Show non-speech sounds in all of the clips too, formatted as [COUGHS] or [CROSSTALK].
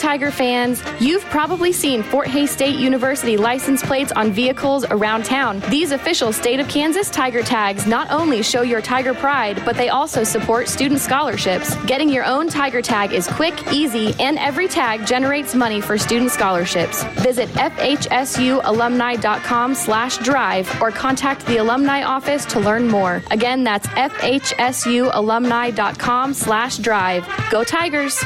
Tiger fans, you've probably seen Fort Hays State University license plates on vehicles around town. These official state of Kansas Tiger tags not only show your Tiger pride, but they also support student scholarships. Getting your own Tiger tag is quick, easy, and every tag generates money for student scholarships. Visit fhsualumni.com slash drive or contact the alumni office to learn more. Again, that's fhsualumni.com slash drive. Go Tigers!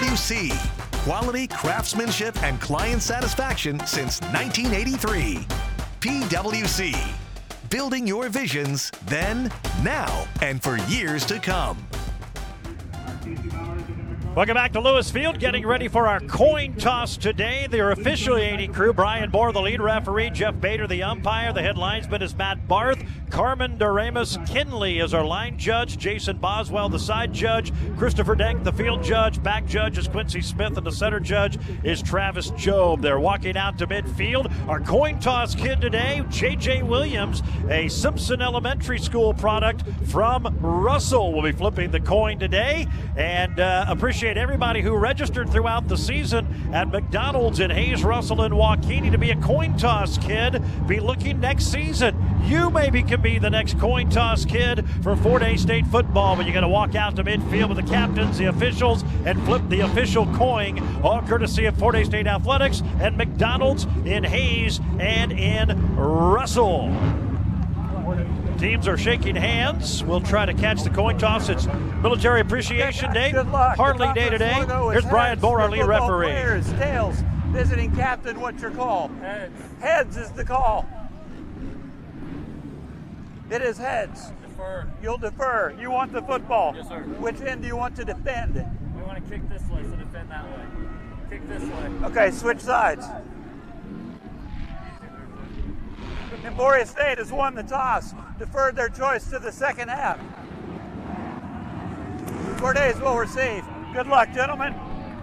Quality, craftsmanship, and client satisfaction since 1983. PWC. Building your visions then, now, and for years to come. Welcome back to Lewis Field, getting ready for our coin toss today. The officiating crew, Brian Bohr, the lead referee, Jeff Bader, the umpire. The head linesman is Matt Barth. Carmen Doremus Kinley is our line judge. Jason Boswell, the side judge. Christopher Denk, the field judge. Back judge is Quincy Smith, and the center judge is Travis Job. They're walking out to midfield. Our coin toss kid today, J.J. Williams, a Simpson Elementary School product from Russell, will be flipping the coin today. And uh, appreciate everybody who registered throughout the season at McDonald's in Hays, Russell, and WaKeeney to be a coin toss kid. Be looking next season. You maybe can be the next coin toss kid for Fort Hays State football, but you got to walk out to midfield with the captains, the officials, and flip the official coin, all courtesy of Fort Hays State Athletics and McDonald's in Hays and in Russell. Teams are shaking hands. We'll try to catch the coin toss. It's Military Appreciation Day, Hartley Day today. Here's Brian Bohr, our lead referee. Players, tails, visiting captain, what's your call? Heads. Heads is the call. It is heads. Defer. You'll defer. You want the football. Yes, sir. Which end do you want to defend? We want to kick this way, so defend that way. Kick this way. Okay, switch sides. Emporia State has won the toss, deferred their choice to the second half. Fort Hays will receive. Good luck, gentlemen.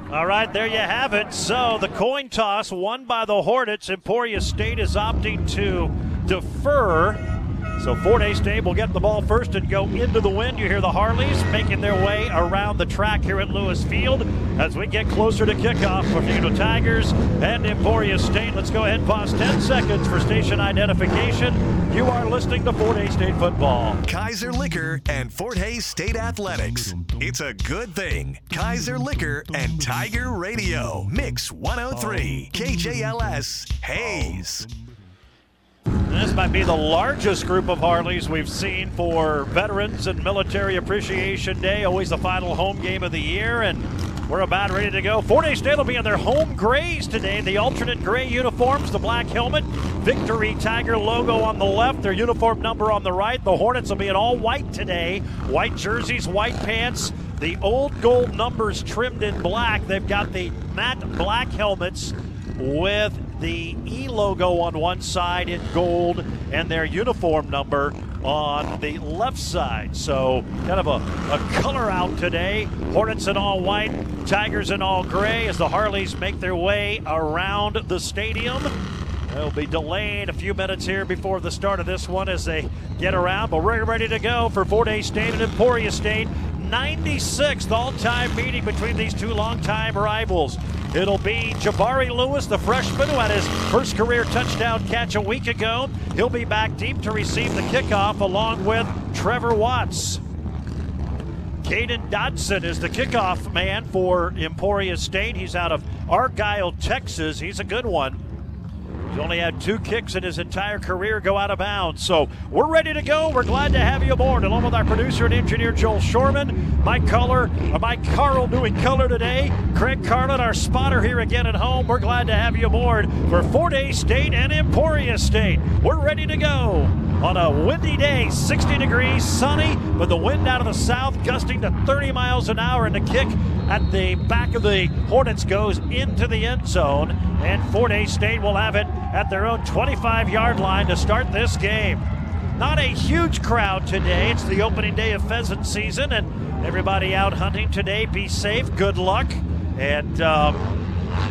All right, there you have it. So the coin toss won by the Hornets. Emporia State is opting to defer. So Fort Hays State will get the ball first and go into the wind. You hear the Harleys making their way around the track here at Lewis Field as we get closer to kickoff for Funeral Tigers and Emporia State. Let's go ahead and pause 10 seconds for station identification. You are listening to Fort Hays State football. Kaiser Liquor and Fort Hays State Athletics. It's a good thing. Kaiser Liquor and Tiger Radio. Mix 103. KJLS Hays. This might be the largest group of Harleys we've seen for Veterans and Military Appreciation Day. Always the final home game of the year, and we're about ready to go. Fort Hays State will be in their home grays today. The alternate gray uniforms, the black helmet, Victory Tiger logo on the left, their uniform number on the right. The Hornets will be in all white today. White jerseys, white pants. The old gold numbers trimmed in black. They've got the matte black helmets with the E logo on one side in gold and their uniform number on the left side. So, kind of a, a color out today. Hornets in all white, Tigers in all gray as the Harleys make their way around the stadium. They'll be delayed a few minutes here before the start of this one as they get around, but we're ready to go for Fort Hays State and Emporia State. 96th all-time meeting between these two longtime rivals. It'll be Jabari Lewis, the freshman who had his first career touchdown catch a week ago. He'll be back deep to receive the kickoff along with Trevor Watts. Caden Dodson is the kickoff man for Emporia State. He's out of Argyle, Texas. He's a good one. He's only had two kicks in his entire career go out of bounds. So we're ready to go. We're glad to have you aboard, along with our producer and engineer Joel Shorman, Mike Color, or uh, Mike Carl doing color today, Craig Carlin, our spotter here again at home. We're glad to have you aboard for Fort Hays State and Emporia State. We're ready to go on a windy day, 60 degrees, sunny, but the wind out of the south gusting to 30 miles an hour, and the kick at the back of the Hornets goes into the end zone, and Fort Hays State will have it at their own 25 yard line to start this game. Not a huge crowd today. It's the opening day of pheasant season, and everybody out hunting today. Be safe, good luck, and um,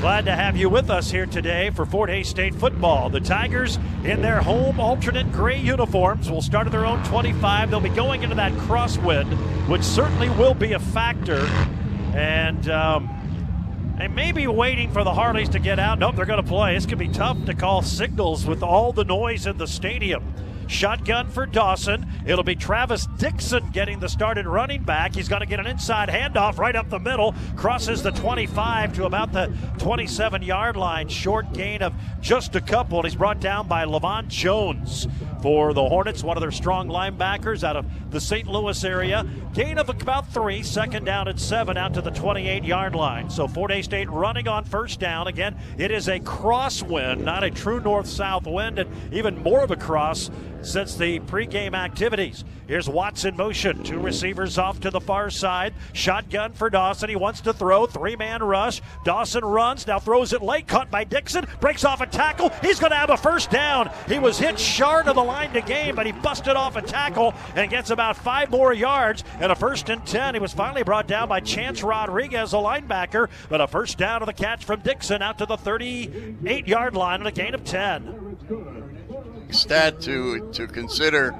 glad to have you with us here today for Fort Hays State football. The Tigers in their home alternate gray uniforms will start at their own 25. They'll be going into that crosswind, which certainly will be a factor. And um, They may be waiting for the Harleys to get out. Nope, they're going to play. It's going to be tough to call signals with all the noise in the stadium. Shotgun for Dawson. It'll be Travis Dixon getting the started running back. He's got to get an inside handoff right up the middle. Crosses the 25 to about the 27 yard line. Short gain of just a couple. He's brought down by Levon Jones for the Hornets, one of their strong linebackers out of the St. Louis area. Gain of about three, second down and seven out to the 28 yard line. So Fort Hays State running on first down. Again, it is a crosswind, not a true north south wind, and even more of a cross since the pregame activities. Here's Watts in motion. Two receivers off to the far side. Shotgun for Dawson. He wants to throw. Three man rush. Dawson runs. Now throws it late. Caught by Dixon. Breaks off a tackle. He's going to have a first down. He was hit short of the line to gain, but he busted off a tackle and gets about five more yards. And a first and 10. He was finally brought down by Chance Rodriguez, a linebacker, but a first down of the catch from Dixon out to the 38 yard line and a gain of 10 stat to to consider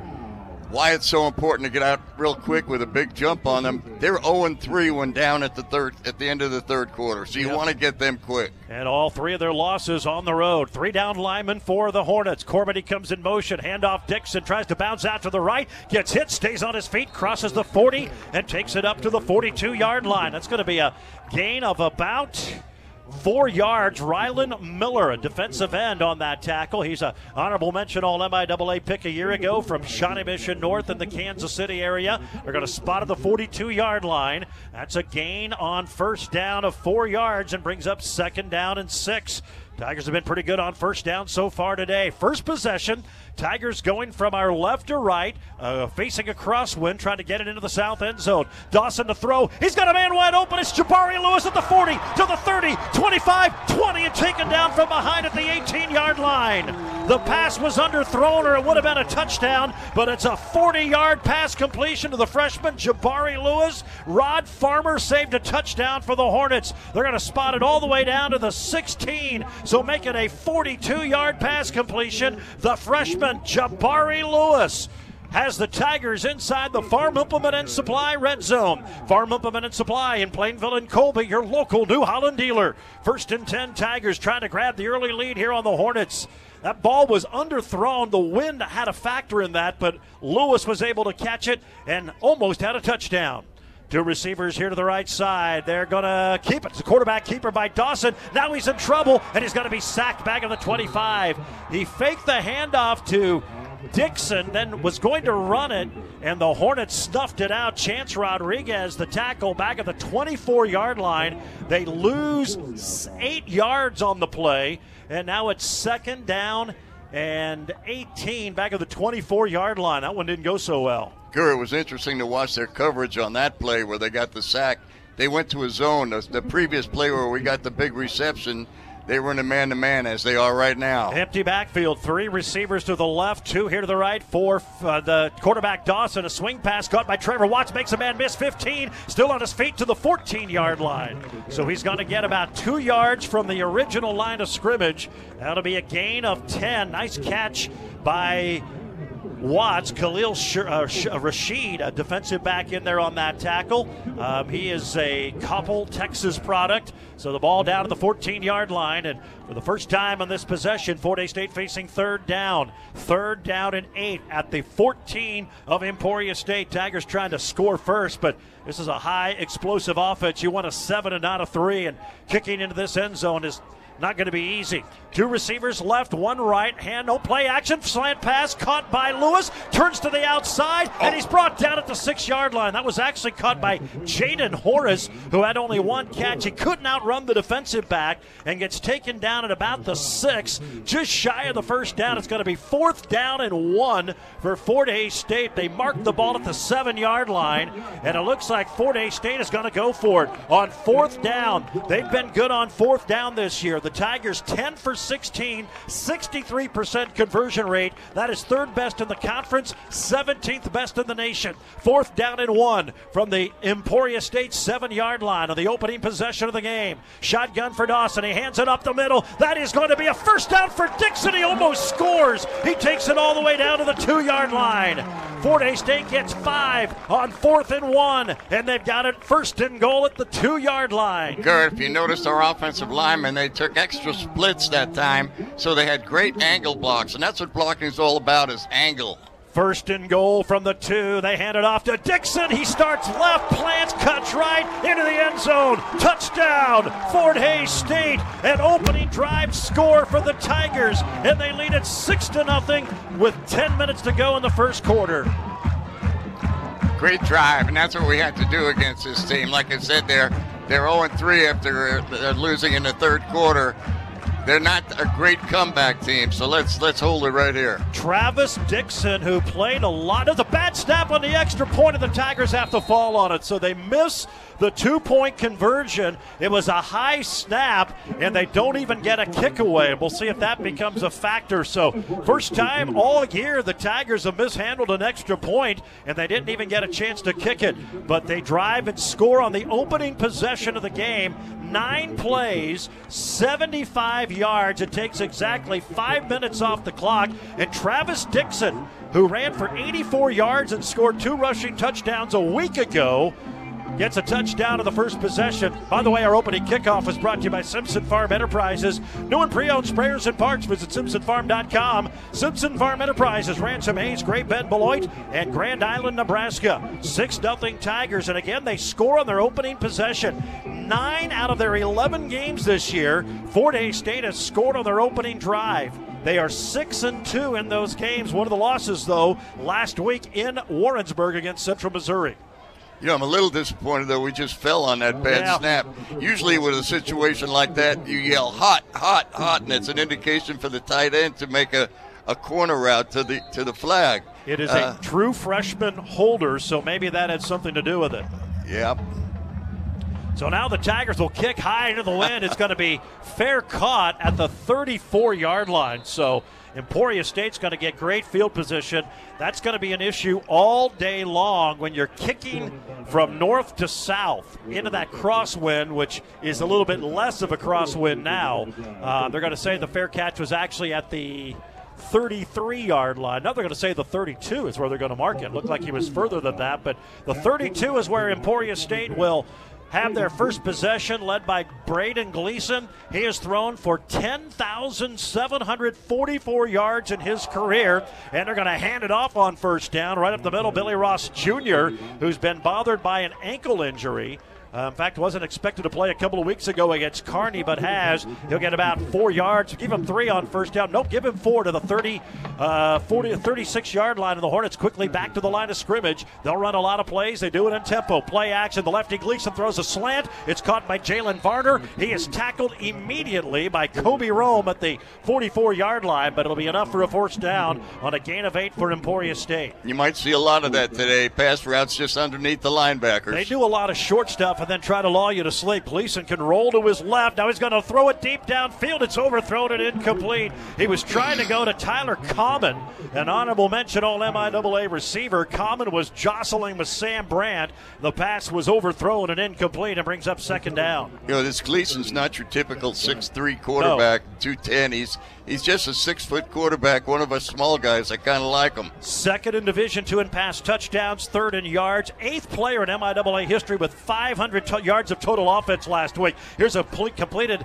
why it's so important to get out real quick with a big jump on them. They're 0 3 when down at the third at the end of the third quarter, so you yep. want to get them quick. And all three of their losses on the road. Three down linemen for the Hornets. Cormany comes in motion, handoff Dixon tries to bounce out to the right, gets hit, stays on his feet, crosses the 40, and takes it up to the 42 yard line. That's going to be a gain of about four yards. Rylan Miller, a defensive end on that tackle. He's a honorable mention All MIAA pick a year ago from Shawnee Mission North in the Kansas City area. They're going to spot at the 42 yard line. That's a gain on first down of four yards and brings up second down and six. Tigers have been pretty good on first down so far today. First possession, Tigers going from our left to right, uh, facing a crosswind, trying to get it into the south end zone. Dawson to throw. He's got a man wide open. It's Jabari Lewis at the 40, to the 30, 25, 20, and taken down from behind at the 18 yard line. The pass was underthrown, or it would have been a touchdown, but it's a 40 yard pass completion to the freshman Jabari Lewis. Rod Farmer saved a touchdown for the Hornets. They're going to spot it all the way down to the 16, so make it a 42 yard pass completion. The freshman Jabari Lewis has the Tigers inside the Farm Implement and Supply red zone. Farm Implement and Supply in Plainville and Colby, your local New Holland dealer. First and 10 Tigers trying to grab the early lead here on the Hornets. That ball was underthrown. The wind had a factor in that, but Lewis was able to catch it and almost had a touchdown. Two receivers here to the right side. They're going to keep it. It's a quarterback keeper by Dawson. Now he's in trouble, and he's going to be sacked back of the 25. He faked the handoff to Dixon, then was going to run it, and the Hornets snuffed it out. Chance Rodriguez, the tackle, back at the 24 yard line. They lose eight yards on the play, and now it's second down and 18 back at the 24 yard line. That one didn't go so well. It was interesting to watch their coverage on that play where they got the sack. They went to a zone. The, the previous play where we got the big reception, they were in a man to man as they are right now. Empty backfield. Three receivers to the left, two here to the right. For uh, the quarterback Dawson. A swing pass caught by Trevor Watts makes a man miss 15. Still on his feet to the 14 yard line. So he's going to get about two yards from the original line of scrimmage. That'll be a gain of 10. Nice catch by Watts, Khalil Sh- uh, Sh- uh, Rashid, a defensive back in there on that tackle. Um, he is a Coppell, Texas product. So the ball down to the 14 yard line. And for the first time on this possession, Fort Hays State facing third down. Third down and eight at the 14 of Emporia State. Tigers trying to score first, but this is a high explosive offense. You want a seven and not a three. And kicking into this end zone is not going to be easy. Two receivers left, one right. Hand, no play action. Slant pass caught by Lewis. Turns to the outside, and oh. he's brought down at the six yard line. That was actually caught by Jaden Horace, who had only one catch. He couldn't outrun the defensive back and gets taken down at about the six, just shy of the first down. It's going to be fourth down and one for Fort Hays State. They marked the ball at the seven yard line, and it looks like Fort Hays State is going to go for it on fourth down. They've been good on fourth down this year. The the Tigers 10 for 16, 63% conversion rate. That is third best in the conference, 17th best in the nation. Fourth down and one from the Emporia State seven yard line on the opening possession of the game. Shotgun for Dawson. He hands it up the middle. That is going to be a first down for Dixon. He almost scores. He takes it all the way down to the two yard line. Fort Hays State gets five on fourth and one, and they've got it first and goal at the two yard line. Gert, if you noticed our offensive linemen, they took extra splits that time, so they had great angle blocks, and that's what blocking is all about is angle. First and goal from the two. They hand it off to Dixon. He starts left, plants, cuts right into the end zone. Touchdown, Fort Hays State. An opening drive score for the Tigers, and they lead it six to nothing with 10 minutes to go in the first quarter. Great drive, and that's what we had to do against this team. Like I said, they're they're 0 3 after uh, they're losing in the third quarter. They're not a great comeback team, so let's let's hold it right here. Travis Dixon, who played a lot, there's a bad snap on the extra point, and the Tigers have to fall on it, so they miss the two point conversion. It was a high snap, and they don't even get a kick away. We'll see if that becomes a factor. So, first time all year the Tigers have mishandled an extra point, and they didn't even get a chance to kick it. But they drive and score on the opening possession of the game. Nine plays, 75 yards. It takes exactly five minutes off the clock. And Travis Dixon, who ran for 84 yards and scored two rushing touchdowns a week ago, gets a touchdown to the first possession. By the way, our opening kickoff was brought to you by Simpson Farm Enterprises. New and pre-owned sprayers and parts. Visit simpsonfarm.com. Simpson Farm Enterprises, Ransom Hays, Great Bend, Beloit, and Grand Island, Nebraska. 6 0 Tigers. And again, they score on their opening possession. Nine out of their 11 games this year, Fort Hays State has scored on their opening drive. They are six and two in those games. One of the losses, though, last week in Warrensburg against Central Missouri. You know, I'm a little disappointed though. We just fell on that bad Yeah. snap. Usually, with a situation like that, you yell "hot, hot, hot," and it's an indication for the tight end to make a, a corner route to the to the flag. It is Uh, a true freshman holder, so maybe that had something to do with it. Yep. So now the Tigers will kick high into the wind. It's going to be fair caught at the 34 yard line. So Emporia State's going to get great field position. That's going to be an issue all day long when you're kicking from north to south into that crosswind, which is a little bit less of a crosswind now. Uh, they're going to say the fair catch was actually at the 33 yard line. Now they're going to say the 32 is where they're going to mark it. Looked like he was further than that, but the 32 is where Emporia State will have their first possession, led by Braden Gleason. He has thrown for 10,744 yards in his career, and they're going to hand it off on first down right up the middle. Billy Ross Jr., who's been bothered by an ankle injury. Uh, in fact, wasn't expected to play a couple of weeks ago against Kearney, but has. He'll get about four yards. Give him three on first down. Nope, give him four to the 30, uh, 40 36 yard line. And the Hornets quickly back to the line of scrimmage. They'll run a lot of plays. They do it in tempo. Play action. The lefty Gleason throws a slant. It's caught by Jalen Varner. He is tackled immediately by Kobe Rome at the 44 yard line, but it'll be enough for a first down on a gain of eight for Emporia State. You might see a lot of that today. Pass routes just underneath the linebackers. They do a lot of short stuff and then try to lull you to sleep. Gleason can roll to his left. Now he's going to throw it deep downfield. It's overthrown and incomplete. He was trying to go to Tyler Common, an honorable mention all MIAA receiver. Common was jostling with Sam Brandt. The pass was overthrown and incomplete and brings up second down. You know, this Gleason's not your typical six-three quarterback, 210. He's he's just a six-foot quarterback, one of us small guys. I kind of like him. Second in Division Two in pass touchdowns, third in yards, eighth player in MIAA history with 500 to- yards of total offense last week. Here's a ple- completed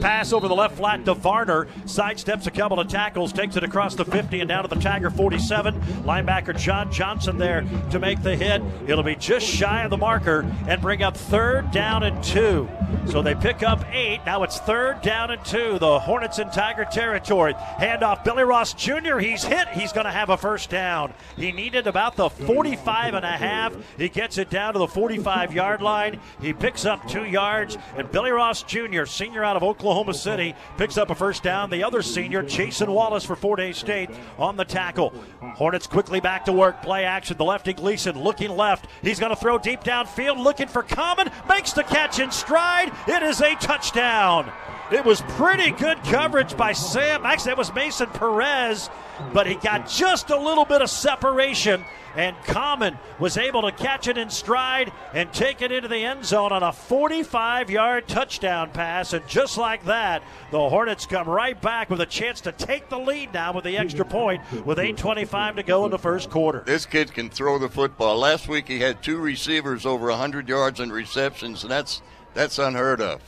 pass over the left flat to Varner, sidesteps a couple of tackles, takes it across the 50 and down to the Tiger 47. Linebacker John Johnson there to make the hit. It'll be just shy of the marker and bring up third down and two. So they pick up eight. Now it's third down and two. The Hornets in Tiger territory. Handoff Billy Ross Jr. He's hit. He's going to have a first down. He needed about the 45 and a half. He gets it down to the 45 yard line. He picks up two yards. And Billy Ross Jr., senior out of Oklahoma City, picks up a first down. The other senior, Jason Wallace for Fort Hays State, on the tackle. Hornets quickly back to work. Play action. The lefty Gleason looking left. He's going to throw deep downfield, looking for Common. Makes the catch in stride. It is a touchdown. It was pretty good coverage by Sam. Actually, that was Mason Perez, but he got just a little bit of separation and Common was able to catch it in stride and take it into the end zone on a 45 yard touchdown pass. And just like that, the Hornets come right back with a chance to take the lead now with the extra point with 8.25 to go in the first quarter. This kid can throw the football. Last week he had two receivers over 100 yards in receptions, and that's, that's unheard of.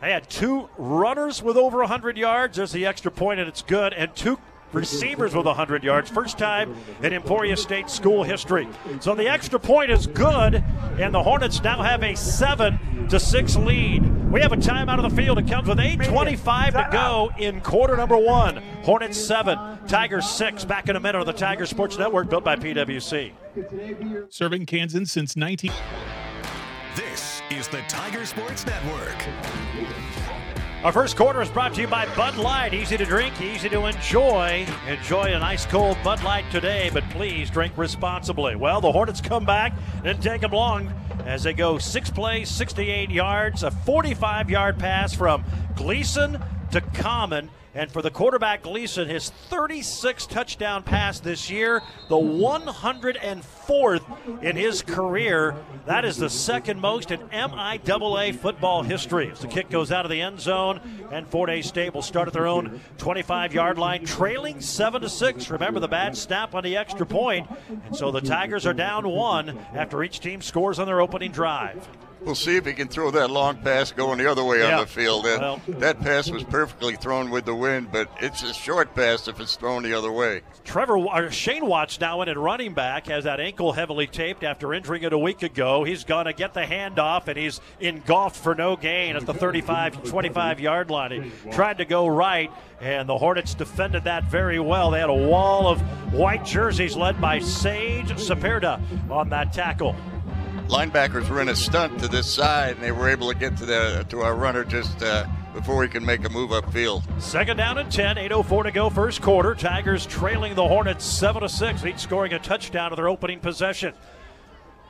They had two runners with over 100 yards. There's the extra point, and it's good. And two receivers with 100 yards. First time in Emporia State school history. So the extra point is good, and the Hornets now have a 7 to 6 lead. We have a timeout of the field. It comes with 8.25 to go in quarter number one. Hornets 7, Tigers 6. Back in a minute on the Tiger Sports Network built by PWC. Serving Kansas since 19. 19- this is the Tiger Sports Network. Our first quarter is brought to you by Bud Light. Easy to drink, easy to enjoy. Enjoy an ice cold Bud Light today, but please drink responsibly. Well, the Hornets come back, didn't take them long as they go six plays, 68 yards, a 45 yard pass from Gleason to Common. And for the quarterback Gleason, his 36th touchdown pass this year, the 104th in his career. That is the second most in MIAA football history. As the kick goes out of the end zone, and Fort Hays State will start at their own 25-yard line, trailing seven to six. Remember the bad snap on the extra point, and so the Tigers are down one after each team scores on their opening drive. We'll see if he can throw that long pass going the other way yeah. on the field. That, well, that pass was perfectly thrown with the wind, but it's a short pass if it's thrown the other way. Trevor or Shane Watts now in at running back has that ankle heavily taped after injuring it a week ago. He's going to get the handoff and he's engulfed for no gain at the 35, 25 yard line. He tried to go right, and the Hornets defended that very well. They had a wall of white jerseys led by Sage Saperda on that tackle linebackers were in a stunt to this side, and they were able to get to the to our runner just uh, before he can make a move upfield. Second down and 10, 8:04 to go, first quarter. Tigers trailing the Hornets seven to six, each scoring a touchdown to their opening possession.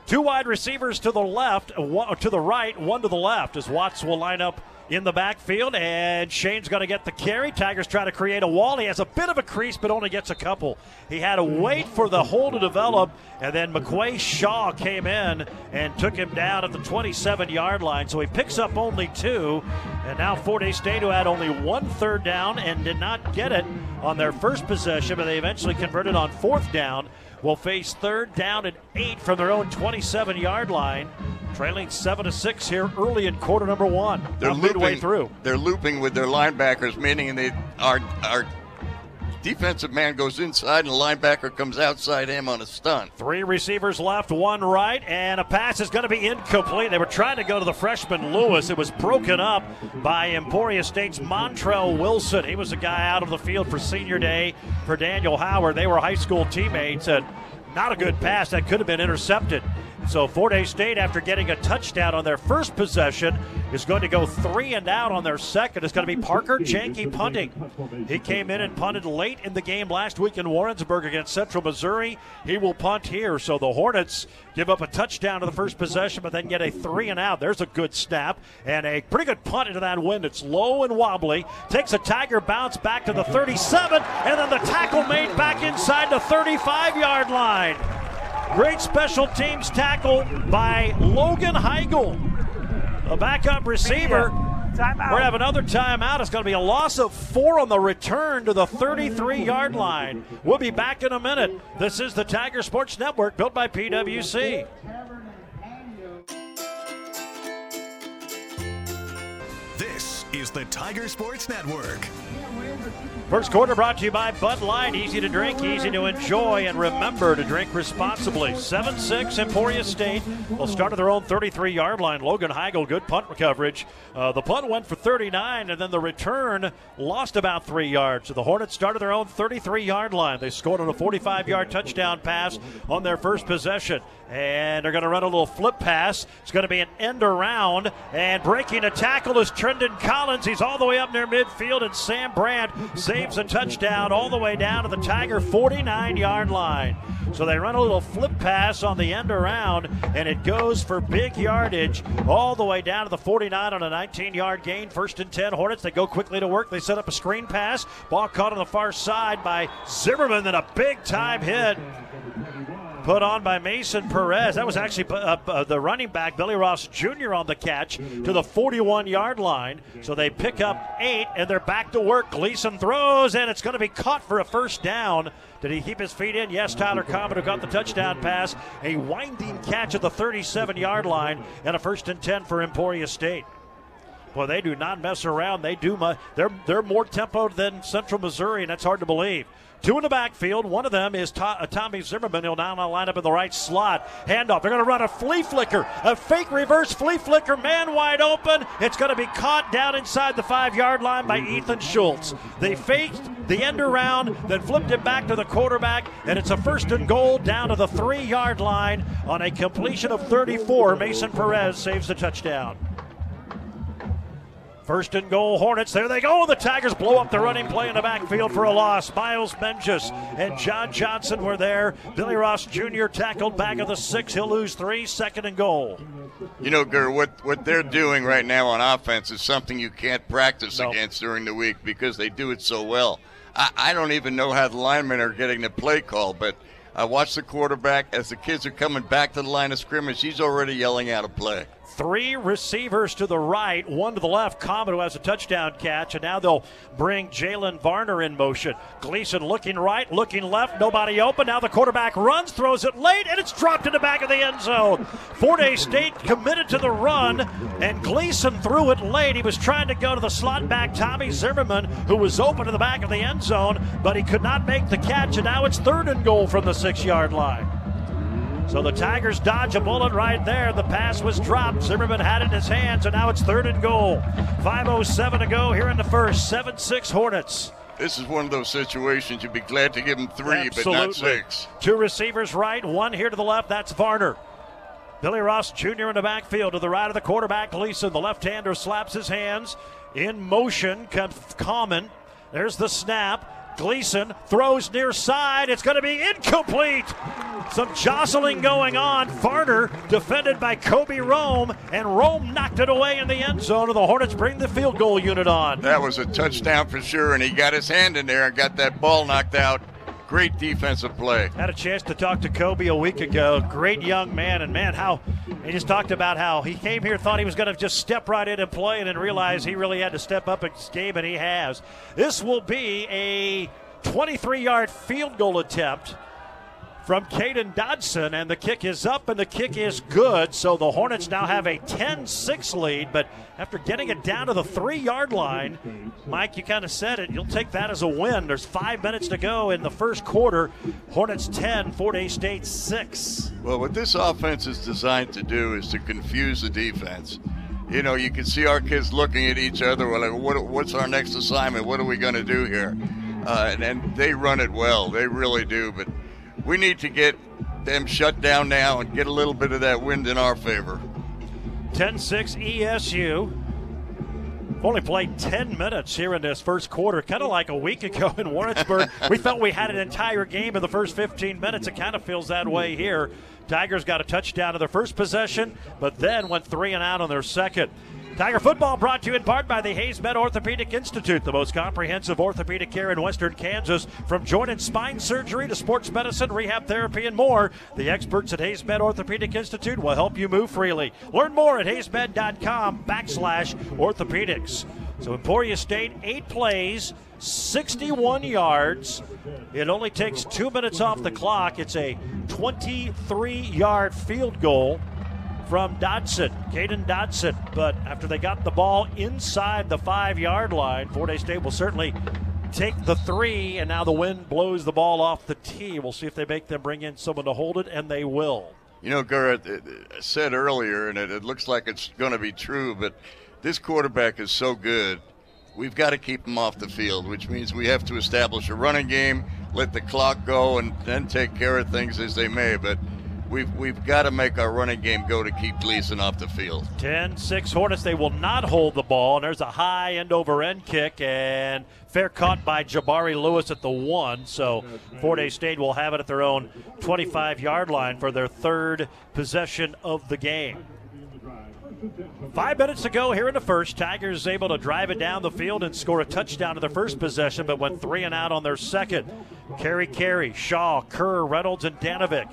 Two wide receivers to the left, one, to the right, one to the left, as Watts will line up in the backfield, and Shane's going to get the carry. Tigers try to create a wall. He has a bit of a crease, but only gets a couple. He had to wait for the hole to develop, and then McQuay Shaw came in and took him down at the 27 yard line. So he picks up only two, and now Fort Hays State, who had only one third down and did not get it on their first possession, but they eventually converted on fourth down will face third down and eight from their own 27 yard line. Trailing seven to six here early in quarter number one. They're looping, midway through. They're looping with their linebackers, meaning they are are defensive man goes inside and the linebacker comes outside him on a stunt. Three receivers left, one right, and a pass is going to be incomplete. They were trying to go to the freshman Lewis. It was broken up by Emporia State's Montrell Wilson. He was a guy out of the field for senior day for Daniel Howard. They were high school teammates, and not a good pass that could have been intercepted. So Fort Hays State, after getting a touchdown on their first possession, is going to go three and out on their second. It's going to be Parker Janke punting. He came in and punted late in the game last week in Warrensburg against Central Missouri. He will punt here. So the Hornets give up a touchdown to the first possession, but then get a three and out. There's a good snap and a pretty good punt into that wind. It's low and wobbly. Takes a Tiger bounce back to the 37, and then the tackle made back inside the 35 yard line. Great special teams tackle by Logan Heigl, a backup receiver. We're going to have another timeout. It's going to be a loss of four on the return to the 33 yard line. We'll be back in a minute. This is the Tiger Sports Network built by PWC. Is the Tiger Sports Network. First quarter brought to you by Bud Light. Easy to drink, easy to enjoy, and remember to drink responsibly. 7 6 Emporia State will start at their own 33 yard line. Logan Heigel, good punt coverage. Uh, the punt went for 39, and then the return lost about three yards. So the Hornets started their own 33 yard line. They scored on a 45 yard touchdown pass on their first possession. And they're going to run a little flip pass. It's going to be an end around, and breaking a tackle is Trendon Collins. Collins. He's all the way up near midfield, and Sam Brandt saves a touchdown all the way down to the Tiger 49 yard line. So they run a little flip pass on the end around, and it goes for big yardage all the way down to the 49 on a 19 yard gain. First and 10 Hornets. They go quickly to work. They set up a screen pass. Ball caught on the far side by Zimmerman, then a big time hit put on by Mason Perez. That was actually uh, the running back, Billy Ross Jr., on the catch to the 41 yard line. So they pick up eight and they're back to work. Gleason throws and it's going to be caught for a first down. Did he keep his feet in? Yes, Tyler Common, who got the touchdown pass. A winding catch at the 37 yard line and a first and 10 for Emporia State. Boy, they do not mess around. They do. They're they're more tempo than Central Missouri, and that's hard to believe. Two in the backfield. One of them is uh, Tommy Zimmerman. He'll now line up in the right slot. Handoff. They're going to run a flea flicker, a fake reverse flea flicker, man wide open. It's going to be caught down inside the five yard line by Ethan Schultz. They faked the end around, then flipped it back to the quarterback, and it's a first and goal down to the three yard line on a completion of 34. Mason Perez saves the touchdown. First and goal, Hornets. There they go. The Tigers blow up the running play in the backfield for a loss. Miles Menges and John Johnson were there. Billy Ross Jr. tackled back of the six. He'll lose three. Second and goal. You know, Gur, what, what they're doing right now on offense is something you can't practice No. against during the week because they do it so well. I, I don't even know how the linemen are getting the play call, but I watch the quarterback as the kids are coming back to the line of scrimmage. He's already yelling out a play. Three receivers to the right, one to the left. Common, who has a touchdown catch, and now they'll bring Jalen Varner in motion. Gleason looking right, looking left, nobody open. Now the quarterback runs, throws it late, and it's dropped in the back of the end zone. Fort Hays State committed to the run, and Gleason threw it late. He was trying to go to the slot back, Tommy Zimmerman, who was open in the back of the end zone, but he could not make the catch, and now it's third and goal from the six yard line. So the Tigers dodge a bullet right there. The pass was dropped. Zimmerman had it in his hands, and now it's third and goal. 5.07 to go here in the first. 7 6 Hornets. This is one of those situations you'd be glad to give them three, but not six. Two receivers right, one here to the left. That's Varner. Billy Ross Jr. in the backfield to the right of the quarterback. Gleason, the left hander, slaps his hands. In motion comes Common. There's the snap. Gleason throws near side. It's going to be incomplete. Some jostling going on. Varner defended by Kobe Rome, and Rome knocked it away in the end zone. And the Hornets bring the field goal unit on. That was a touchdown for sure, and he got his hand in there and got that ball knocked out. Great defensive play. Had a chance to talk to Kobe a week ago. Great young man, and man, how he just talked about how he came here, thought he was going to just step right in and play, and then realized he really had to step up his game, and he has. This will be a 23 yard field goal attempt from Caden Dodson, and the kick is up and the kick is good. So the Hornets now have a 10 6 lead, but after getting it down to the three yard line, Mike, you kind of said it. You'll take that as a win. There's five minutes to go in the first quarter. Hornets 10, Fort Hays State 6. Well, what this offense is designed to do is to confuse the defense. You know, you can see our kids looking at each other. We're like, what, what's our next assignment? What are we going to do here? Uh, and, and they run it well. They really do. But we need to get them shut down now and get a little bit of that wind in our favor. 10 6 ESU. Only played 10 minutes here in this first quarter, kind of like a week ago in Warrensburg. we felt we had an entire game in the first 15 minutes. It kind of feels that way here. Tigers got a touchdown in their first possession, but then went three and out on their second. Tiger football brought to you in part by the HaysMed Orthopedic Institute, the most comprehensive orthopedic care in western Kansas. From joint and spine surgery to sports medicine, rehab therapy, and more, the experts at HaysMed Orthopedic Institute will help you move freely. Learn more at haysmed.com backslash orthopedics. So Emporia State, eight plays, 61 yards. It only takes two minutes off the clock. It's a 23 yard field goal from Dodson, Caden Dodson. But after they got the ball inside the five yard line, Fort Hays State will certainly take the three, and now the wind blows the ball off the tee. We'll see if they make them bring in someone to hold it, and they will. You know, Garrett it said earlier, and it, it looks like it's going to be true, but this quarterback is so good. We've got to keep him off the field, which means we have to establish a running game, let the clock go, and then take care of things as they may. But we've we've got to make our running game go to keep Gleason off the field. 10 6 Hornets. They will not hold the ball. And there's a high end over end kick and fair caught by Jabari Lewis at the one. So Fort Hays State will have it at their own 25 yard line for their third possession of the game. Five minutes to go here in the first. Tigers able to drive it down the field and score a touchdown in their first possession, but went three and out on their second. Carey Carey, Shaw, Kerr, Reynolds, and Danovic.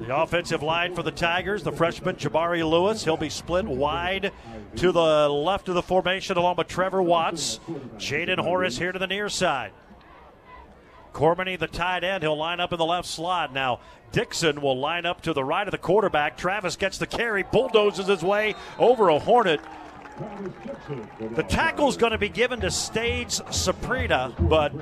The offensive line for the Tigers, the freshman Jabari Lewis. He'll be split wide to the left of the formation along with Trevor Watts. Jaden Horace here to the near side. Cormany, the tight end, he'll line up in the left slot. Now, Dixon will line up to the right of the quarterback. Travis gets the carry, bulldozes his way over a Hornet. The tackle's going to be given to Stades Saprita, but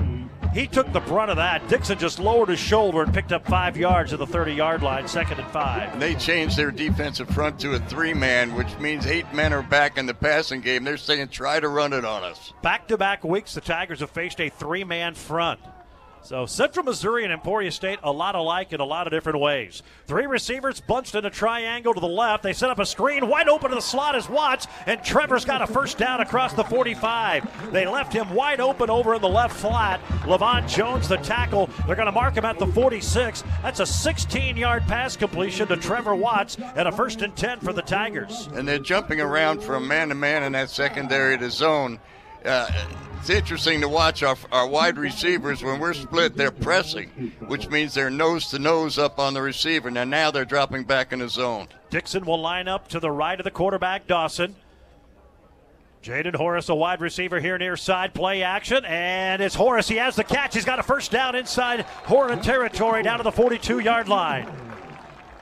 he took the brunt of that. Dixon just lowered his shoulder and picked up five yards at the 30 yard line, second and five. And they changed their defensive front to a three man, which means eight men are back in the passing game. They're saying, try to run it on us. Back to back weeks, the Tigers have faced a three man front. So Central Missouri and Emporia State a lot alike in a lot of different ways. Three receivers bunched in a triangle to the left. They set up a screen wide open to the slot as Watts, and Trevor's got a first down across the 45. They left him wide open over in the left flat. Levon Jones, the tackle, they're going to mark him at the 46. That's a 16-yard pass completion to Trevor Watts and a first and 10 for the Tigers. And they're jumping around from man to man in that secondary to zone. Uh, it's interesting to watch our, our wide receivers when we're split they're pressing which means they're nose to nose up on the receiver and now they're dropping back in the zone dixon will line up to the right of the quarterback dawson Jaden Horace, a wide receiver here near side play action, and it's Horace. He has the catch. He's got a first down inside Hornet territory down to the 42 yard line.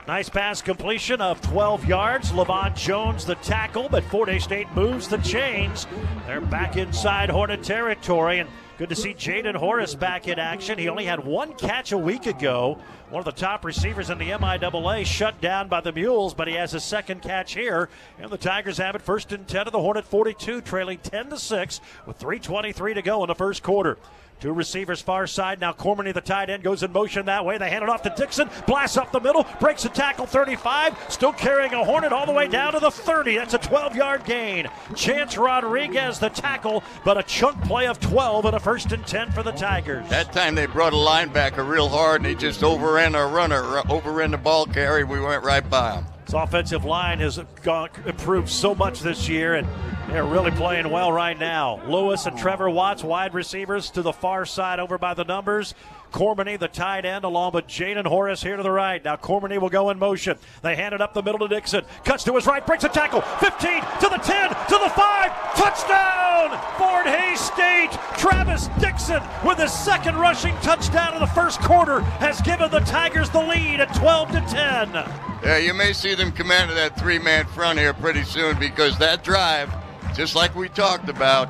Nice pass completion of 12 yards. Levon Jones the tackle, but Fort Hays State moves the chains. They're back inside Hornet territory, and good to see Jaden Horace back in action. He only had one catch a week ago. One of the top receivers in the MIAA shut down by the Mules, but he has a second catch here. And the Tigers have it first and 10 of the Hornet 42, trailing 10 to 6 with 3.23 to go in the first quarter. Two receivers far side. Now Cormany, the tight end, goes in motion that way. They hand it off to Dixon. Blasts up the middle. Breaks a tackle 35. Still carrying a Hornet all the way down to the 30. That's a 12 yard gain. Chance Rodriguez, the tackle, but a chunk play of 12 and a first and 10 for the Tigers. That time they brought a linebacker real hard and he just overran our runner, uh, overran the ball carry. We went right by him. His offensive line has gone, improved so much this year, and they're really playing well right now. Lewis and Trevor Watts, wide receivers to the far side over by the numbers. Cormany, the tight end, along with Jaden Horace here to the right. Now Cormany will go in motion. They hand it up the middle to Dixon. Cuts to his right, breaks a tackle. 15 to the 10 to the 5. Touchdown! Fort Hays State. Travis Dixon with his second rushing touchdown in the first quarter has given the Tigers the lead at 12 to 10. Yeah, you may see them come out of that three man front here pretty soon because that drive, just like we talked about,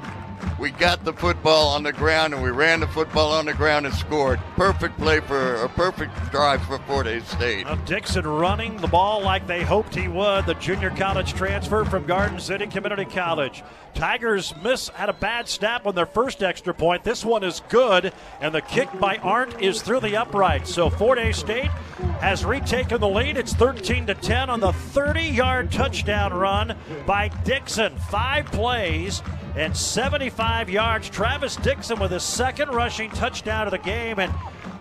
we got the football on the ground and we ran the football on the ground and scored. Perfect play for a perfect drive for Fort Hays State. Now Dixon running the ball like they hoped he would. The junior college transfer from Garden City Community College. Tigers miss had a bad snap on their first extra point. This one is good, and the kick by Arndt is through the upright. So Fort Hays State has retaken the lead. It's 13 to 10 on the 30-yard touchdown run by Dixon. Five plays and 75 yards. Travis Dixon with his second rushing touchdown of the game, and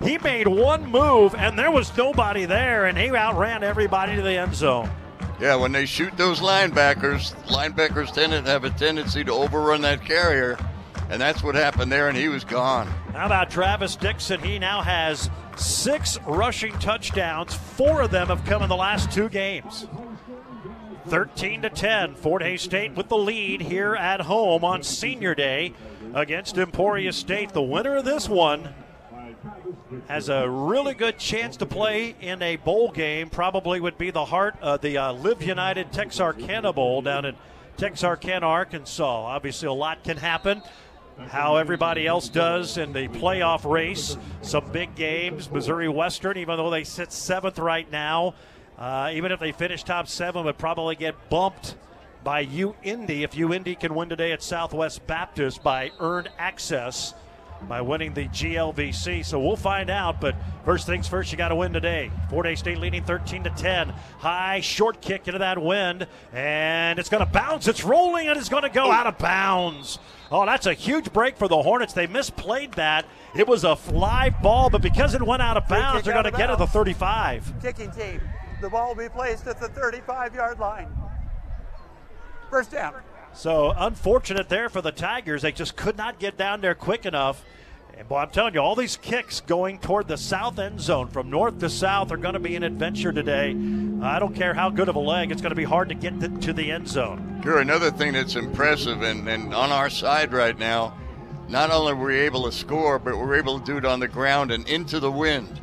he made one move, and there was nobody there, and he outran everybody to the end zone. Yeah, when they shoot those linebackers, linebackers tend to have a tendency to overrun that carrier, and that's what happened there, and he was gone. How about Travis Dixon? He now has six rushing touchdowns. Four of them have come in the last two games. 13 to 10. Fort Hays State with the lead here at home on Senior Day against Emporia State. The winner of this one has a really good chance to play in a bowl game. Probably would be the heart of the uh, Live United Texarkana Bowl down in Texarkana, Arkansas. Obviously, a lot can happen. How everybody else does in the playoff race. Some big games. Missouri Western, even though they sit seventh right now, uh, even if they finish top seven, would probably get bumped by UIndy if UIndy can win today at Southwest Baptist by earned access by winning the GLVC. So we'll find out. But First things first, you got to win today. Fort Hays State leading 13 to 10. High short kick into that wind, and it's going to bounce. It's rolling and it's going to go out of bounds. Oh, that's a huge break for the Hornets. They misplayed that. It was a fly ball, but because it went out of bounds, they're going to get to the 35. Kicking team. The ball will be placed at the 35 yard line. First down. So unfortunate there for the Tigers. They just could not get down there quick enough. And boy, I'm telling you, all these kicks going toward the south end zone from north to south are going to be an adventure today. I don't care how good of a leg, it's going to be hard to get to, to the end zone. Sure, another thing that's impressive and, and on our side right now, not only were we able to score, but we're able to do it on the ground and into the wind.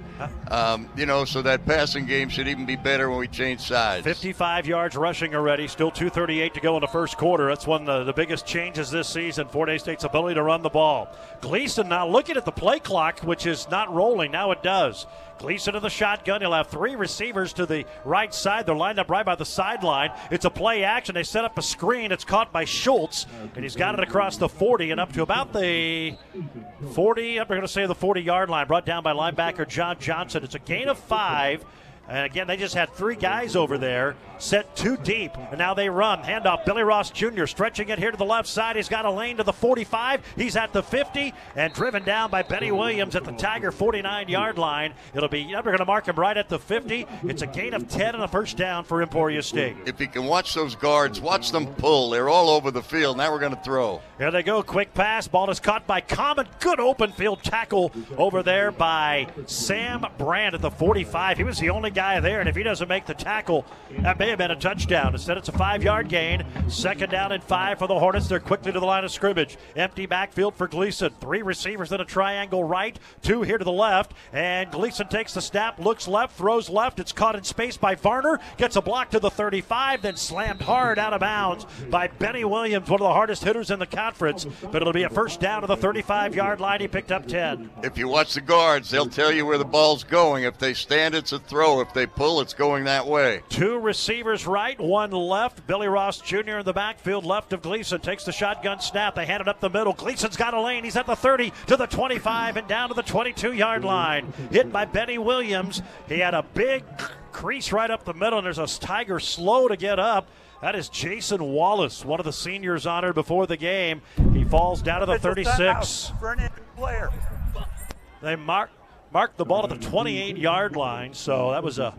Um, you know, so that passing game should even be better when we change sides. 55 yards rushing already, still 238 to go in the first quarter. That's one of the biggest changes this season, Fort Hays State's ability to run the ball. Gleason now looking at the play clock, which is not rolling. Now it does. Gleason in the shotgun. He'll have three receivers to the right side. They're lined up right by the sideline. It's a play action. They set up a screen. It's caught by Schultz, and he's got it across the 40 and up to about the 40. I'm going to say the 40 yard line. Brought down by linebacker John Johnson. It's a gain of five. And again, they just had three guys over there set too deep, and now they run. Handoff, Billy Ross Jr. stretching it here to the left side. He's got a lane to the 45. He's at the 50 and driven down by Benny Williams at the Tiger 49 yard line. It'll be, we're going to mark him right at the 50. It's a gain of 10 and a first down for Emporia State. If you can watch those guards, watch them pull. They're all over the field. Now we're going to throw. Here they go. Quick pass. Ball is caught by Common. Good open field tackle over there by Sam Brand at the 45. He was the only guy there, and if he doesn't make the tackle, that may have been a touchdown. Instead, it's a five yard gain. Second down and five for the Hornets. They're quickly to the line of scrimmage. Empty backfield for Gleason. Three receivers in a triangle right, two here to the left. And Gleason takes the snap, looks left, throws left. It's caught in space by Varner. Gets a block to the 35, then slammed hard out of bounds by Benny Williams, one of the hardest hitters in the conference. But it'll be a first down to the 35 yard line. He picked up 10. If you watch the guards, they'll tell you where the ball's going. If they stand, it's a throw. If they pull, it's going that way. Two receivers right, one left. Billy Ross Jr. in the backfield, left of Gleason. Takes the shotgun snap. They hand it up the middle. Gleason's got a lane. He's at the 30 to the 25 and down to the 22 yard line. Hit by Benny Williams. He had a big crease right up the middle, and there's a Tiger slow to get up. That is Jason Wallace, one of the seniors honored before the game. He falls down to the 36. For an player. They mark marked the ball at the 28 yard line, so that was a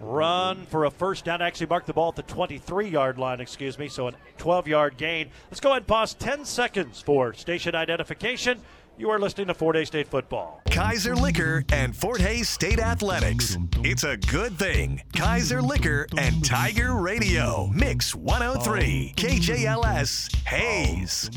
run for a first down. Actually, marked the ball at the 23 yard line, excuse me, so a 12 yard gain. Let's go ahead and pause 10 seconds for station identification. You are listening to Fort Hays State football. Kaiser Liquor and Fort Hays State Athletics. It's a good thing. Kaiser Liquor and Tiger Radio. Mix 103. KJLS. Hays.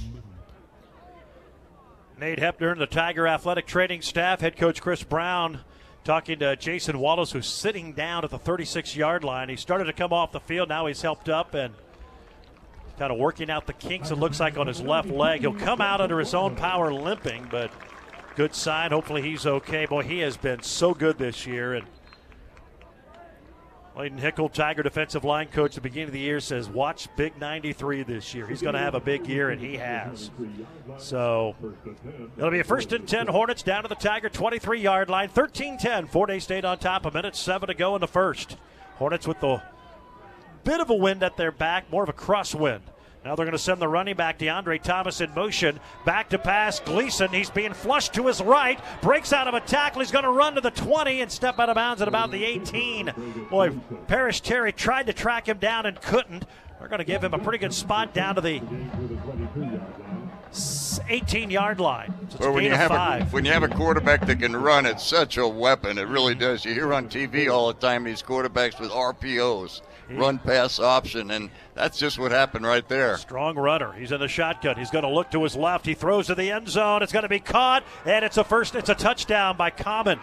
Nate Hepner and the Tiger Athletic Training Staff, head coach Chris Brown talking to Jason Wallace, who's sitting down at the 36 yard line. He started to come off the field. Now he's helped up and kind of working out the kinks, it looks like, on his left leg. He'll come out under his own power limping, but good sign. Hopefully he's okay. Boy, he has been so good this year. And Layden Hickel, Tiger defensive line coach, at the beginning of the year says, watch Big 93 this year. He's going to have a big year, and he has. So it'll be a first and 10 Hornets down to the Tiger 23 yard line. 13 10. Fort Hays State on top. A minute seven to go in the first. Hornets with the bit of a wind at their back, more of a crosswind. Now they're going to send the running back, DeAndre Thomas, in motion. Back to pass, Gleason. He's being flushed to his right. Breaks out of a tackle. He's going to run to the 20 and step out of bounds at about the 18. Boy, Parrish Terry tried to track him down and couldn't. They're going to give him a pretty good spot down to the 18 yard line. So it's Well, when you have five. a when you have a quarterback that can run, it's such a weapon. It really does. You hear on TV all the time these quarterbacks with RPOs, run pass option, and that's just what happened right there. Strong runner. He's in the shotgun. He's going to look to his left. He throws to the end zone. It's going to be caught, and it's a first. It's a touchdown by Common.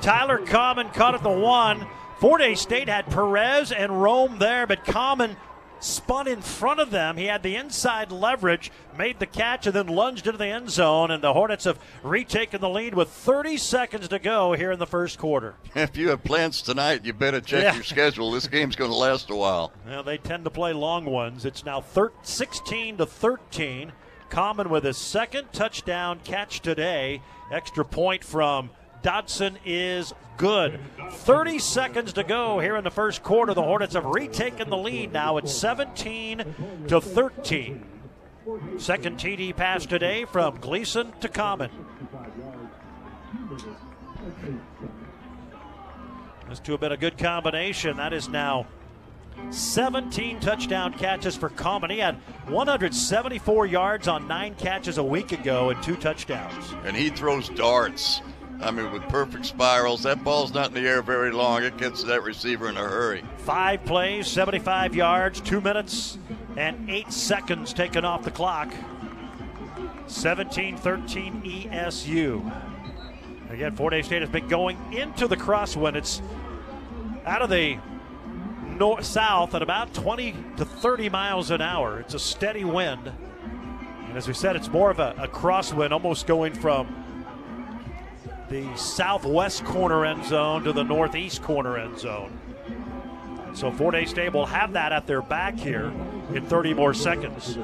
Tyler Common caught at the one. Fort Hays State had Perez and Rome there, but Common spun in front of them. He had the inside leverage, made the catch, and then lunged into the end zone. And the Hornets have retaken the lead with 30 seconds to go here in the first quarter. [LAUGHS] If you have plans tonight, you better check Yeah. your schedule. This game's going to last a while. Well, they tend to play long ones. It's now thir- 16 to 13. Common with his second touchdown catch today. Extra point from Dodson is good. 30 seconds to go here in the first quarter. The Hornets have retaken the lead now. It's 17 to 13. Second TD pass today from Gleason to Common. This two have been a good combination. That is now 17 touchdown catches for Common. He had 174 yards on nine catches a week ago and two touchdowns. And he throws darts. I mean, with perfect spirals. That ball's not in the air very long. It gets to that receiver in a hurry. Five plays, 75 yards, two minutes, and eight seconds taken off the clock. 17 13 ESU. Again, Fort Hays State has been going into the crosswind. It's out of the north south at about 20 to 30 miles an hour. It's a steady wind. And as we said, it's more of a, a crosswind, almost going from the southwest corner end zone to the northeast corner end zone. So Fort Hays State will have that at their back here in 30 more seconds.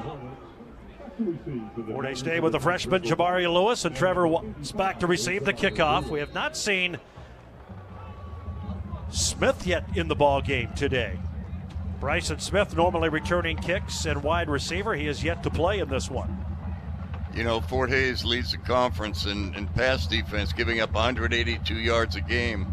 Fort Hays State with the freshman Jabari Lewis and Trevor Watts back to receive the kickoff. We have not seen Smith yet in the ball game today. Bryson Smith normally returning kicks and wide receiver. He is yet to play in this one. You know, Fort Hays leads the conference in, in pass defense, giving up 182 yards a game.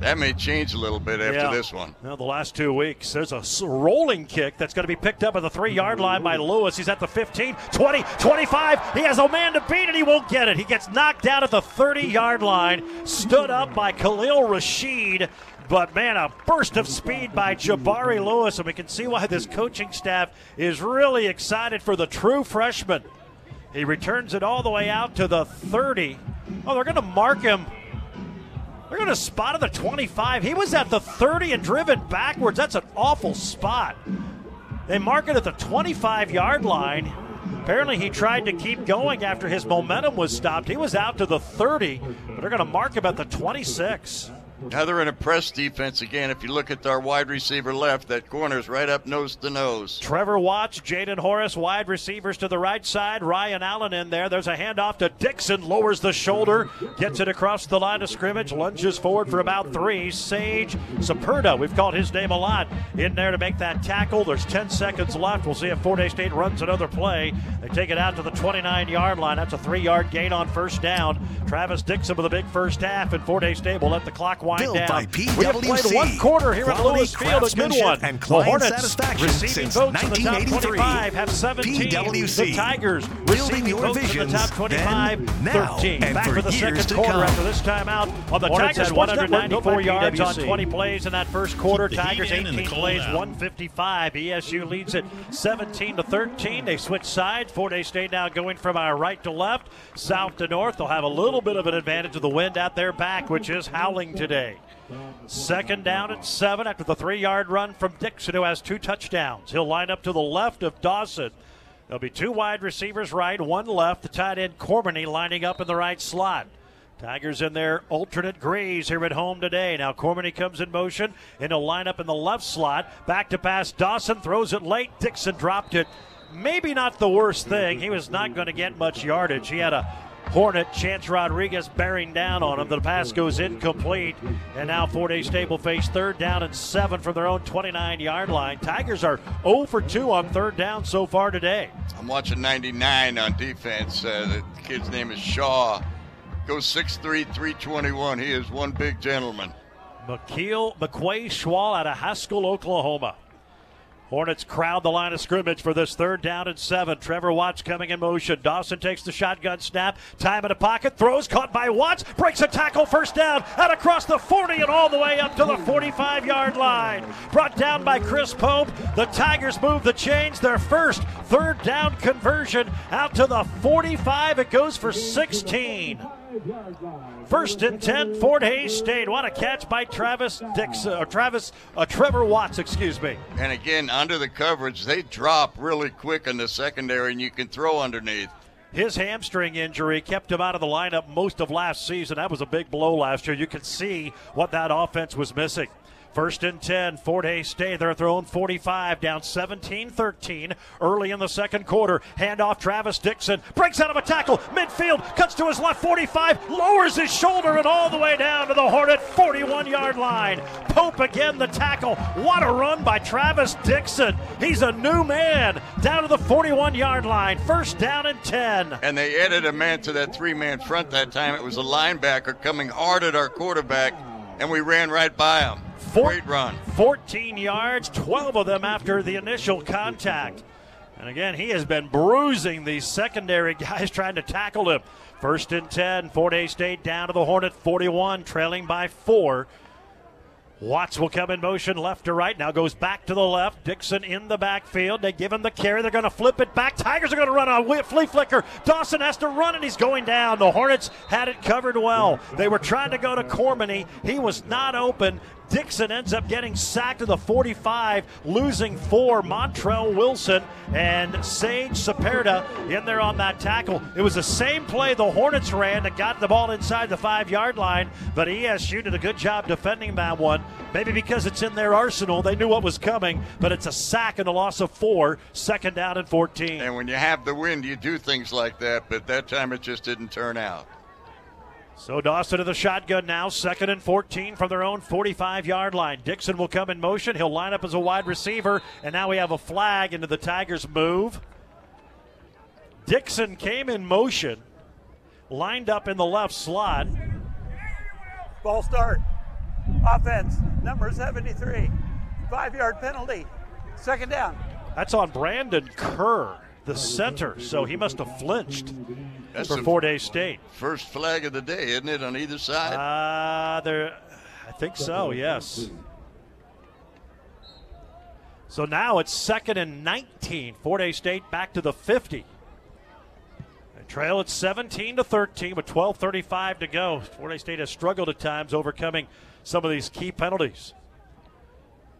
That may change a little bit after Yeah. this one. Well, the last two weeks, there's a rolling kick that's going to be picked up at the three yard line by Lewis. He's at the 15, 20, 25. He has a man to beat and he won't get it. He gets knocked down at the 30 yard line, stood up by Khalil Rashid. But man, a burst of speed by Jabari Lewis, and we can see why this coaching staff is really excited for the true freshman. He returns it all the way out to the 30. Oh, they're going to mark him they're going to spot at the 25. He was at the 30 and driven backwards. That's an awful spot. They mark it at the 25 yard line. Apparently, he tried to keep going after his momentum was stopped. He was out to the 30, but they're going to mark him at the 26. Now they're in a press defense again. If you look at our wide receiver left, that corner's right up nose to nose. Trevor Watts, Jaden Horace, wide receivers to the right side. Ryan Allen in there. There's a handoff to Dixon, lowers the shoulder, gets it across the line of scrimmage, lunges forward for about three. Sage Saperda, we've called his name a lot, in there to make that tackle. There's 10 seconds left. We'll see if Fort Hays State runs another play. They take it out to the 29 yard line. That's a three yard gain on first down. Travis Dixon with a big first half, and Fort Hays State will let the clock wind Built down. by We have played PWC. one quarter here at Lewis Field, a good one. and The Hornets satisfaction receiving votes in the top 1983. 25 have 17. PWC. The Tigers Building receiving your votes in the top 25, then, now, 13. Back for for the second quarter come. after this time out. On the Hornets Tigers had 194 yards on 20 plays in that first quarter. Tigers in the 18 plays, out. 155. ESU leads it 17 to 13. They switch sides. Fort Hays State now going from our right to left, south to north. They'll have a little bit of an advantage of the wind at their back, which is howling today. Second down at seven after the three yard run from Dixon, who has two touchdowns. He'll line up to the left of Dawson. There'll be two wide receivers right, one left. The tight end Cormany lining up in the right slot. Tigers in their alternate grays here at home today. Now Cormany comes in motion and he'll line up in the left slot. Back to pass. Dawson throws it late. Dixon dropped it. Maybe not the worst thing. He was not going to get much yardage. He had a Hornet, Chance Rodriguez bearing down on him. The pass goes incomplete. And now Fort State will face third down and seven from their own 29 yard line. Tigers are 0 for 2 on third down so far today. I'm watching 99 on defense. Uh, the kid's name is Shaw. Goes 6'3", 321. He is one big gentleman. McKeel McQuay Schwal out of Haskell, Oklahoma. Hornets crowd the line of scrimmage for this third down and seven. Trevor Watts coming in motion. Dawson takes the shotgun snap. Time in the pocket. Throws caught by Watts. Breaks a tackle. First down. Out across the 40 and all the way up to the 45 yard line. Brought down by Chris Pope. The Tigers move the chains. Their first third down conversion out to the 45. It goes for 16. First and 10, Fort Hays State. What a catch by Travis Dix, uh, Travis, uh, Trevor Watts, excuse me. And again, under the coverage, they drop really quick in the secondary, and you can throw underneath. His hamstring injury kept him out of the lineup most of last season. That was a big blow last year. You can see what that offense was missing. First and 10, Fort Hays State. They're own 45, down 17 13 early in the second quarter. Handoff Travis Dixon. Breaks out of a tackle. Midfield. Cuts to his left 45. Lowers his shoulder and all the way down to the Hornet 41 yard line. Pope again, the tackle. What a run by Travis Dixon. He's a new man. Down to the 41 yard line. First down and 10. And they added a man to that three man front that time. It was a linebacker coming hard at our quarterback, and we ran right by him. Four- Great run. 14 yards, 12 of them after the initial contact. And again, he has been bruising these secondary [LAUGHS] guys trying to tackle him. First and 10, Fort Hays State down to the Hornet 41, trailing by four. Watts will come in motion left to right. Now goes back to the left. Dixon in the backfield. They give him the carry. They're going to flip it back. Tigers are going to run a whi- flea flicker. Dawson has to run, and he's going down. The Hornets had it covered well. They were trying to go to Cormany. He was not open. Dixon ends up getting sacked to the 45, losing four. Montrell Wilson and Sage Saperda in there on that tackle. It was the same play the Hornets ran that got the ball inside the five yard line, but ESU did a good job defending that one. Maybe because it's in their arsenal, they knew what was coming, but it's a sack and a loss of four, second down and 14. And when you have the wind, you do things like that, but that time it just didn't turn out. So Dawson to the shotgun now, second and 14 from their own 45 yard line. Dixon will come in motion. He'll line up as a wide receiver, and now we have a flag into the Tigers' move. Dixon came in motion, lined up in the left slot. Ball start. Offense, number 73. Five yard penalty. Second down. That's on Brandon Kerr, the center, so he must have flinched That's for Fort Hays State. first flag of the day, isn't it, on either side? Uh, there, I think so. Yes. So now it's second and 19. Fort Hays State back to the 50. They trail at 17 to 13 with 12:35 to go. Fort Hays State has struggled at times overcoming some of these key penalties.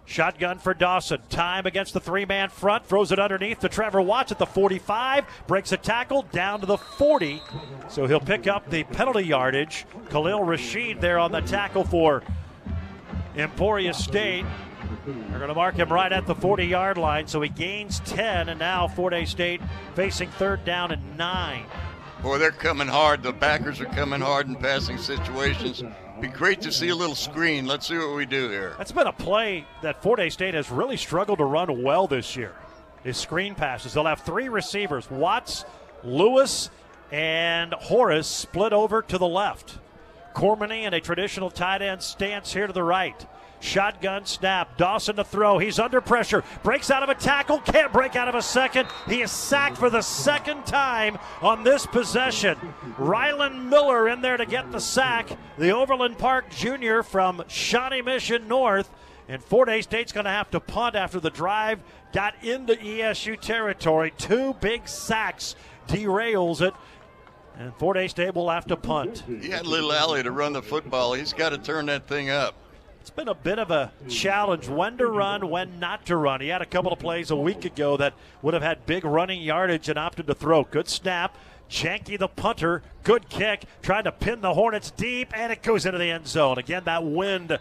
Shotgun for Dawson. Time against the three man front. Throws it underneath to Trevor Watts at the 45. Breaks a tackle down to the 40. So he'll pick up the penalty yardage. Khalil Rashid there on the tackle for Emporia State. They're going to mark him right at the 40 yard line. So he gains 10. And now Fort Hays State facing third down and nine. Boy, they're coming hard. The backers are coming hard in passing situations. Be great to see a little screen. Let's see what we do here. That's been a play that Fort Hays State has really struggled to run well this year. Is screen passes. They'll have three receivers: Watts, Lewis, and Horace split over to the left. Cormany in a traditional tight end stance here to the right. Shotgun snap. Dawson to throw. He's under pressure. Breaks out of a tackle. Can't break out of a second. He is sacked for the second time on this possession. Rylan Miller in there to get the sack. The Overland Park Junior from Shawnee Mission North. And Fort Hays State's going to have to punt after the drive got into ESU territory. Two big sacks derails it. And Fort Hays State will have to punt. He had little Alley to run the football. He's got to turn that thing up. It's been a bit of a challenge when to run, when not to run. He had a couple of plays a week ago that would have had big running yardage and opted to throw. Good snap. Jenke the punter, good kick, trying to pin the Hornets deep, and it goes into the end zone. Again, that wind,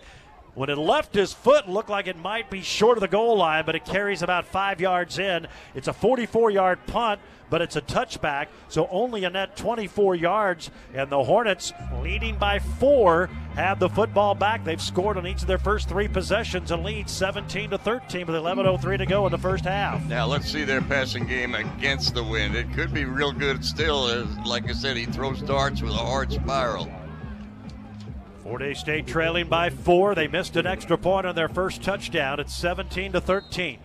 when it left his foot, looked like it might be short of the goal line, but it carries about five yards in. It's a 44 yard punt, but it's a touchback, so only a net 24 yards. And the Hornets, leading by four, have the football back. They've scored on each of their first three possessions and lead 17 to 13 with 11:03 to go in the first half. Now let's see their passing game against the wind. It could be real good still. Uh, like I said, he throws darts with a hard spiral. Fort Hays State trailing by four. They missed an extra point on their first touchdown. It's 17 to 13.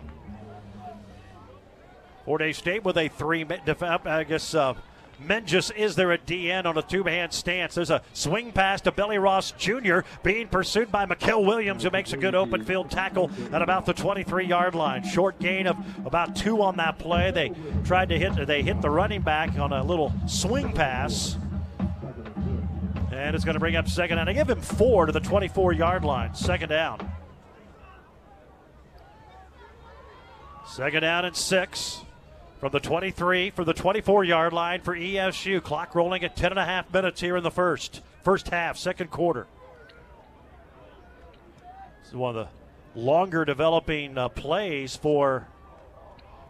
Fort Hays State with a three. def- I guess uh, Menges is there at DN on a two-hand stance. There's a swing pass to Billy Ross Jr. being pursued by McKell Williams, who makes a good open field tackle at about the 23-yard line. Short gain of about two on that play. They tried to hit. They hit the running back on a little swing pass. And it's going to bring up second down. I give him four to the 24 yard line. Second down. Second down and six from the 23 for the 24 yard line for ESU. Clock rolling at 10 and a half minutes here in the first. First half, second quarter. This is one of the longer developing uh, plays for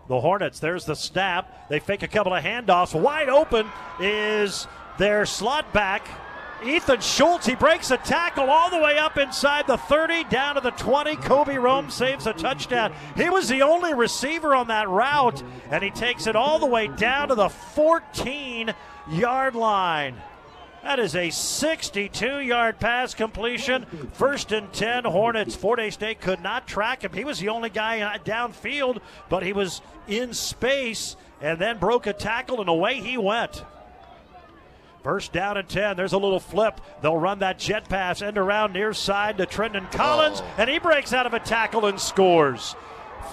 the Hornets. There's the snap. They fake a couple of handoffs. Wide open is their slot back. Ethan Schultz, he breaks a tackle all the way up inside the 30, down to the 20. Kobe Rome saves a touchdown. He was the only receiver on that route, and he takes it all the way down to the 14 yard line. That is a 62 yard pass completion. First and 10, Hornets. Fort Hays State could not track him. He was the only guy downfield, but he was in space and then broke a tackle, and away he went. First down and 10. There's a little flip. They'll run that jet pass end around near side to Trendon Collins, oh. and he breaks out of a tackle and scores.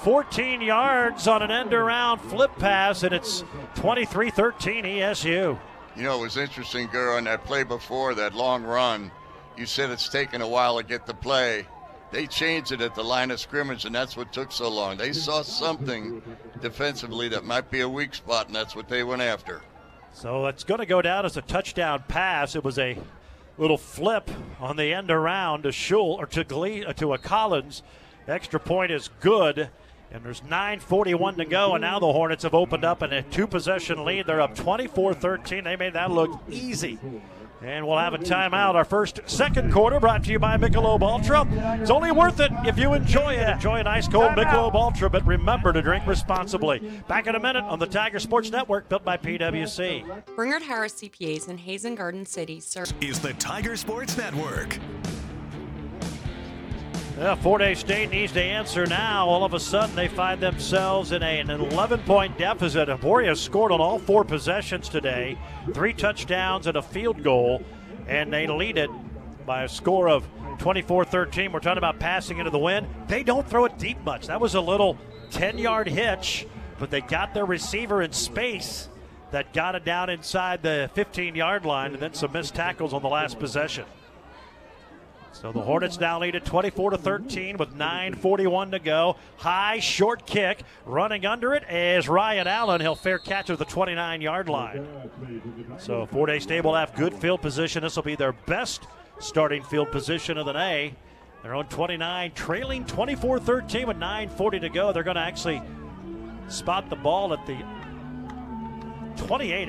14 yards on an end around flip pass, and it's 23 13 ESU. You know, it was interesting, Gurr, on that play before, that long run. You said it's taken a while to get the play. They changed it at the line of scrimmage, and that's what took so long. They saw something defensively that might be a weak spot, and that's what they went after. So it's going to go down as a touchdown pass. It was a little flip on the end around to Schul or to Glee, uh, to a Collins. Extra point is good. And there's 9.41 to go, and now the Hornets have opened up in a two possession lead. They're up 24 13. They made that look easy. And we'll have a timeout. Our first second quarter brought to you by Michelob Ultra. It's only worth it if you enjoy it. Enjoy an ice cold Michelob Ultra, but remember to drink responsibly. Back in a minute on the Tiger Sports Network, built by PWC. Bringard Harris CPAs in Hazen Garden City serve. Is the Tiger Sports Network. Yeah, Fort Hays State needs to answer now. All of a sudden, they find themselves in a, an 11 point deficit. Emporia scored on all four possessions today three touchdowns and a field goal, and they lead it by a score of 24 13. We're talking about passing into the wind. They don't throw it deep much. That was a little 10 yard hitch, but they got their receiver in space that got it down inside the 15 yard line, and then some missed tackles on the last possession. So the Hornets now lead at 24 to 13 with 9:41 to go. High short kick, running under it is Ryan Allen. He'll fair catch at the 29-yard line. So State will have good field position. This will be their best starting field position of the day. They're on 29, trailing 24-13 with 9:40 to go. They're going to actually spot the ball at the 28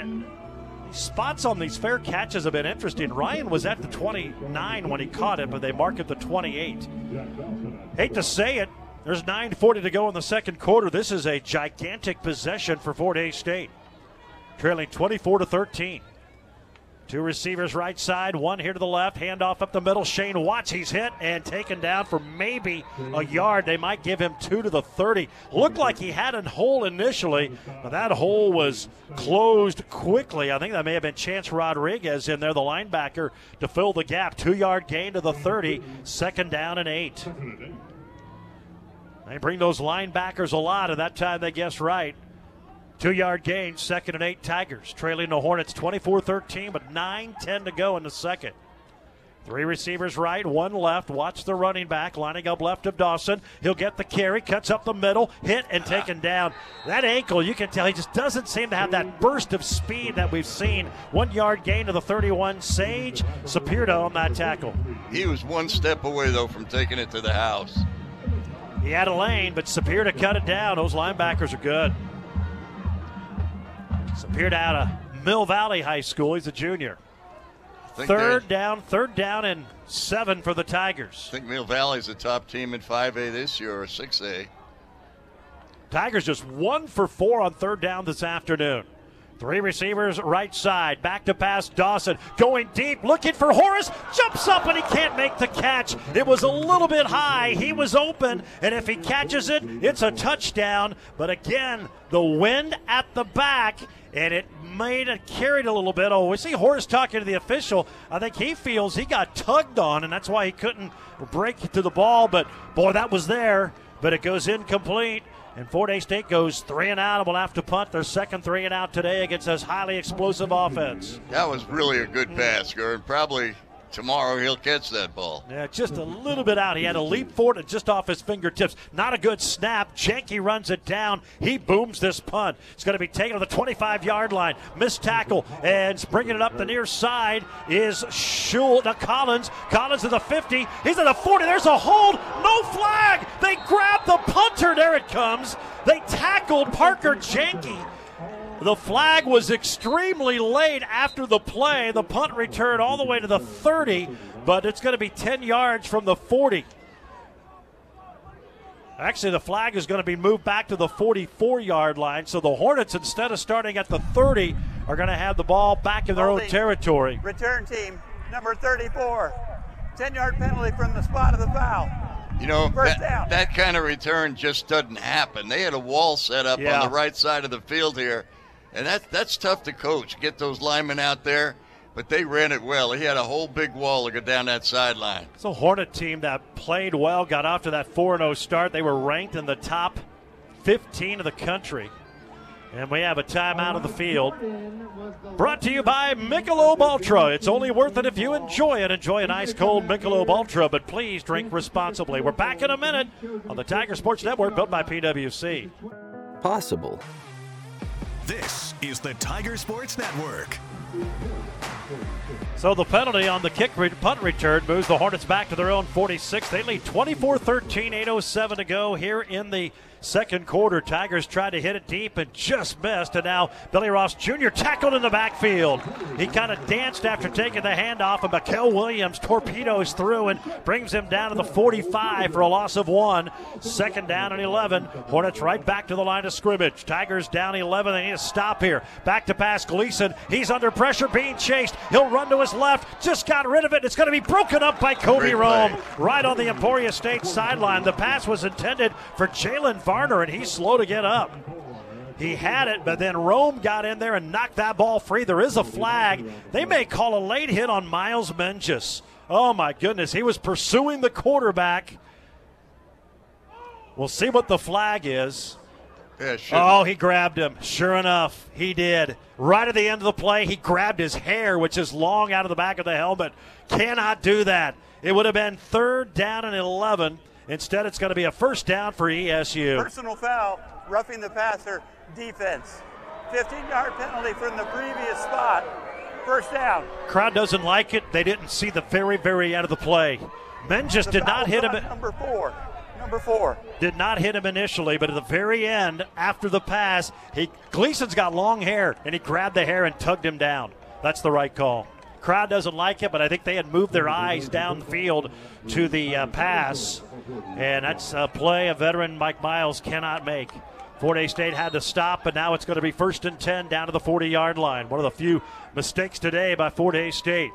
spots on these fair catches have been interesting. Ryan was at the 29 when he caught it, but they mark it the 28. Hate to say it, there's 9.40 to go in the second quarter. This is a gigantic possession for Fort Hays State, trailing 24 to 13. Two receivers right side, one here to the left, handoff up the middle. Shane Watts, he's hit and taken down for maybe a yard. They might give him two to the 30. Looked like he had a hole initially, but that hole was closed quickly. I think that may have been Chance Rodriguez in there, the linebacker, to fill the gap. Two yard gain to the 30, second down and eight. They bring those linebackers a lot, and that time they guessed right. Two yard gain, second and eight Tigers, trailing the Hornets 24 13, but 9 10 to go in the second. Three receivers right, one left. Watch the running back lining up left of Dawson. He'll get the carry, cuts up the middle, hit and taken down. That ankle, you can tell he just doesn't seem to have that burst of speed that we've seen. One yard gain to the 31. Sage Sapirta on that tackle. He was one step away, though, from taking it to the house. He had a lane, but Sapirta cut it down. Those linebackers are good. Appeared out of Mill Valley High School. He's a junior. Third down, third down, and seven for the Tigers. I think Mill Valley's the top team in 5A this year or 6A. Tigers just one for four on third down this afternoon. Three receivers right side. Back to pass Dawson. Going deep, looking for Horace. Jumps up and he can't make the catch. It was a little bit high. He was open, and if he catches it, it's a touchdown. But again, the wind at the back, and it made it carried a little bit. Oh, we see Horace talking to the official. I think he feels he got tugged on, and that's why he couldn't break to the ball. But boy, that was there. But it goes incomplete. And Fort Hays State goes three and out and will have to punt their second three and out today against this highly explosive offense. That was really a good pass, Gordon. Probably tomorrow he'll catch that ball. Yeah, just a little bit out. He had a leap forward and just off his fingertips. Not a good snap. Jenke runs it down. He booms this punt. It's going to be taken to the 25 yard line. Missed tackle and bringing it up the near side is Shul. Now Collins. Collins to the 50. He's at the 40. There's a hold. No flag. They grab the punter. There it comes. They tackled Parker Jenke. The flag was extremely late after the play. The punt returned all the way to the 30, but it's going to be 10 yards from the 40. Actually, the flag is going to be moved back to the 44 yard line. So the Hornets, instead of starting at the 30, are going to have the ball back in their Holding. own territory. Return team, number 34. 10 yard penalty from the spot of the foul. You know, that, that kind of return just doesn't happen. They had a wall set up Yeah. on the right side of the field here, and that that's tough to coach. Get those linemen out there, but they ran it well. He had a whole big wall to go down that sideline. It's a Hornet team that played well, got off to that 4 0 start. They were ranked in the top 15 of the country. And we have a timeout of the field. Brought to you by Michelob Ultra. It's only worth it if you enjoy it. Enjoy an ice cold Michelob Ultra, but please drink responsibly. We're back in a minute on the Tiger Sports Network, built by PWC. Possible. This is the Tiger Sports Network. So the penalty on the kick punt return moves the Hornets back to their own 46. They lead 24 13, 8.07 to go here in the second quarter. Tigers tried to hit it deep and just missed. And now Billy Ross Jr. tackled in the backfield. He kind of danced after taking the handoff, and Mikel Williams torpedoes through and brings him down to the 45 for a loss of one. Second down and 11. Hornets right back to the line of scrimmage. Tigers down 11. They need to stop here. Back to pass Gleason. He's under pressure, being chased. He'll run to his left. Just got rid of it. It's going to be broken up by Kobe Rome right on the Emporia State sideline. The pass was intended for Jalen Varner, and he's slow to get up. He had it, but then Rome got in there and knocked that ball free. There is a flag. They may call a late hit on Miles Menges. Oh my goodness, he was pursuing the quarterback. We'll see what the flag is. Yeah, sure. Oh, he grabbed him. Sure enough, he did. Right at the end of the play, he grabbed his hair, which is long out of the back of the helmet. Cannot do that. It would have been third down and 11. Instead, it's going to be a first down for ESU. Personal foul, roughing the passer, defense. 15 yard penalty from the previous spot. First down. Crowd doesn't like it. They didn't see the very, very end of the play. Menges The did not hit him. Number four. Number four. Did not hit him initially, but at the very end, after the pass, he Gleason's got long hair, and he grabbed the hair and tugged him down. That's the right call. Crowd doesn't like it, but I think they had moved their eyes down the field to the uh, pass, and that's a play a veteran Mike Miles cannot make. Fort Hays State had to stop, but now it's going to be first and 10 down to the 40 yard line. One of the few mistakes today by Fort Hays State.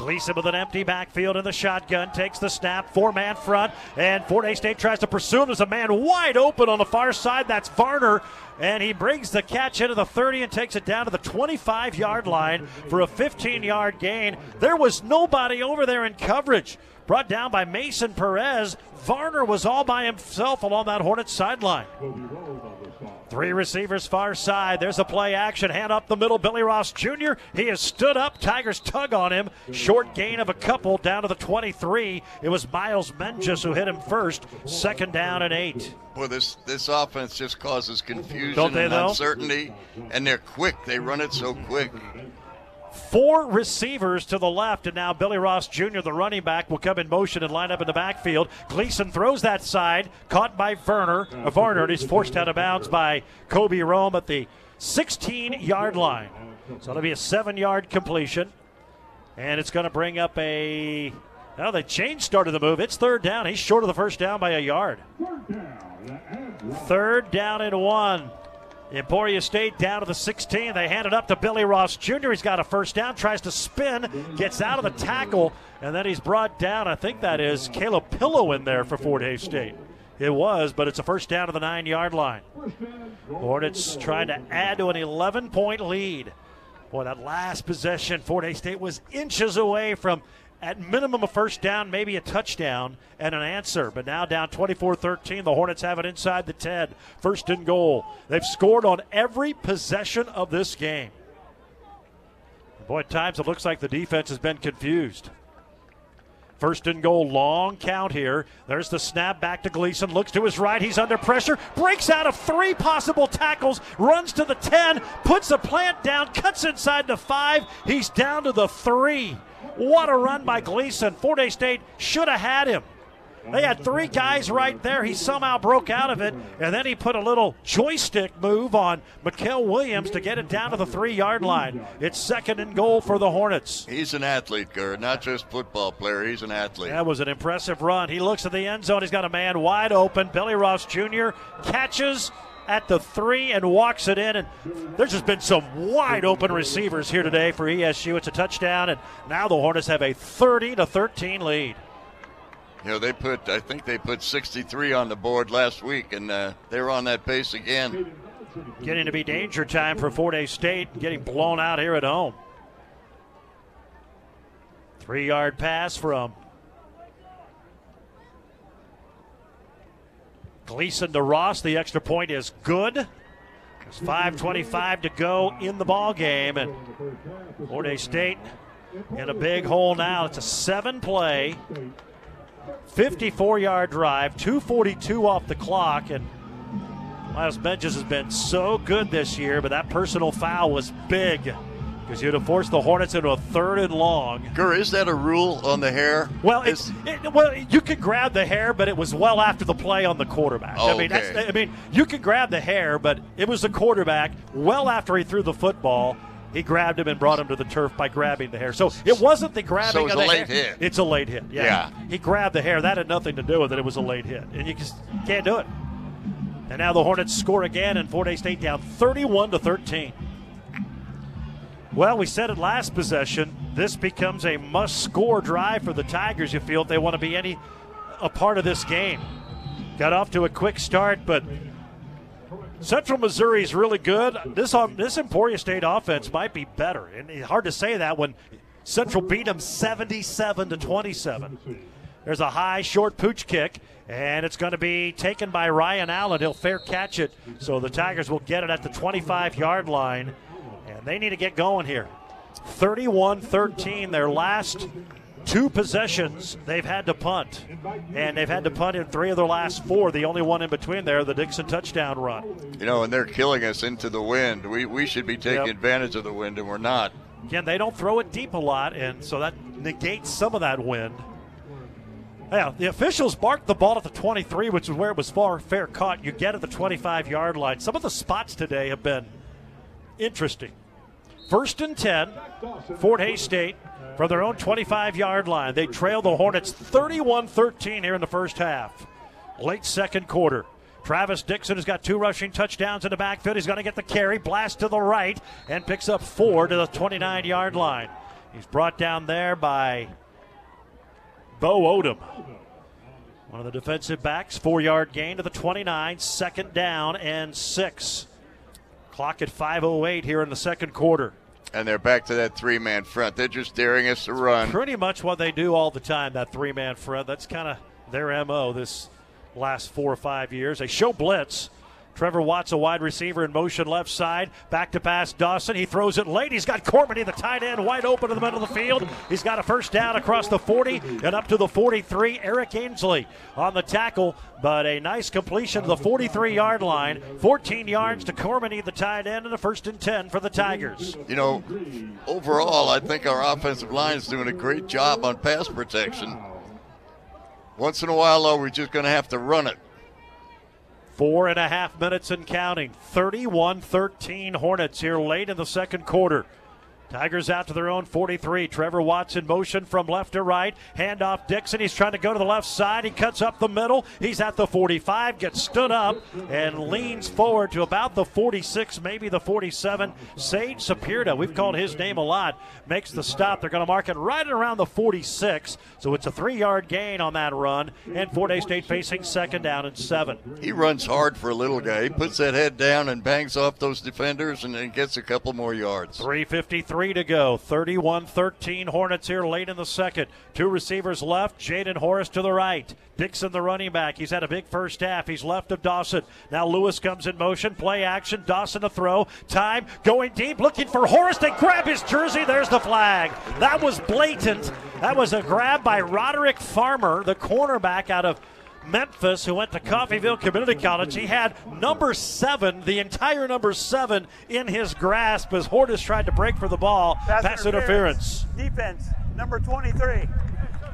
Gleason with an empty backfield in the shotgun takes the snap, four man front, and Fort Hays State tries to pursue him. There's a man wide open on the far side. That's Varner, and he brings the catch into the 30 and takes it down to the 25 yard line for a 15 yard gain. There was nobody over there in coverage. Brought down by Mason Perez. Varner was all by himself along that Hornets sideline. Three receivers far side. There's a play action. Hand up the middle. Billy Ross Jr. He has stood up. Tigers tug on him. Short gain of a couple down to the 23. It was Miles Menges who hit him first. Second down and eight. Boy, this this offense just causes confusion they, and uncertainty, and they're quick. They run it so quick. Four receivers to the left, and now Billy Ross Jr., the running back, will come in motion and line up in the backfield. Gleason throws that side, caught by Werner, uh, Varner, and he's forced out of bounds by Kobe Rome at the 16 yard line. So it'll be a seven yard completion, and it's going to bring up a. Now they changed started the move. It's third down. He's short of the first down by a yard. Third down and one. Emporia State down to the 16. They hand it up to Billy Ross Jr. He's got a first down, tries to spin, gets out of the tackle, and then he's brought down. I think that is Caleb Pillow in there for Fort Hays State. It was, but it's a first down to the nine yard line. Hornets trying to add to an 11 point lead. Boy, that last possession, Fort Hays State was inches away from at minimum a first down, maybe a touchdown and an answer. But now down 24 13. The Hornets have it inside the 10. First and goal. They've scored on every possession of this game. Boy, at times it looks like the defense has been confused. First and goal, long count here. There's the snap back to Gleason. Looks to his right. He's under pressure. Breaks out of three possible tackles. Runs to the 10. Puts the plant down. Cuts inside the five. He's down to the three. What a run by Gleason. Fort Hays State should have had him. They had three guys right there. He somehow broke out of it, and then he put a little joystick move on Mikael Williams to get it down to the three yard line. It's second and goal for the Hornets. He's an athlete, Gerd, not just football player. He's an athlete. That was an impressive run. He looks at the end zone. He's got a man wide open. Billy Ross Jr. catches at the three and walks it in. And there's just been some wide open receivers here today for ESU. It's a touchdown, and now the Hornets have a 30 to 13 lead. You know, they put, I think they put 63 on the board last week, and uh, they're on that pace again. Getting to be danger time for Fort Hays State, getting blown out here at home. Three yard pass from Gleason to Ross. The extra point is good. It's 5.25 to go in the ball game, and Fort State in a big hole now. It's a seven play, 54 yard drive, 242 off the clock, and Miles Menges has been so good this year, but that personal foul was big because you'd have forced the Hornets into a third and long. Gur, is that a rule on the hair? Well, it's it, well you could grab the hair, but it was well after the play on the quarterback. Oh, I mean, okay. that's, I mean, you could grab the hair, but it was the quarterback well after he threw the football. He grabbed him and brought him to the turf by grabbing the hair. So it wasn't the grabbing So it was of a late hair. hit. It's a late hit. Yeah. Yeah. He grabbed the hair. That had nothing to do with it. It was a late hit, and you just can't do it. And now the Hornets score again, and Fort Hays State down 31 to 13. Well, we said it last possession. This becomes a must-score drive for the Tigers. You feel if they want to be any a part of this game. Got off to a quick start, but Central Missouri is really good. This on this Emporia State offense might be better, and it's hard to say that when Central beat them 77 to 27. There's a high short pooch kick, and it's going to be taken by Ryan Allen. He'll fair catch it, so the Tigers will get it at the 25 yard line, and they need to get going here. 31 13, their last two possessions, they've had to punt. And they've had to punt in three of their last four. The only one in between there, the Dixon touchdown run. You know, and they're killing us into the wind. We, we should be taking Yep. advantage of the wind, and we're not. Again, they don't throw it deep a lot, and so that negates some of that wind. Yeah, the officials marked the ball at the 23, which is where it was far fair caught. You get at the 25 yard line. Some of the spots today have been interesting. First and 10, Fort Hays State from their own 25 yard line. They trail the Hornets 31 13 here in the first half. Late second quarter. Travis Dixon has got two rushing touchdowns in the backfield. He's going to get the carry, blast to the right, and picks up four to the 29 yard line. He's brought down there by Bo Odom. One of the defensive backs, four yard gain to the 29, second down and six. Clock at 5.08 here in the second quarter. And they're back to that three man front. They're just daring us to run. Pretty much what they do all the time, that three man front. That's kind of their MO this last four or five years. They show blitz. Trevor Watts, a wide receiver in motion left side. Back to pass Dawson. He throws it late. He's got Cormany, the tight end, wide open in the middle of the field. He's got a first down across the 40 and up to the 43. Eric Ainsley on the tackle, but a nice completion to the 43 yard line. 14 yards to Cormany, the tight end, and a first and 10 for the Tigers. You know, overall, I think our offensive line is doing a great job on pass protection. Once in a while, though, we're just going to have to run it. Four and a half minutes and counting. 31 13 Hornets here late in the second quarter. Tigers out to their own 43. Trevor Watts in motion from left to right. Handoff Dixon. He's trying to go to the left side. He cuts up the middle. He's at the 45, gets stood up, and leans forward to about the 46, maybe the 47. Sage Sapirda, we've called his name a lot, makes the stop. They're going to mark it right around the 46. So it's a three yard gain on that run. And Fort Hays State facing second down and seven. He runs hard for a little guy. He puts that head down and bangs off those defenders and then gets a couple more yards. 353 3 to go. 31 13 Hornets here late in the second. Two receivers left. Jaden Horace to the right. Dixon, the running back. He's had a big first half. He's left of Dawson. Now Lewis comes in motion. Play action. Dawson to throw. Time going deep. Looking for Horace. They grab his jersey. There's the flag. That was blatant. That was a grab by Roderick Farmer, the cornerback out of Memphis, who went to Coffeyville Community College. He had number seven, the entire number seven, in his grasp as Horace tried to break for the ball. Pass, Pass interference. interference. Defense, number 23.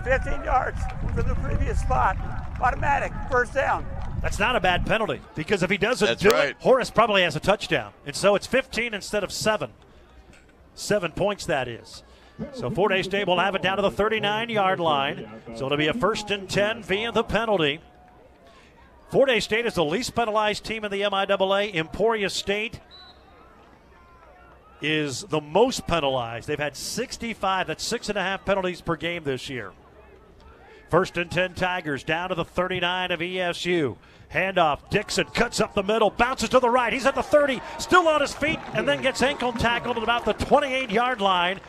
15 yards from the previous spot. Automatic, first down. That's not a bad penalty because if he doesn't That's do right. it, Horace probably has a touchdown. And so it's 15 instead of seven. Seven points, that is. So Fort Hays State will have it down to the 39 yard line. So it'll be a first and 10 via the penalty. Fort Hays State is the least penalized team in the MIAA. Emporia State is the most penalized. They've had 65, that's six and a half penalties per game this year. First and 10 Tigers down to the 39 of ESU. Handoff. Dixon cuts up the middle, bounces to the right. He's at the 30, still on his feet, and then gets ankle tackled at about the 28 yard line.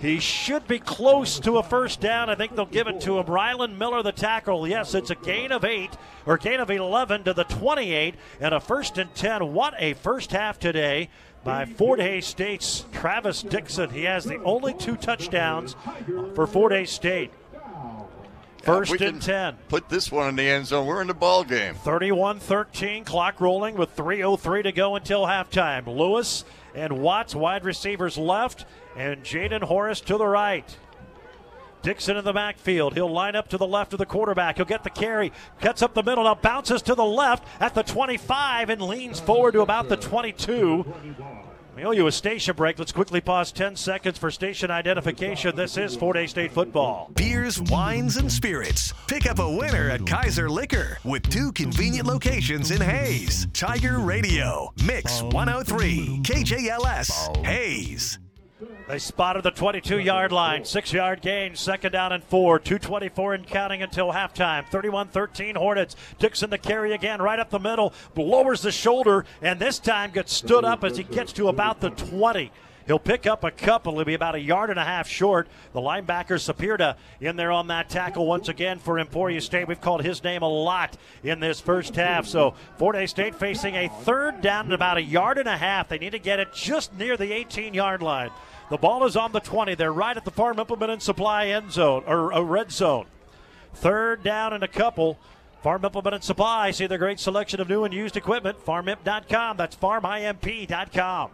He should be close to a first down. I think they'll give it to him. Rylan Miller, the tackle. Yes, it's a gain of eight or gain of 11 to the 28 and a first and 10. What a first half today by Fort Hays State's Travis Dixon. He has the only two touchdowns for Fort Hays State. First we and can 10. Put this one in the end zone. We're in the ball game. 31 13, clock rolling with 3.03 to go until halftime. Lewis and Watts, wide receivers left, and Jaden Horace to the right. Dixon in the backfield. He'll line up to the left of the quarterback. He'll get the carry, cuts up the middle, now bounces to the left at the 25 and leans forward to about the 22. We owe you a station break. Let's quickly pause 10 seconds for station identification. This is Fort Hays State football. Beers, wines, and spirits. Pick up a winner at Kaiser Liquor with two convenient locations in Hays. Tiger Radio, Mix 103, KJLS, Hays. They spotted the 22 yard line. Six yard gain, second down and four. 224 and counting until halftime. 31 13 Hornets. Dixon to carry again, right up the middle. Lowers the shoulder, and this time gets stood up as he gets to about the 20. He'll pick up a couple. He'll be about a yard and a half short. The linebacker Sapirta in there on that tackle once again for Emporia State. We've called his name a lot in this first half. So Fort Hays State facing a third down and about a yard and a half. They need to get it just near the 18 yard line. The ball is on the 20. They're right at the Farm Implement and Supply end zone or a red zone. Third down and a couple. Farm Implement and Supply. See their great selection of new and used equipment. FarmImp.com. That's FarmIMP.com.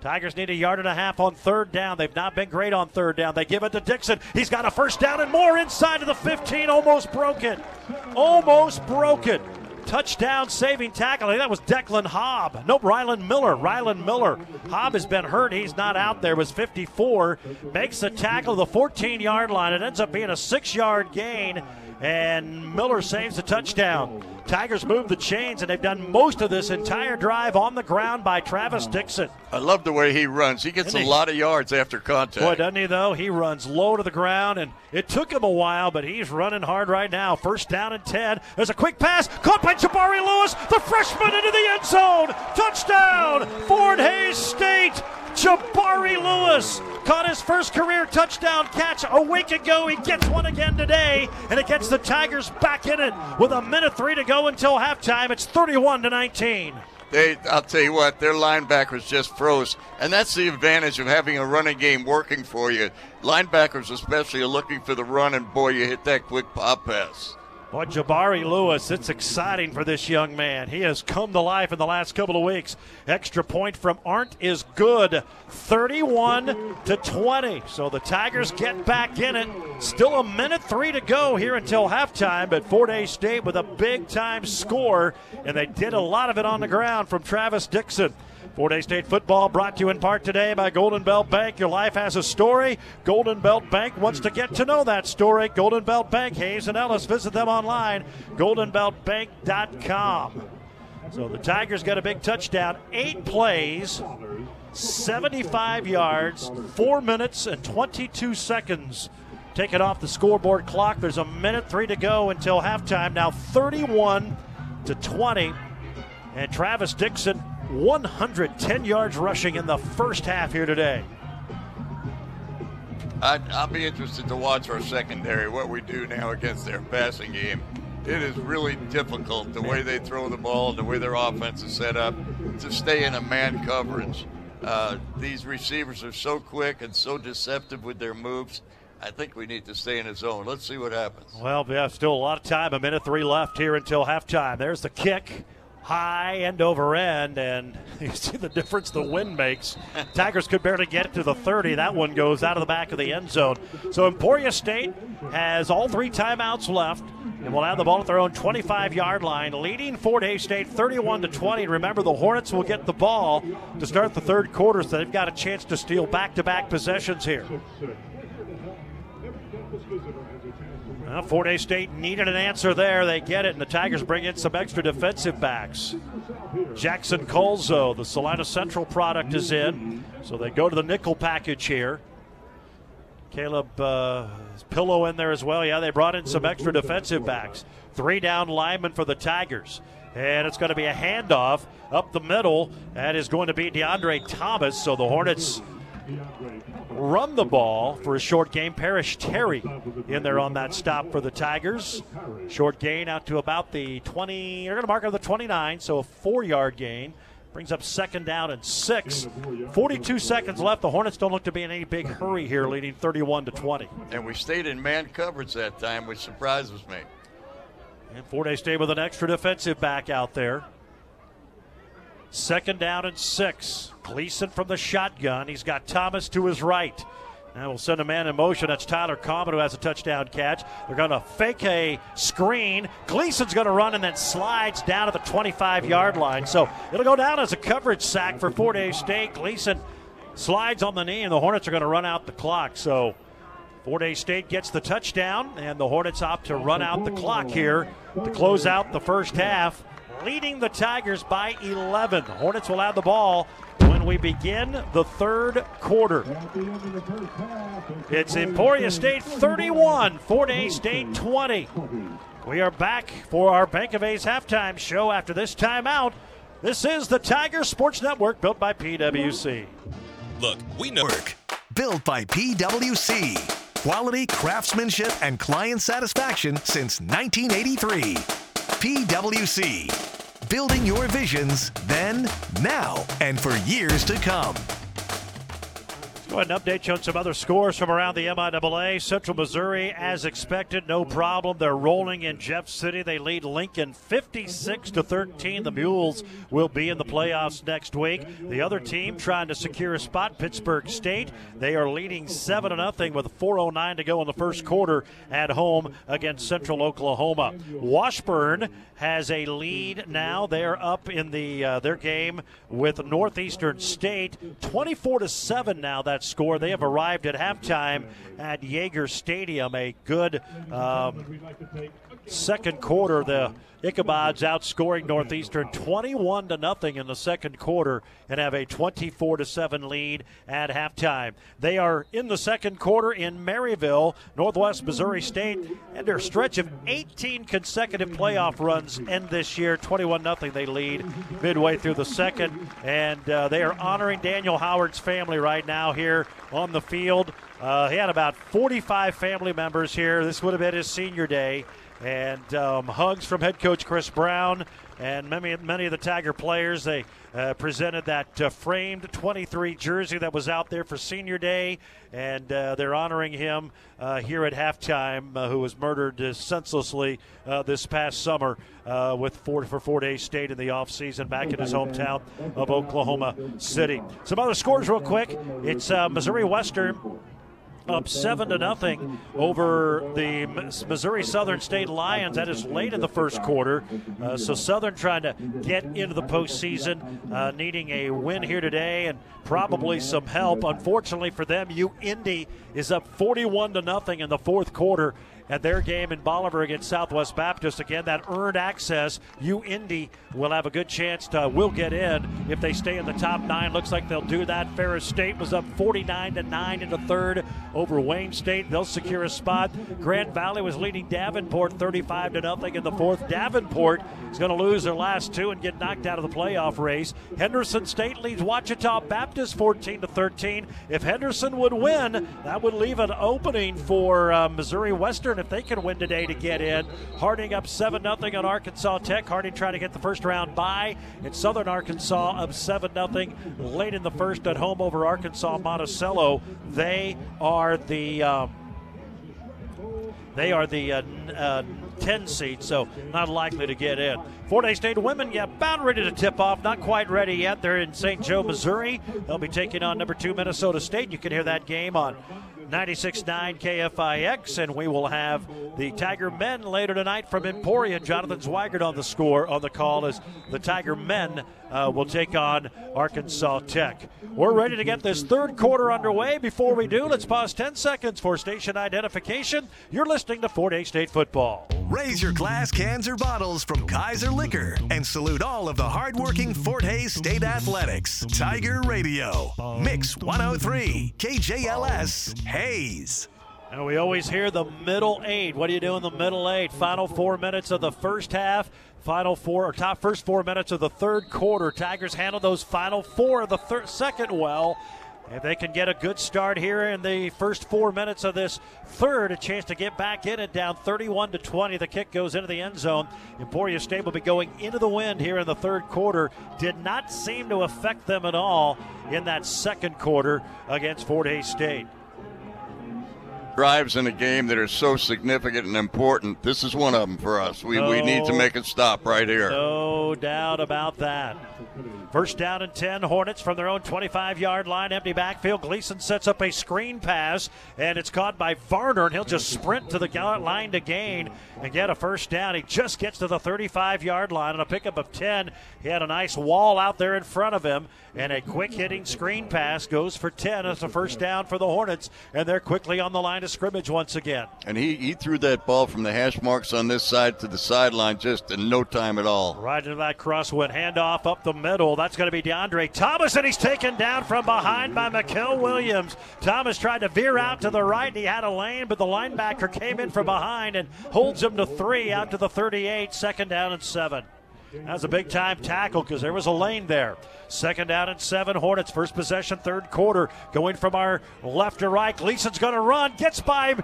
Tigers need a yard and a half on third down. They've not been great on third down. They give it to Dixon. He's got a first down and more inside of the 15. Almost broken. Almost broken. Touchdown saving tackle. That was Declan Hobb. Nope, Rylan Miller. Rylan Miller. Hobb has been hurt. He's not out there. Was 54. Makes the tackle the 14 yard line. It ends up being a six yard gain. And Miller saves the touchdown. Tigers move the chains, and they've done most of this entire drive on the ground by Travis mm. Dixon. I love the way he runs. He gets Isn't a he? lot of yards after contact. Boy, doesn't he, though? He runs low to the ground, and it took him a while, but he's running hard right now. First down and 10. There's a quick pass caught by Jabari Lewis, the freshman into the end zone. Touchdown, Fort Hays State. Jabari Lewis caught his first career touchdown catch a week ago. He gets one again today, and it gets the Tigers back in it with a minute three to go until halftime. It's 31 to 19. They, I'll tell you what, their linebackers just froze, and that's the advantage of having a running game working for you. Linebackers, especially, are looking for the run, and boy, you hit that quick pop pass. Boy, Jabari Lewis, it's exciting for this young man. He has come to life in the last couple of weeks. Extra point from Arndt is good. 31 to 20. So the Tigers get back in it. Still a minute three to go here until halftime, but Fort Hays State with a big time score, and they did a lot of it on the ground from Travis Dixon. Fort Hays State football brought to you in part today by Golden Belt Bank. Your life has a story. Golden Belt Bank wants to get to know that story. Golden Belt Bank, Hays and Ellis. Visit them online, goldenbeltbank.com. So the Tigers got a big touchdown. Eight plays, 75 yards, four minutes and 22 seconds. Taken off the scoreboard clock. There's a minute three to go until halftime. Now 31 to 20. And Travis Dixon, 110 yards rushing in the first half here today. I, I'll be interested to watch our secondary, what we do now against their passing game. It is really difficult the way they throw the ball, the way their offense is set up, to stay in a man coverage. Uh, these receivers are so quick and so deceptive with their moves. I think we need to stay in a zone. Let's see what happens. Well, we have still a lot of time. A minute three left here until halftime. There's the kick high end over end, and [LAUGHS] you see the difference the wind makes. Tigers could barely get it to the 30. That one goes out of the back of the end zone. So Emporia State has all three timeouts left and will have the ball at their own 25 yard line, leading Fort Hays State 31 to 20. Remember, the Hornets will get the ball to start the third quarter, so they've got a chance to steal back to back possessions here. Well, Fort Hays State needed an answer there. They get it, and the Tigers bring in some extra defensive backs. Jackson Colzo, the Salina Central product, is in, so they go to the nickel package here. Caleb uh, Pillow in there as well. Yeah, they brought in some extra defensive backs. Three down linemen for the Tigers. And it's going to be a handoff up the middle. That is going to be DeAndre Thomas. So the Hornets run the ball for a short game. Parrish Terry in there on that stop for the Tigers. Short gain out to about the 20. They're going to mark on the 29, so a four yard gain. Brings up second down and six. 42 seconds left. The Hornets don't look to be in any big hurry here, leading 31 to 20. And we stayed in man coverage that time, which surprises me. And Fort Hays stayed with an extra defensive back out there. Second down and six. Gleason from the shotgun. He's got Thomas to his right. Now we'll send a man in motion. That's Tyler Common who has a touchdown catch. They're going to fake a screen. Gleason's going to run and then slides down to the 25 yard line. So it'll go down as a coverage sack for Fort Hays State. Gleason slides on the knee, and the Hornets are going to run out the clock. So Fort Hays State gets the touchdown, and the Hornets opt to run out the clock here to close out the first half, leading the Tigers by 11. Hornets will have the ball when we begin the third quarter. It's Emporia State 31, Fort Hays State 20. We are back for our Bank of Hays halftime show after this timeout. This is the Tiger Sports Network built by PWC. Look, we know work. Built by PWC. Quality, craftsmanship, and client satisfaction since 1983. PWC building your visions then, now, and for years to come. Go ahead and update you on some other scores from around the MIAA. Central Missouri, as expected, no problem. They're rolling in Jeff City. They lead Lincoln 56 to 13. The Mules will be in the playoffs next week. The other team trying to secure a spot, Pittsburgh State. They are leading 7 0 with 4.09 to go in the first quarter at home against Central Oklahoma. Washburn has a lead now. They're up in the uh, their game with Northeastern State, 24 to 7 now. That score. They have arrived at halftime at Yager Stadium. A good um, second quarter. The Ichabods outscoring Northeastern 21 to nothing in the second quarter and have a 24 to 7 lead at halftime. They are in the second quarter in Maryville, Northwest Missouri State, and their stretch of 18 consecutive playoff runs end this year. 21 nothing they lead midway through the second, and uh, they are honoring Daniel Howard's family right now here on the field. Uh, he had about 45 family members here. This would have been his senior day and um, hugs from head coach Chris Brown and many many of the Tiger players. They uh, presented that uh, framed 23 jersey that was out there for Senior Day, and uh, they're honoring him uh, here at halftime, uh, who was murdered uh, senselessly this past summer with Fort for four Hays State in the offseason back in his hometown of Oklahoma City. Some other scores, real quick. It's Missouri Western up seven to nothing over the Missouri Southern State Lions. That is late in the first quarter. Uh, so Southern trying to get into the postseason, uh, needing a win here today and probably some help. Unfortunately for them, UIndy is up 41 to nothing in the fourth quarter at their game in Bolivar against Southwest Baptist. Again, that earned access. UIndy will have a good chance to will get in if they stay in the top nine. Looks like they'll do that. Ferris State was up 49 to nine in the third over Wayne State. They'll secure a spot. Grand Valley was leading Davenport 35 to nothing in the fourth. Davenport is going to lose their last two and get knocked out of the playoff race. Henderson State leads Ouachita Baptist 14 to 13. If Henderson would win, that would leave an opening for uh, Missouri Western if they can win today to get in. Harding up 7 0 on Arkansas Tech. Harding trying to get the first round bye. And Southern Arkansas up 7 0 late in the first at home over Arkansas Monticello. They are the. Um, they are the uh, uh, 10 seed, so not likely to get in. Fort Hays State women, yeah, about ready to tip off. Not quite ready yet. They're in St. Joe, Missouri. They'll be taking on number two Minnesota State. You can hear that game on 96.9 KFIX, and we will have the Tiger men later tonight from Emporia. Jonathan Zweigert on the score on the call as the Tiger men uh, will take on Arkansas Tech. We're ready to get this third quarter underway. Before we do, let's pause 10 seconds for station identification. You're listening to Fort Hays State football. Raise your glass cans or bottles from Kaiser Liquor and salute all of the hardworking Fort Hays State Athletics. Tiger Radio, Mix 103, KJLS, Hays. And we always hear the middle eight. What do you do in the middle eight? Final four minutes of the first half. Final four or top first four minutes of the third quarter. Tigers handle those final four of the thir- second well. If they can get a good start here in the first four minutes of this third, a chance to get back in it down 31 to 20. The kick goes into the end zone. Emporia State will be going into the wind here in the third quarter. Did not seem to affect them at all in that second quarter against Fort Hays State drives in a game that are so significant and important. This is one of them for us. We, no, we need to make it stop right here. No doubt about that. First down and 10, Hornets from their own 25 yard line, empty backfield. Gleason sets up a screen pass, and it's caught by Varner, and he'll just sprint to the line to gain and get a first down. He just gets to the 35 yard line on a pickup of 10. He had a nice wall out there in front of him, and a quick hitting screen pass goes for 10 as a first down for the Hornets, and they're quickly on the line of scrimmage once again. And he, he threw that ball from the hash marks on this side to the sideline just in no time at all. Right into that crosswind handoff up the middle. That's going to be DeAndre Thomas, and he's taken down from behind by Mikel Williams. Thomas tried to veer out to the right. and He had a lane, but the linebacker came in from behind and holds him to three out to the 38. Second down and seven. That was a big time tackle because there was a lane there. Second down and seven. Hornets first possession, third quarter. Going from our left to right. Gleason's going to run. Gets by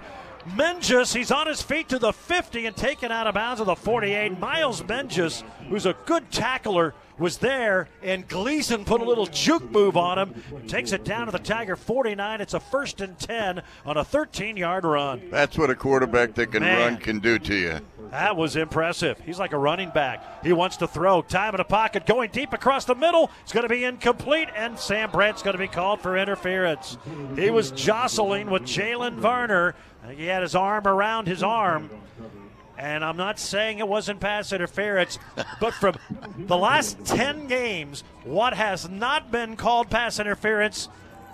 Menges, he's on his feet to the 50 and taken out of bounds of the 48. Miles Menges, who's a good tackler, was there, and Gleason put a little juke move on him. Takes it down to the Tiger 49. It's a first and 10 on a 13 yard run. That's what a quarterback that can Man. run can do to you. That was impressive. He's like a running back. He wants to throw. Time in the pocket, going deep across the middle. It's going to be incomplete, and Sam Brandt's going to be called for interference. He was jostling with Jalen Varner. He had his arm around his arm. And I'm not saying it wasn't pass interference, but from the last 10 games, what has not been called pass interference,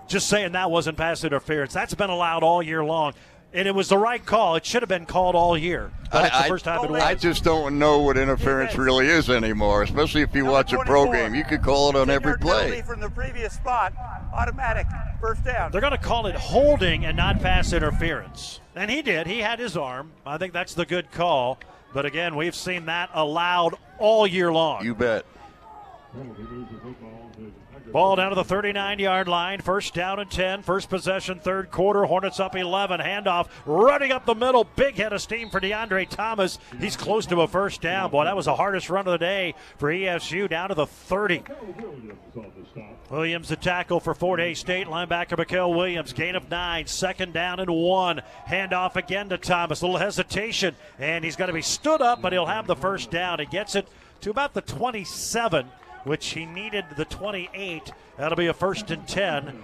just saying that wasn't pass interference. That's been allowed all year long. And it was the right call. It should have been called all year. But it's the I, first time it was. I just don't know what interference really is anymore, especially if you Number watch a pro game. You could call it on every play. From the previous spot, automatic first down. They're going to call it holding and not pass interference. And he did. He had his arm. I think that's the good call. But again, we've seen that allowed all year long. You bet. Ball down to the 39 yard line. First down and 10. First possession, third quarter. Hornets up 11. Handoff running up the middle. Big head of steam for DeAndre Thomas. He's close to a first down. Boy, that was the hardest run of the day for ESU down to the 30. Williams the tackle for Fort Hays State. Linebacker Mikel Williams. Gain of nine. Second down and one. Handoff again to Thomas. A little hesitation. And he's going to be stood up, but he'll have the first down. He gets it to about the 27 which he needed the 28. That'll be a first and 10.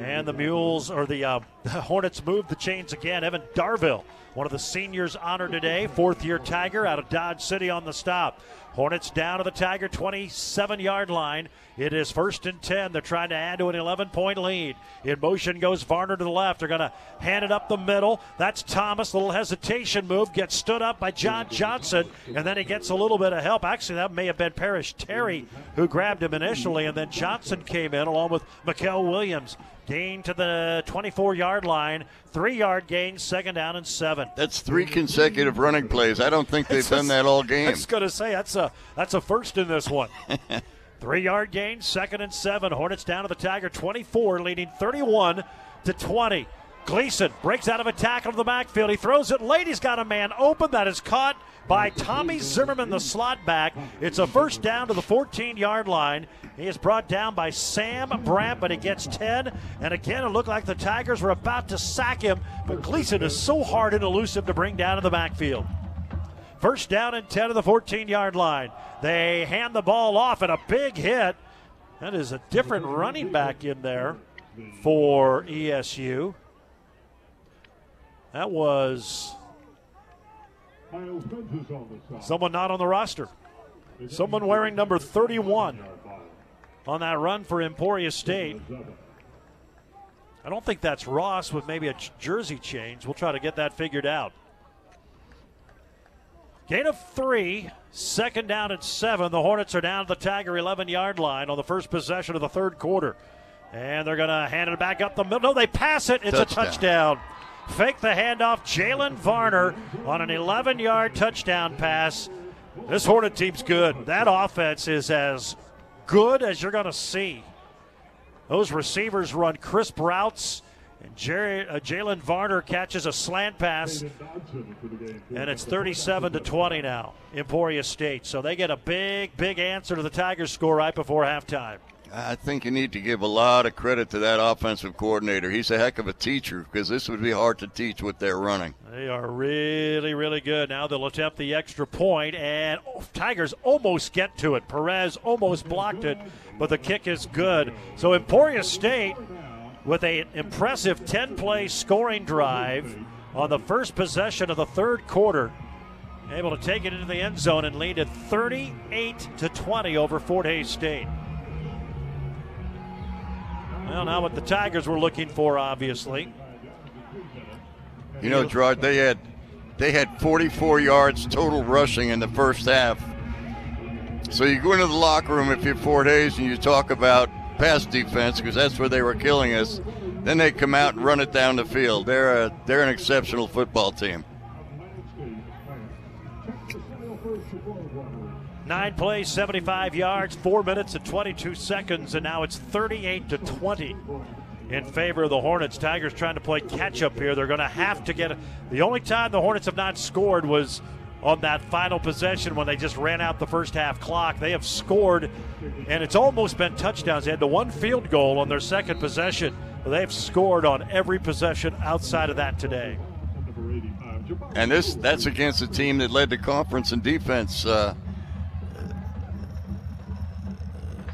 And the Mules, or the uh, [LAUGHS] the Hornets move the chains again. Evan Darville, one of the seniors honored today, fourth year Tiger out of Dodge City on the stop. Hornets down to the Tiger 27 yard line. It is first and 10. They're trying to add to an 11 point lead. In motion goes Varner to the left. They're going to hand it up the middle. That's Thomas. Little hesitation move. Gets stood up by John Johnson. And then he gets a little bit of help. Actually, that may have been Parrish Terry who grabbed him initially. And then Johnson came in along with Mikel Williams. Gain to the 24 yard line. Three yard gain, second down and seven. That's three consecutive running plays. I don't think they've done a- that all game. [LAUGHS] I was going to say that's a that's a first in this one. [LAUGHS] Three yard gain, second and seven. Hornets down to the Tiger 24, leading 31 to 20. Gleason breaks out of a tackle to the backfield. He throws it late. He's got a man open that is caught by Tommy Zimmerman, the slot back. It's a first down to the 14 yard line. He is brought down by Sam Brandt, but he gets 10. And again, it looked like the Tigers were about to sack him, but Gleason is so hard and elusive to bring down in the backfield. First down and 10 to the 14 yard line. They hand the ball off and a big hit. That is a different running back in there for ESU. That was someone not on the roster. Someone wearing number 31 on that run for Emporia State. I don't think that's Ross with maybe a jersey change. We'll try to get that figured out. Gain of three, second down at seven. The Hornets are down to the Tiger 11 yard line on the first possession of the third quarter. And they're going to hand it back up the middle. No, they pass it. It's Touchdown. a touchdown. Fake the handoff. Jalen Varner on an 11 yard touchdown pass. This Hornet team's good. That offense is as good as you're going to see. Those receivers run crisp routes, and uh, Jalen Varner catches a slant pass, and it's 37 to 20 now, Emporia State. So they get a big, big answer to the Tigers' score right before halftime. I think you need to give a lot of credit to that offensive coordinator. He's a heck of a teacher because this would be hard to teach what they're running. They are really, really good. Now they'll attempt the extra point, and oh, Tigers almost get to it. Perez almost blocked it, but the kick is good. So Emporia State, with an impressive 10 play scoring drive on the first possession of the third quarter, able to take it into the end zone and lead it 38 to 20 over Fort Hays State. Well, now what the Tigers were looking for, obviously. You know, Gerard, they had they had 44 yards total rushing in the first half. So you go into the locker room if you're Fort Hays and you talk about pass defense because that's where they were killing us. Then they come out and run it down the field. They're a, they're an exceptional football team. Nine plays, 75 yards, four minutes and 22 seconds, and now it's 38 to 20 in favor of the Hornets. Tigers trying to play catch up here. They're going to have to get. The only time the Hornets have not scored was on that final possession when they just ran out the first half clock. They have scored, and it's almost been touchdowns. They had the one field goal on their second possession, they've scored on every possession outside of that today. And this that's against a team that led the conference in defense. Uh,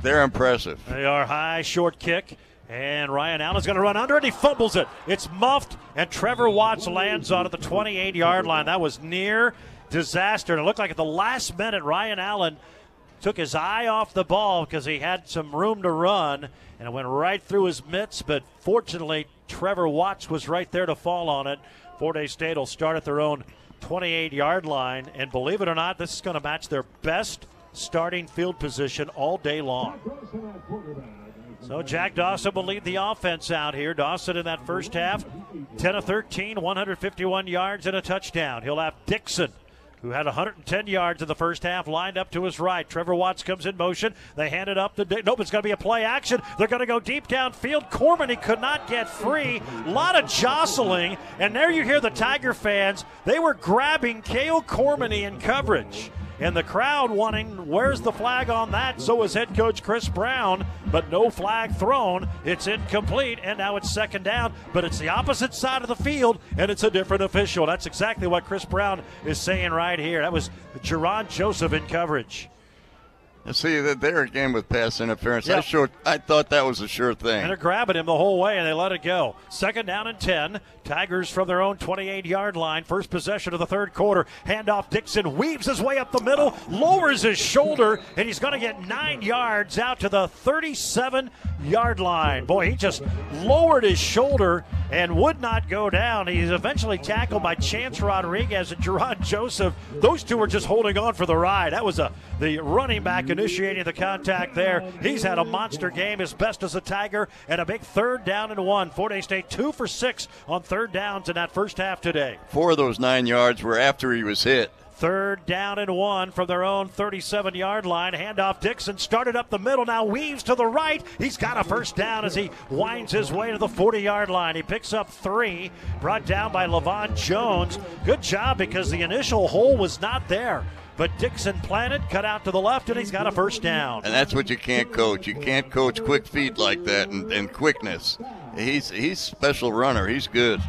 they're impressive. They are high, short kick. And Ryan Allen's going to run under it. He fumbles it. It's muffed, and Trevor Watts lands on at the 28 yard line. That was near disaster. And it looked like at the last minute, Ryan Allen took his eye off the ball because he had some room to run, and it went right through his mitts. But fortunately, Trevor Watts was right there to fall on it. Fort Hays State will start at their own 28 yard line. And believe it or not, this is going to match their best starting field position all day long. So Jack Dawson will lead the offense out here. Dawson in that first half, 10 of 13, 151 yards and a touchdown. He'll have Dixon, who had 110 yards in the first half, lined up to his right. Trevor Watts comes in motion. They hand it up to Di- nope. It's going to be a play action. They're going to go deep downfield. Cormany could not get free. A lot of jostling, and there you hear the Tiger fans. They were grabbing Kale Cormany in coverage. And the crowd wanting, where's the flag on that? So was head coach Chris Brown, but no flag thrown. It's incomplete, and now it's second down, but it's the opposite side of the field, and it's a different official. That's exactly what Chris Brown is saying right here. That was Jerron Joseph in coverage. See that there again with pass interference. I sure I thought that was a sure thing. And they're grabbing him the whole way, and they let it go. Second down and 10. Tigers from their own 28 yard line. First possession of the third quarter. Handoff Dixon weaves his way up the middle, lowers his shoulder, and he's going to get nine yards out to the 37 yard line. Boy, he just lowered his shoulder and would not go down. He's eventually tackled by Chance Rodriguez and Gerard Joseph. Those two were just holding on for the ride. That was a the running back initiating the contact there. He's had a monster game, his best as a Tiger, and a big third down and one. Fort Hays State two for six on third downs in that first half today. Four of those nine yards were after he was hit. Third down and one from their own 37 yard line. Handoff Dixon started up the middle, now weaves to the right. He's got a first down as he winds his way to the 40 yard line. He picks up three, brought down by Levon Jones. Good job because the initial hole was not there. But Dixon planted, cut out to the left, and he's got a first down. And that's what you can't coach. You can't coach quick feet like that and, and quickness. He's he's special runner. He's good.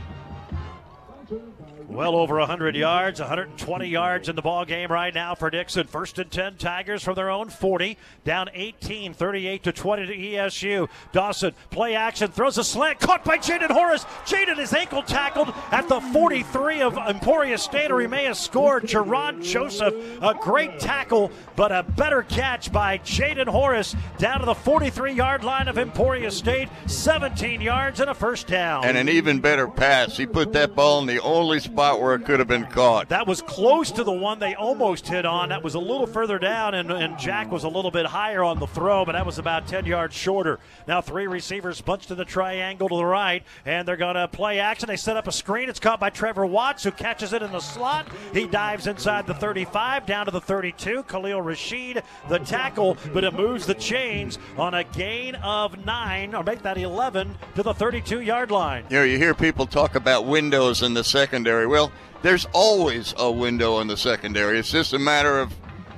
Well over 100 yards, 120 yards in the ball game right now for Dixon. First and 10 Tigers from their own 40, down 18, 38 to 20 to ESU. Dawson play action, throws a slant, caught by Jaden Horace. Jaden is ankle tackled at the 43 of Emporia State, or he may have scored. Jerron Joseph, a great tackle, but a better catch by Jaden Horace down to the 43 yard line of Emporia State, 17 yards and a first down. And an even better pass. He put that ball in the only spot where it could have been caught. That was close to the one they almost hit on. That was a little further down, and, and Jack was a little bit higher on the throw, but that was about 10 yards shorter. Now, three receivers bunched in the triangle to the right, and they're going to play action. They set up a screen. It's caught by Trevor Watts, who catches it in the slot. He dives inside the 35, down to the 32. Khalil Rashid, the tackle, but it moves the chains on a gain of nine, or make that 11, to the 32 yard line. You know, you hear people talk about windows in the secondary. Well, there's always a window in the secondary. It's just a matter of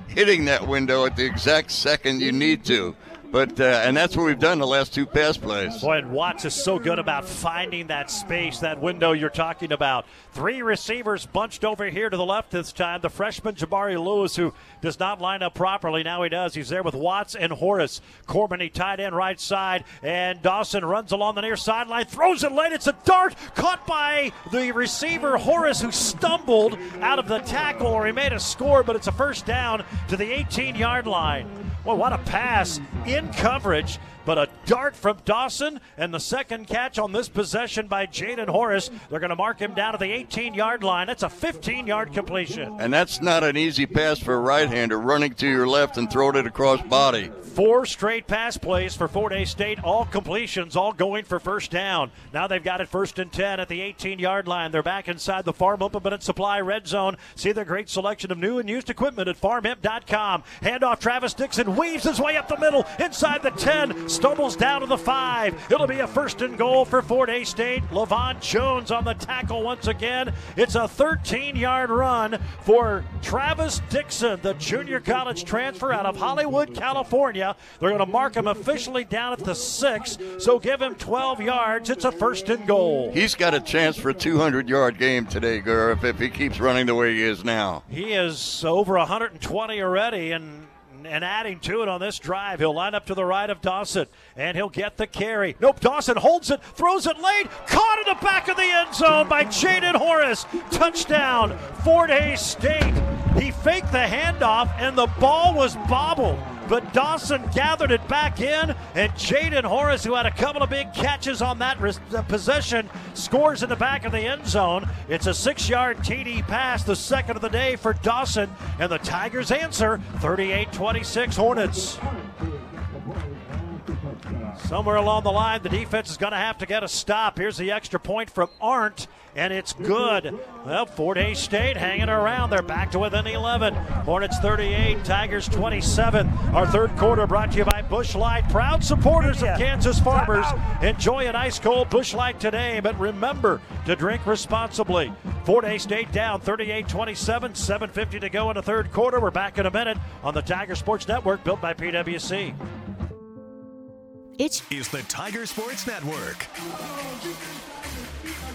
hitting that window at the exact second you need to. But uh, and that's what we've done the last two pass plays. Boy, and Watts is so good about finding that space, that window you're talking about. Three receivers bunched over here to the left this time. The freshman Jabari Lewis, who does not line up properly, now he does. He's there with Watts and Horace. Corbin, he tied in right side, and Dawson runs along the near sideline, throws it late. It's a dart caught by the receiver Horace, who stumbled out of the tackle, or he made a score, but it's a first down to the 18 yard line. Well, what a pass in coverage, but a dart from Dawson, and the second catch on this possession by Jaden Horace. They're going to mark him down to the 18 yard line. That's a 15 yard completion. And that's not an easy pass for a right-hander running to your left and throwing it across body. Four straight pass plays for Fort Hays State, all completions, all going for first down. Now they've got it first and 10 at the 18 yard line. They're back inside the Farm Implement Supply red zone. See their great selection of new and used equipment at farmimp.com. Handoff Travis Dixon weaves his way up the middle inside the 10, stumbles down to the 5. It'll be a first and goal for Fort Hays State. Levon Jones on the tackle once again. It's a 13 yard run for Travis Dixon, the junior college transfer out of Hollywood, California. They're going to mark him officially down at the 6, so give him 12 yards. It's a first and goal. He's got a chance for a 200-yard game today, Gurf, if he keeps running the way he is now. He is over 120 already and and adding to it on this drive. He'll line up to the right of Dawson and he'll get the carry. Nope, Dawson holds it, throws it late, caught in the back of the end zone by Jaden Horace. Touchdown, Fort Hays State. He faked the handoff and the ball was bobbled. But Dawson gathered it back in, and Jaden Horace, who had a couple of big catches on that res- uh, possession, scores in the back of the end zone. It's a six yard TD pass, the second of the day for Dawson, and the Tigers answer 38 26 Hornets. Somewhere along the line, the defense is going to have to get a stop. Here's the extra point from Arndt, and it's good. Well, Fort Hays State hanging around. They're back to within 11. Hornets 38, Tigers 27. Our third quarter brought to you by Busch Light, proud supporters of Kansas farmers. Enjoy an ice cold Busch Light today, but remember to drink responsibly. Fort Hays State down 38 27, 7.50 to go in the third quarter. We're back in a minute on the Tiger Sports Network built by PWC. It's is the Tiger Sports Network.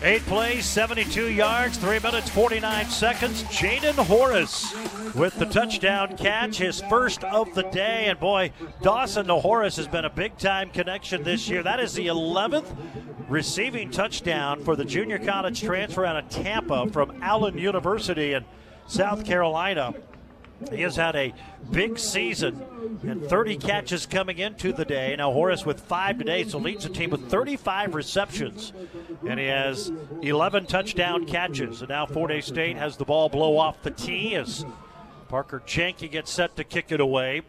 Eight plays, 72 yards, 3 minutes, 49 seconds. Jaden Horace with the touchdown catch, his first of the day. And boy, Dawson to Horace has been a big time connection this year. That is the 11th receiving touchdown for the junior college transfer out of Tampa from Allen University in South Carolina. He has had a big season and 30 catches coming into the day. Now Horace with five today, so leads the team with 35 receptions, and he has 11 touchdown catches. And now Fort Hays State has the ball blow off the tee as Parker Jenke gets set to kick it away.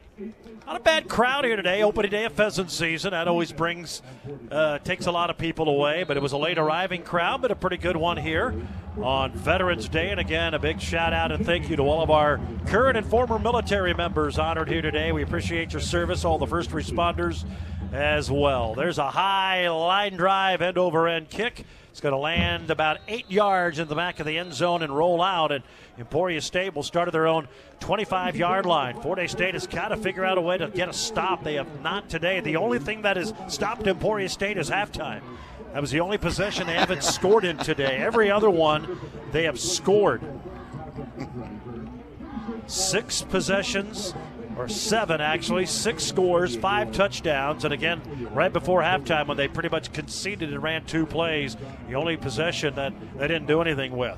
Not a bad crowd here today. Opening day of pheasant season. That always brings, uh, takes a lot of people away. But it was a late arriving crowd, but a pretty good one here on Veterans Day. And again, a big shout out and thank you to all of our current and former military members honored here today. We appreciate your service, all the first responders as well. There's a high line drive, end over end kick. It's going to land about eight yards in the back of the end zone and roll out. And Emporia State will start their own 25 yard line. Fort State has got to figure out a way to get a stop. They have not today. The only thing that has stopped Emporia State is halftime. That was the only possession they haven't scored in today. Every other one they have scored. Six possessions, or seven actually, six scores, five touchdowns, and again, right before halftime when they pretty much conceded and ran two plays, the only possession that they didn't do anything with.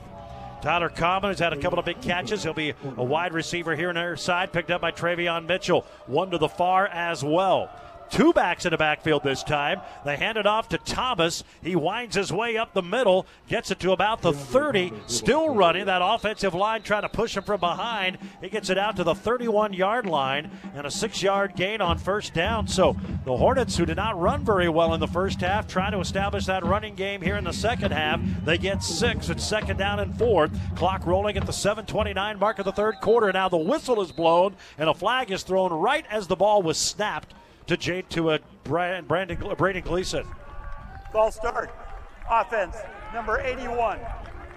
Tyler Common has had a couple of big catches. He'll be a wide receiver here on their side, picked up by Travion Mitchell. One to the far as well. Two backs in the backfield this time. They hand it off to Thomas. He winds his way up the middle, gets it to about the 30, still running. That offensive line trying to push him from behind. He gets it out to the 31 yard line and a six yard gain on first down. So the Hornets, who did not run very well in the first half, trying to establish that running game here in the second half. They get six. It's second down and fourth. Clock rolling at the 7:29 mark of the third quarter. Now the whistle is blown and a flag is thrown right as the ball was snapped to Jade to uh, a Brandon, Brandon Braden Gleason. Ball start. Offense number 81.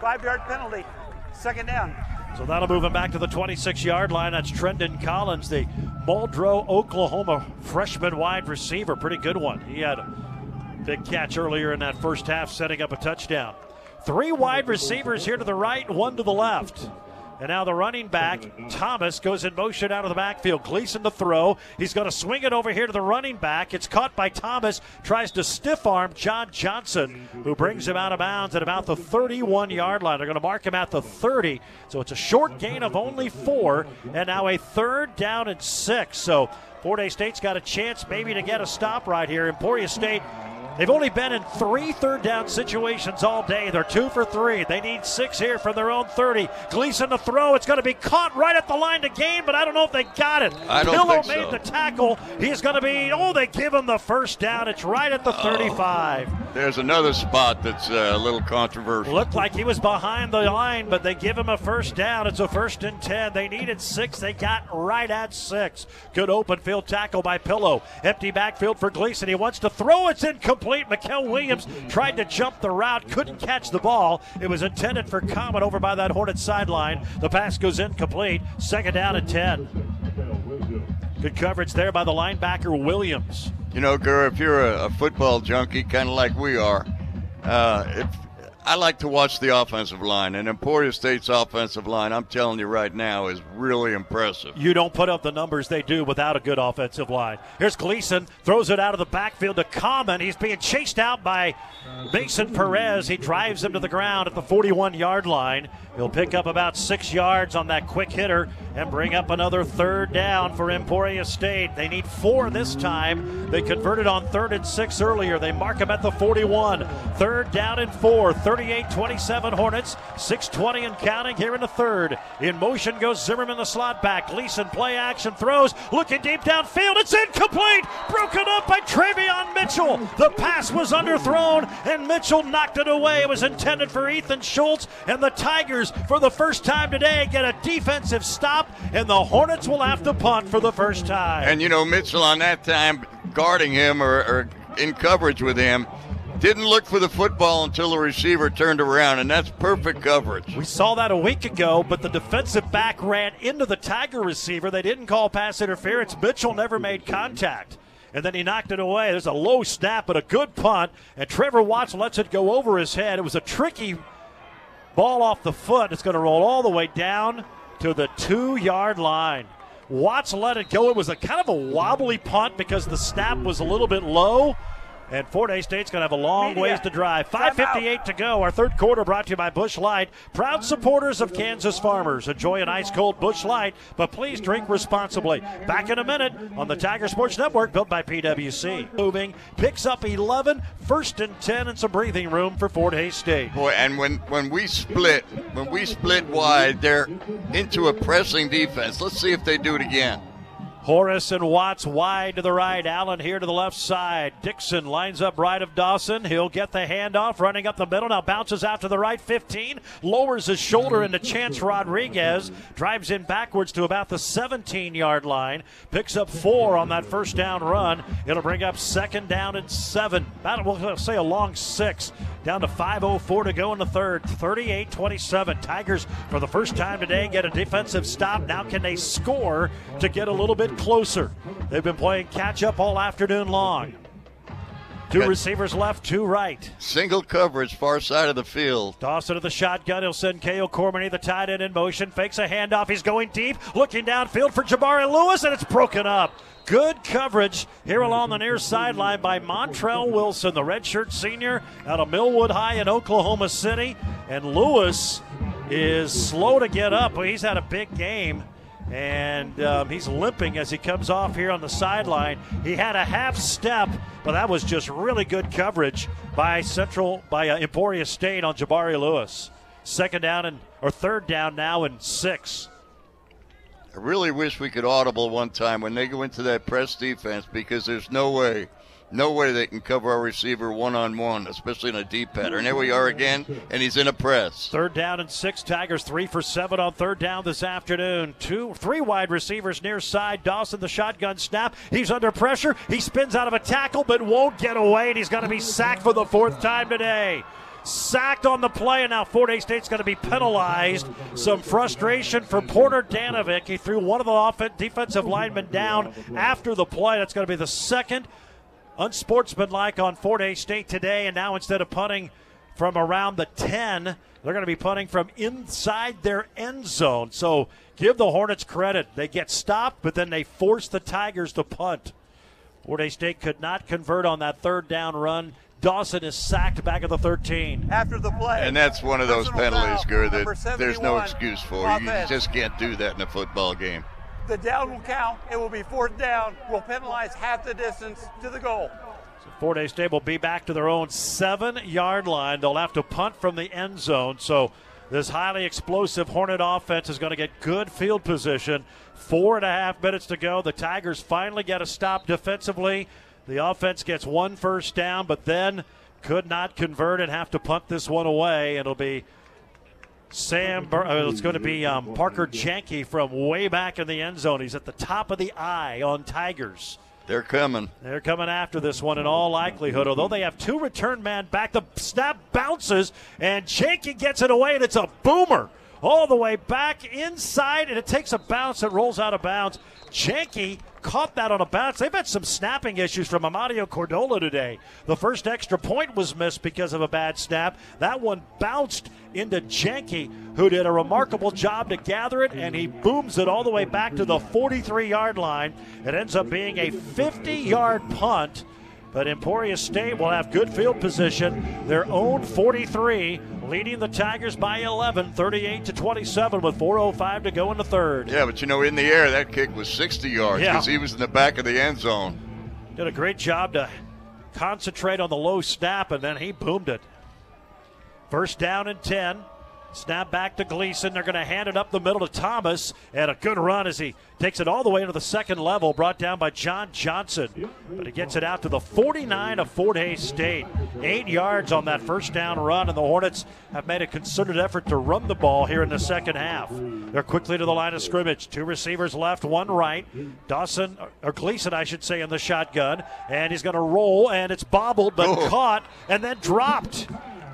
Five yard penalty. Second down. So that'll move him back to the 26 yard line. That's Trendon Collins, the Muldrow, Oklahoma freshman wide receiver. Pretty good one. He had a big catch earlier in that first half, setting up a touchdown. Three wide receivers here to the right, one to the left. And now the running back, Thomas, goes in motion out of the backfield. Gleason the throw. He's going to swing it over here to the running back. It's caught by Thomas. Tries to stiff arm John Johnson, who brings him out of bounds at about the 31 yard line. They're going to mark him at the 30. So it's a short gain of only four. And now a third down and six. So Fort Hays State's got a chance maybe to get a stop right here. Emporia State They've only been in three third down situations all day. They're two for three. They need six here from their own 30. Gleason to throw. It's going to be caught right at the line to gain, but I don't know if they got it. I don't Pillow think made so. the tackle. He's going to be, oh, they give him the first down. It's right at the 35. There's another spot that's uh, a little controversial. Looked like he was behind the line, but they give him a first down. It's a first and 10. They needed six. They got right at six. Good open field tackle by Pillow. Empty backfield for Gleason. He wants to throw. It's incomplete. Mikel Williams tried to jump the route, couldn't catch the ball. It was intended for Common over by that Hornet sideline. The pass goes incomplete. Second down and 10. Good coverage there by the linebacker Williams. You know, Gurr, if you're a, a football junkie, kind of like we are, uh, if, I like to watch the offensive line, and Emporia State's offensive line, I'm telling you right now, is really impressive. You don't put up the numbers they do without a good offensive line. Here's Gleason, throws it out of the backfield to Common. He's being chased out by Mason Perez. He drives him to the ground at the 41 yard line. He'll pick up about six yards on that quick hitter and bring up another third down for Emporia State. They need four this time. They converted on third and six earlier. They mark him at the 41. Third down and four. 38 27 Hornets. 620 and counting here in the third. In motion goes Zimmerman, the slot back. Gleason play action throws. Looking deep downfield. It's incomplete. Broken up by Travion Mitchell. The pass was underthrown and Mitchell knocked it away. It was intended for Ethan Schultz. And the Tigers, for the first time today, get a defensive stop. And the Hornets will have to punt for the first time. And you know, Mitchell on that time guarding him or, or in coverage with him didn't look for the football until the receiver turned around, and that's perfect coverage. We saw that a week ago, but the defensive back ran into the Tiger receiver. They didn't call pass interference. Mitchell never made contact. and then he knocked it away. There's a low snap, but a good punt, and Trevor Watts lets it go over his head. It was a tricky ball off the foot. It's going to roll all the way down to the two yard line. Watts let it go. It was a kind of a wobbly punt because the snap was a little bit low. And Fort Hays State's going to have a long Media. ways to drive. 5.58 to go. Our third quarter brought to you by Busch Light. Proud supporters of Kansas farmers. Enjoy an ice cold Busch Light, but please drink responsibly. Back in a minute on the Tiger Sports Network, built by PWC. Moving, picks up 11, first and 10, and some breathing room for Fort Hays State. Boy, and when, when we split, when we split wide, they're into a pressing defense. Let's see if they do it again. Horace and Watts wide to the right. Allen here to the left side. Dixon lines up right of Dawson. He'll get the handoff, running up the middle. Now bounces out to the right 15. Lowers his shoulder into Chance Rodriguez. Drives in backwards to about the 17 yard line. Picks up four on that first down run. It'll bring up second down and seven. About, we'll say a long six. Down to 5.04 to go in the third. 38 27. Tigers, for the first time today, get a defensive stop. Now, can they score to get a little bit closer? They've been playing catch up all afternoon long. Two receivers left, two right. Single coverage, far side of the field. Dawson to the shotgun. He'll send Kale Cormany, the tight end, in motion. Fakes a handoff. He's going deep, looking downfield for Jabari Lewis, and it's broken up. Good coverage here along the near sideline by Montrell Wilson, the redshirt senior out of Millwood High in Oklahoma City. And Lewis is slow to get up. But he's had a big game. And um, he's limping as he comes off here on the sideline. He had a half step, but that was just really good coverage by Central, by uh, Emporia State on Jabari Lewis. Second down and or third down now and six. I really wish we could audible one time when they go into that press defense because there's no way, no way they can cover our receiver one on one, especially in a deep pattern. There we are again, and he's in a press. Third down and six. Tigers three for seven on third down this afternoon. Two, three wide receivers near side. Dawson the shotgun snap. He's under pressure. He spins out of a tackle but won't get away, and he's going to be sacked for the fourth time today. Sacked on the play, and now Fort Hays State's going to be penalized. Some frustration for Porter Danovic. He threw one of the off- defensive linemen down after the play. That's going to be the second unsportsmanlike on Fort Hays State today, and now instead of punting from around the 10, they're going to be punting from inside their end zone. So give the Hornets credit. They get stopped, but then they force the Tigers to punt. Fort Hays State could not convert on that third down run. Dawson is sacked back at the 13. After the play. And that's one of those penalties, foul, Gur, that there's no excuse for. You just can't do that in a football game. The down will count. It will be fourth down. We'll penalize half the distance to the goal. Fort Hays State will be back to their own seven yard line. They'll have to punt from the end zone. So this highly explosive Hornet offense is going to get good field position. Four and a half minutes to go. The Tigers finally get a stop defensively. The offense gets one first down, but then could not convert and have to punt this one away. It'll be Sam. Bur- uh, it's going to be um, Parker Jenke from way back in the end zone. He's at the top of the eye on Tigers. They're coming. They're coming after this one in all likelihood, although they have two return man back. The snap bounces, and Jenke gets it away, and it's a boomer all the way back inside, and it takes a bounce. It rolls out of bounds. Jenke caught that on a bounce. They've had some snapping issues from Amadio Cordola today. The first extra point was missed because of a bad snap. That one bounced into Jenke, who did a remarkable job to gather it, and he booms it all the way back to the 43 yard line. It ends up being a 50 yard punt. But Emporia State will have good field position. Their own 43, leading the Tigers by 11, 38 to 27, with 4:05 to go in the third. Yeah, but you know, in the air, that kick was 60 yards Yeah. because he was in the back of the end zone. Did a great job to concentrate on the low snap, and then he boomed it. First down and 10. Snap back to Gleason. They're going to hand it up the middle to Thomas. And a good run as he takes it all the way into the second level, brought down by John Johnson. But he gets it out to the 49 of Fort Hays State. Eight yards on that first down run, and the Hornets have made a concerted effort to run the ball here in the second half. They're quickly to the line of scrimmage. Two receivers left, one right. Dawson, or Gleason, I should say, in the shotgun. And he's going to roll, and it's bobbled, but Oh. caught, and then dropped.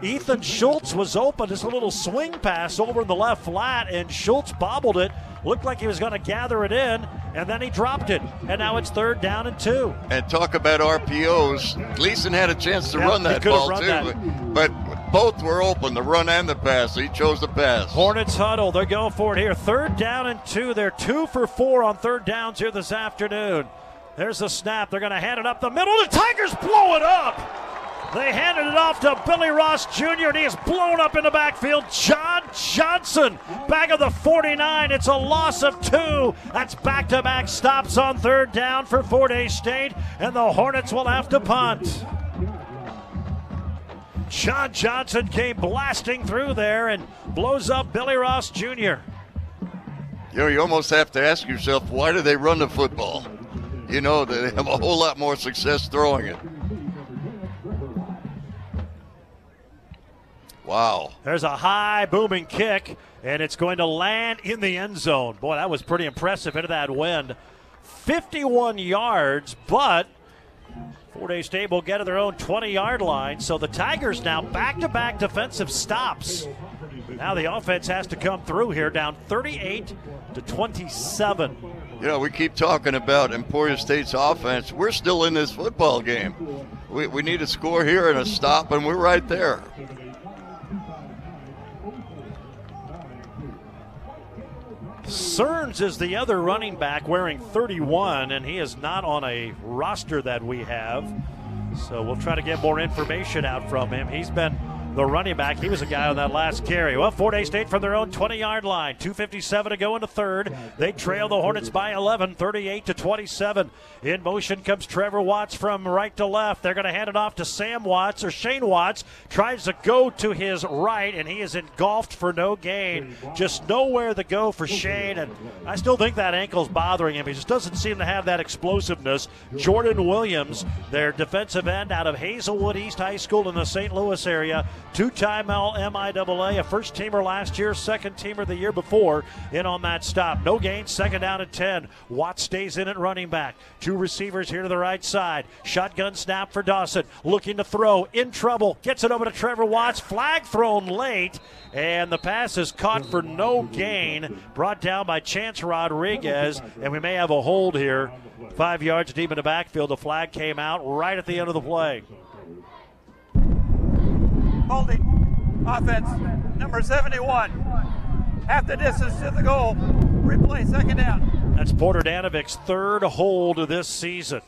Ethan Schultz was open. Just a little swing pass over in the left flat, and Schultz bobbled it. Looked like he was going to gather it in, and then he dropped it, and now it's third down and two. And talk about RPOs. Gleason had a chance to Yeah, run that ball run too, that. but both were open, the run and the pass. He chose the pass. Hornets huddle. They're going for it here. Third down and two. They're two for four on third downs here this afternoon. There's the snap. They're going to hand it up the middle. The Tigers blow it up. They handed it off to Billy Ross Jr., and he is blown up in the backfield. John Johnson, back of the 49. It's a loss of two. That's back to back stops on third down for Fort Hays State, and the Hornets will have to punt. John Johnson came blasting through there and blows up Billy Ross Jr. You know, you almost have to ask yourself, why do they run the football? You know, they have a whole lot more success throwing it. Wow. There's a high booming kick, and it's going to land in the end zone. Boy, that was pretty impressive into that wind. 51 yards, but Fort Hays State will get to their own 20 yard line. So the Tigers now back to back defensive stops. Now the offense has to come through here, down 38 to 27. You know, we keep talking about Emporia State's offense. We're still in this football game. We, we need a score here and a stop, and we're right there. Cerns is the other running back wearing 31, and he is not on a roster that we have. So we'll try to get more information out from him. He's been the running back. He was a guy on that last carry. Well, Fort Hays State from their own 20 yard line. 2.57 to go into third. They trail the Hornets by 11, 38 to 27. In motion comes Trevor Watts from right to left. They're going to hand it off to Sam Watts or Shane Watts. Tries to go to his right, and he is engulfed for no gain. Just nowhere to go for Shane. And I still think that ankle's bothering him. He just doesn't seem to have that explosiveness. Jordan Williams, their defensive end out of Hazelwood East High School in the St. Louis area, two time MIAA, a first teamer last year, second teamer the year before, in on that stop. No gain, second down at 10. Watts stays in at running back. Two receivers here to the right side. Shotgun snap for Dawson. Looking to throw, in trouble. Gets it over to Trevor Watts. Flag thrown late, and the pass is caught for no gain. Brought down by Chance Rodriguez, and we may have a hold here. Five yards deep in the backfield. The flag came out right at the end of the play. Holding. Offense. Number 71. Half the distance to the goal. Replay. Second down. That's Porter Danovic's third hold of this season.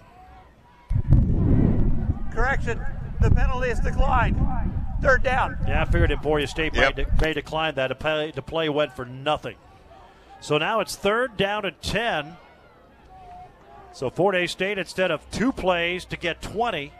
Correction. The penalty is declined. Third down. Yeah, I figured Emporia State Yep. may, de- may decline that. The play, the play went for nothing. So now it's third down and 10. So Fort Hays State, instead of two plays to get 20,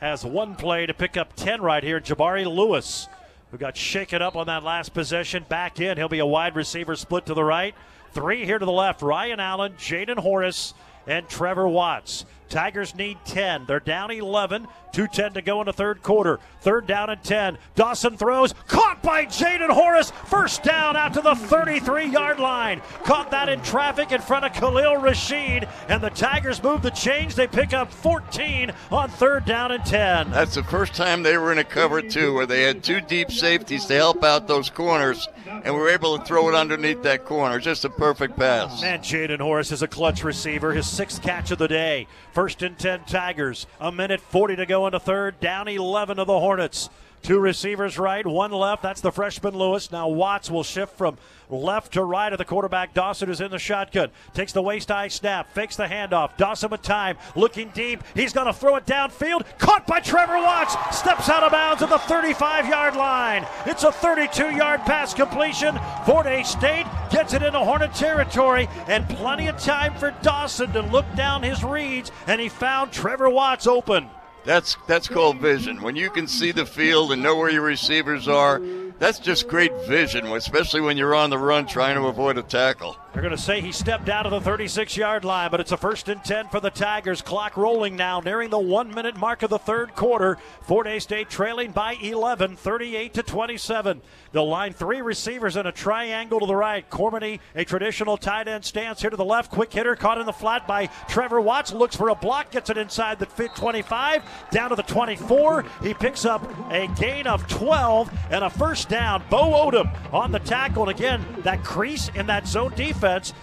has one play to pick up 10 right here. Jabari Lewis, who got shaken up on that last possession, back in. He'll be a wide receiver split to the right. Three here to the left Ryan Allen, Jaden Horace, and Trevor Watts. Tigers need 10. They're down 11. 2.10 to go in the third quarter. Third down and 10. Dawson throws. Caught by Jaden Horace. First down out to the 33 yard line. Caught that in traffic in front of Khalil Rashid. And the Tigers move the change. They pick up 14 on third down and 10. That's the first time they were in a cover two where they had two deep safeties to help out those corners, and were able to throw it underneath that corner. Just a perfect pass. Man, Jaden Horace is a clutch receiver. His sixth catch of the day. First and 10 Tigers. A minute 40 to go into third. Down 11 to the Hornets. Two receivers right, one left. That's the freshman Lewis. Now Watts will shift from left to right of the quarterback. Dawson is in the shotgun. Takes the waist high snap. Fakes the handoff. Dawson with time. Looking deep. He's going to throw it downfield. Caught by Trevor Watts. Steps out of bounds at the 35 yard line. It's a 32 yard pass completion. Fort Hays State gets it into Hornet territory and plenty of time for Dawson to look down his reads. And he found Trevor Watts open. That's that's called vision. When you can see the field and know where your receivers are, that's just great vision, especially when you're on the run trying to avoid a tackle. They're going to say he stepped out of the 36 yard line, but it's a first and 10 for the Tigers. Clock rolling now, nearing the one minute mark of the third quarter. Fort Hays State trailing by 11, 38 to 27. They'll line three receivers in a triangle to the right. Cormany, a traditional tight end stance here to the left. Quick hitter caught in the flat by Trevor Watts. Looks for a block, gets it inside the 25, down to the 24. He picks up a gain of 12 and a first down. Bo Odom on the tackle. And again, that crease in that zone defense.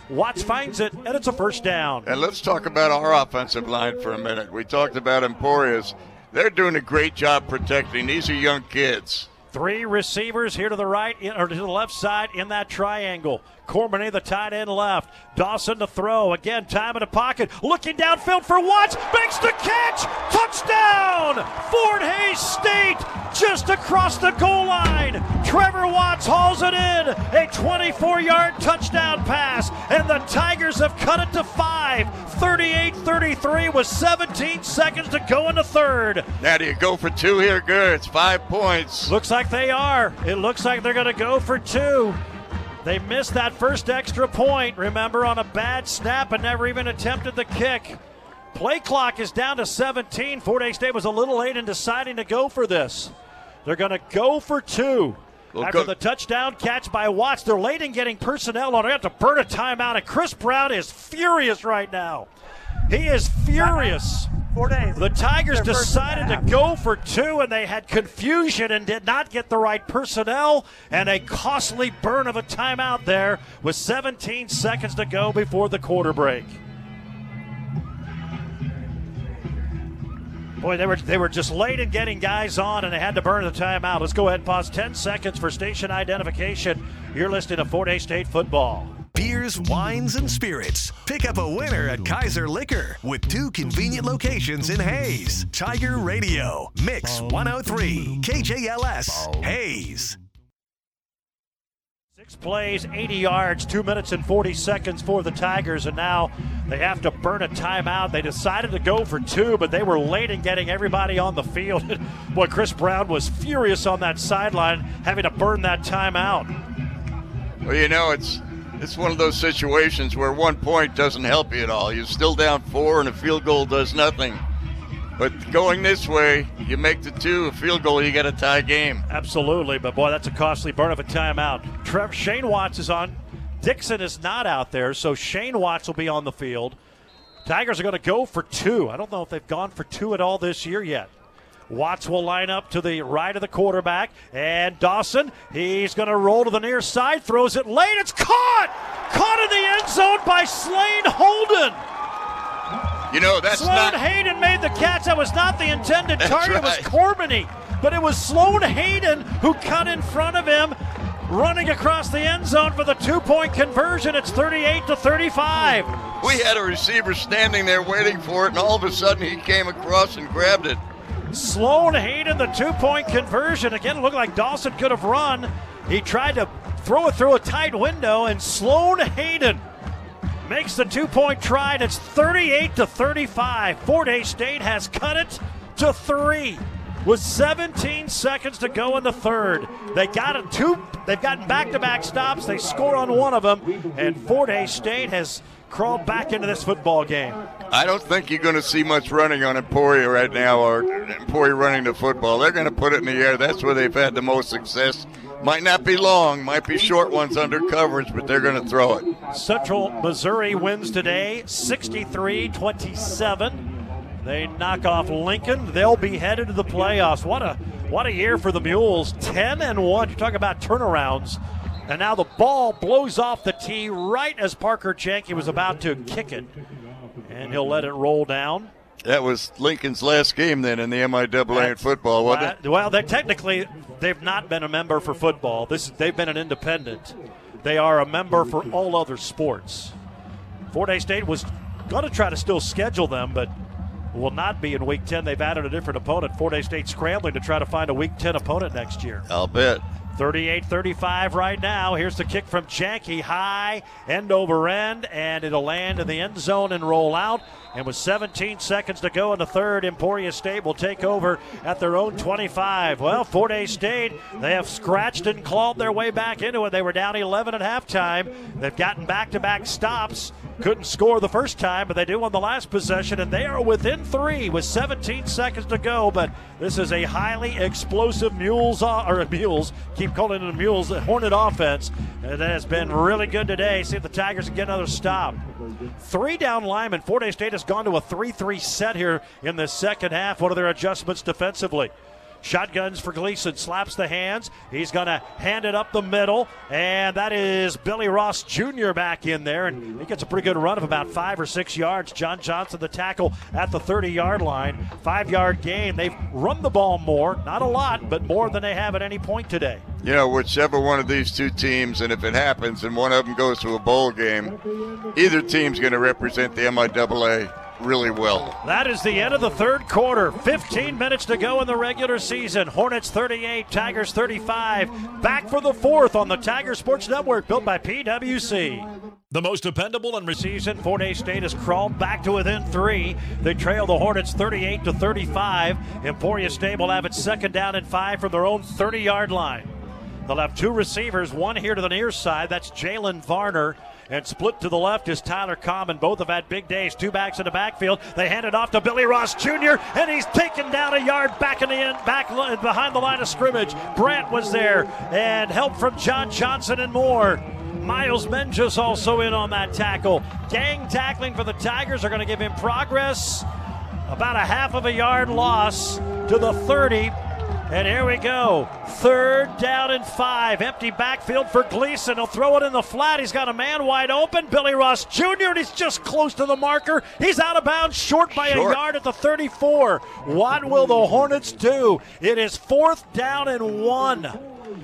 Watts finds it, and it's a first down. And let's talk about our offensive line for a minute. We talked about Emporia's. They're doing a great job protecting. These are young kids. Three receivers here to the right or to the left side in that triangle. Cormany, the tight end left. Dawson to throw. Again, time in the pocket. Looking downfield for Watts. Makes the catch. Touchdown! Fort Hays State just across the goal line. Trevor Watts hauls it in. A 24 yard touchdown pass. And the Tigers have cut it to five. 38 33 with 17 seconds to go in the third. Now, do you go for two here? Good. It's five points. Looks like they are. It looks like they're going to go for two. They missed that first extra point, remember, on a bad snap and never even attempted the kick. Play clock is down to 17. Fort Hays State was a little late in deciding to go for this. They're going to go for two. Well, After go- the touchdown catch by Watts, they're late in getting personnel on. They have to burn a timeout, and Chris Brown is furious right now. He is furious. Four days. The Tigers decided to go for two, and they had confusion and did not get the right personnel, and a costly burn of a timeout there with 17 seconds to go before the quarter break. Boy, they were they were just late in getting guys on, and they had to burn the timeout. Let's go ahead and pause 10 seconds for station identification. You're listening to Fort Hays State football. Beers, wines, and spirits. Pick up a winner at Kaiser Liquor with two convenient locations in Hays. Tiger Radio, Mix 103, KJLS, Hays. Six plays, 80 yards, two minutes and 40 seconds for the Tigers, and now they have to burn a timeout. They decided to go for two, but they were late in getting everybody on the field. [LAUGHS] Boy, Chris Brown was furious on that sideline, having to burn that timeout. Well, you know, it's it's one of those situations where one point doesn't help you at all. You're still down four, and a field goal does nothing. But going this way, you make the two, a field goal, you get a tie game. Absolutely, but boy, that's a costly burn of a timeout. Trev Shane Watts is on. Dixon is not out there, so Shane Watts will be on the field. Tigers are going to go for two. I don't know if they've gone for two at all this year yet. Watts will line up to the right of the quarterback, and Dawson, he's going to roll to the near side, throws it late. It's caught! Caught in the end zone by Sloan Hayden. You know, that's Sloan not. Hayden made the catch. That was not the intended That's target. right. It was Cormany. But it was Sloan Hayden who cut in front of him, running across the end zone for the two point conversion. It's 38 to 35. We had a receiver standing there waiting for it, and all of a sudden he came across and grabbed it. Sloan Hayden, the two point conversion. Again, it looked like Dawson could have run. He tried to throw it through a tight window, and Sloan Hayden makes the two point try, and it's 38 to 35. Fort Hays State has cut it to three. With 17 seconds to go in the third, they got a two. They've gotten back-to-back stops. They score on one of them, and Fort Hays State has crawled back into this football game. I don't think you're going to see much running on Emporia right now, or Emporia running the football. They're going to put it in the air. That's where they've had the most success. Might not be long, might be short ones under coverage, but they're going to throw it. Central Missouri wins today 63 27. They knock off Lincoln. They'll be headed to the playoffs. What a what a year for the Mules. 10 and 1. You talk about turnarounds. And now the ball blows off the tee right as Parker Jenke was about to kick it. And he'll let it roll down. That was Lincoln's last game then in the MIAA in football, wasn't it? Well, they technically they've not been a member for football. This they've been an independent. They are a member for all other sports. Fort Hays State was going to try to still schedule them, but will not be in Week 10. They've added a different opponent. Fort Hays State scrambling to try to find a Week 10 opponent next year. I'll bet. 38 35 right now. Here's the kick from Jenke, high, end over end, and it'll land in the end zone and roll out. And with 17 seconds to go in the third, Emporia State will take over at their own 25. Well, Fort Hays State, they have scratched and clawed their way back into it. They were down 11 at halftime. They've gotten back to back stops. Couldn't score the first time, but they do on the last possession, and they are within three with 17 seconds to go. But this is a highly explosive Mules, uh, or Mules, keep calling it a Mules, Hornet offense. That has been really good today. See if the Tigers can get another stop. Three down linemen. Fort Hays State has gone to a 3 3 set here in the second half. What are their adjustments defensively? Shotguns for Gleason. Slaps the hands. He's going to hand it up the middle. And that is Billy Ross Jr. back in there. And he gets a pretty good run of about five or six yards. John Johnson, the tackle at the 30 yard line. Five yard gain. They've run the ball more. Not a lot, but more than they have at any point today. You know, whichever one of these two teams, and if it happens and one of them goes to a bowl game, either team's going to represent the MIAA really well. That is the end of the third quarter. 15 minutes to go in the regular season. Hornets 38, Tigers 35. Back for the fourth on the Tiger Sports Network, built by PWC. The most dependable and season, Fort Hays State has crawled back to within three. They trail the Hornets 38 to 35. Emporia State will have it second down and five from their own 30 yard line. They'll have two receivers, one here to the near side. That's Jalen Varner and split to the left is Tyler Common. Both have had big days. Two backs in the backfield. They hand it off to Billy Ross Jr. and he's taken down a yard back in the end, back behind the line of scrimmage. Brant was there and help from John Johnson and more. Miles Menges also in on that tackle. Gang tackling for the Tigers are going to give him progress. About a half of a yard loss to the 30. And here we go. Third down and five. Empty backfield for Gleason. He'll throw it in the flat. He's got a man wide open. Billy Ross Jr. and he's just close to the marker. He's out of bounds, short by short. a yard at the 34. What will the Hornets do? It is fourth down and one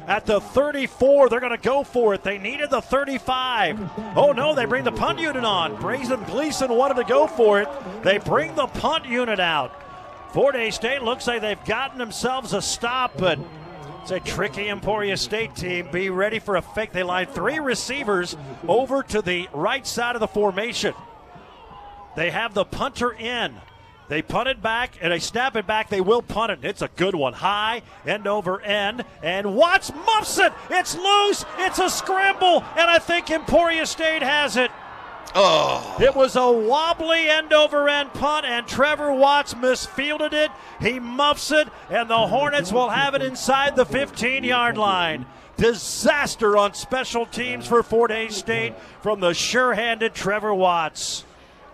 at the 34. They're going to go for it. They needed the 35. Oh no, they bring the punt unit on. Braden Gleason wanted to go for it. They bring the punt unit out. Fort Hays State looks like they've gotten themselves a stop, but it's a tricky Emporia State team. Be ready for a fake. They line three receivers over to the right side of the formation. They have the punter in. They punt it back and they snap it back. They will punt it. It's a good one. High, end over end. And Watts muffs it. It's loose. It's a scramble. And I think Emporia State has it. Oh. It was a wobbly end over end punt, and Trevor Watts misfielded it. He muffs it, and the Hornets will have it inside the 15 yard line. Disaster on special teams for Fort Hays State from the sure handed Trevor Watts.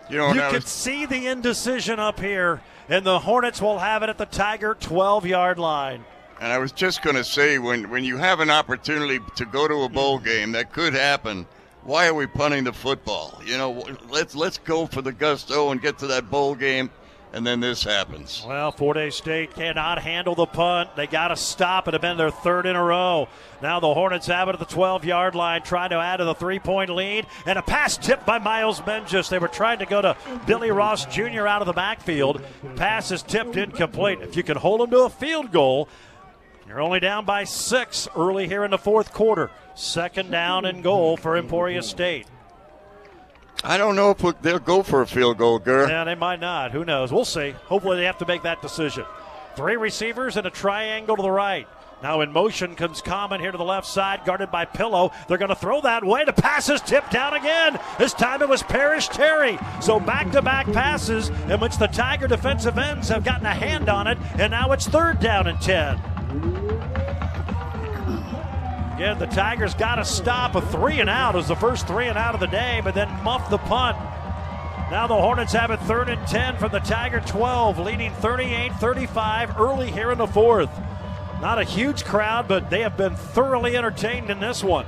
You, know, you can see the indecision up here, and the Hornets will have it at the Tiger 12 yard line. And I was just going to say, when, when you have an opportunity to go to a bowl mm. game, that could happen why are we punting the football? You know, let's let's go for the gusto and get to that bowl game, and then this happens. Well, Fort Hays State cannot handle the punt. They got to stop it. Have been their third in a row. Now the Hornets have it at the 12-yard line, trying to add to the three-point lead, and a pass tipped by Miles Menges. They were trying to go to Billy Ross Jr. out of the backfield. Pass is tipped incomplete. If you can hold them to a field goal, you're only down by six early here in the fourth quarter. Second down and goal for Emporia State. I don't know if they'll go for a field goal, Gur. Yeah, they might not. Who knows? We'll see. Hopefully, they have to make that decision. Three receivers and a triangle to the right. Now in motion comes Common here to the left side, guarded by Pillow. They're going to throw that way. The pass is tipped down again. This time it was Parrish Terry. So back to back passes in which the Tiger defensive ends have gotten a hand on it, and now it's third down and 10. Again, the Tigers got to stop. A three and out is the first three and out of the day, but then muff the punt. Now the Hornets have it third and 10 from the Tiger 12, leading 38 35 early here in the fourth. Not a huge crowd, but they have been thoroughly entertained in this one.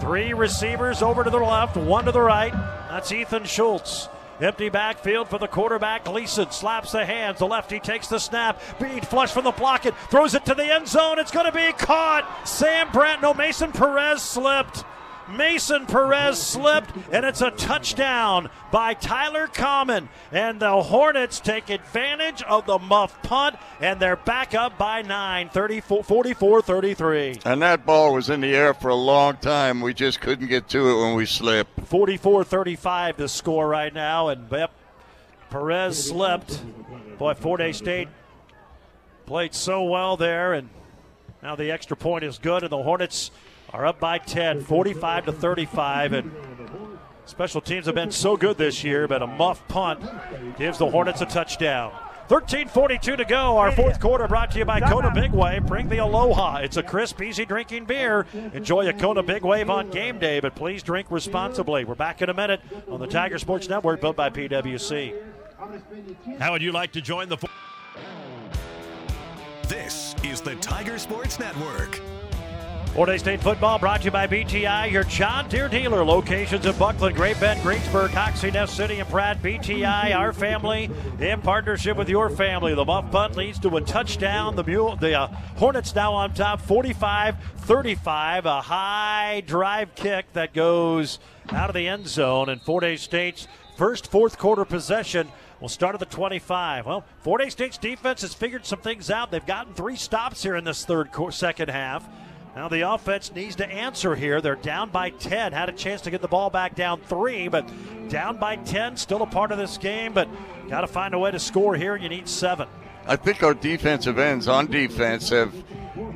Three receivers over to the left, one to the right. That's Ethan Schultz. Empty backfield for the quarterback. Gleason slaps the hands. The lefty takes the snap. Bead flush from the pocket. Throws it to the end zone. It's going to be caught. Sam Brandt. No, Mason Perez slipped. Mason Perez slipped, and it's a touchdown by Tyler Common. And the Hornets take advantage of the muff punt, and they're back up by 9, 44 33. And that ball was in the air for a long time. We just couldn't get to it when we slipped. 44 35 the score right now, and yep, Perez slipped. Boy, Fort Hays State played so well there, and now the extra point is good, and the Hornets are up by 10, 45 to 35. And special teams have been so good this year, but a muff punt gives the Hornets a touchdown. 13:42 to go. Our fourth quarter brought to you by Kona Big Wave. Bring the Aloha. It's a crisp, easy drinking beer. Enjoy a Kona Big Wave on game day, but please drink responsibly. We're back in a minute on the Tiger Sports Network, built by PWC. How would you like to join the? This is the Tiger Sports Network. Hays State football brought to you by BTI, your John Deere dealer. Locations in Buckland, Great Bend, Greensburg, Hoxie, Ness City, and Pratt. BTI, our family, in partnership with your family. The muff punt leads to a touchdown. The Mule, the uh, Hornets now on top, 45-35. A high drive kick that goes out of the end zone, and Hays State's first fourth quarter possession will start at the 25. Well, Hays State's defense has figured some things out. They've gotten three stops here in this third second half. Now the offense needs to answer here. They're down by 10. Had a chance to get the ball back down three, but down by 10. Still a part of this game, but got to find a way to score here. You need seven. I think our defensive ends on defense have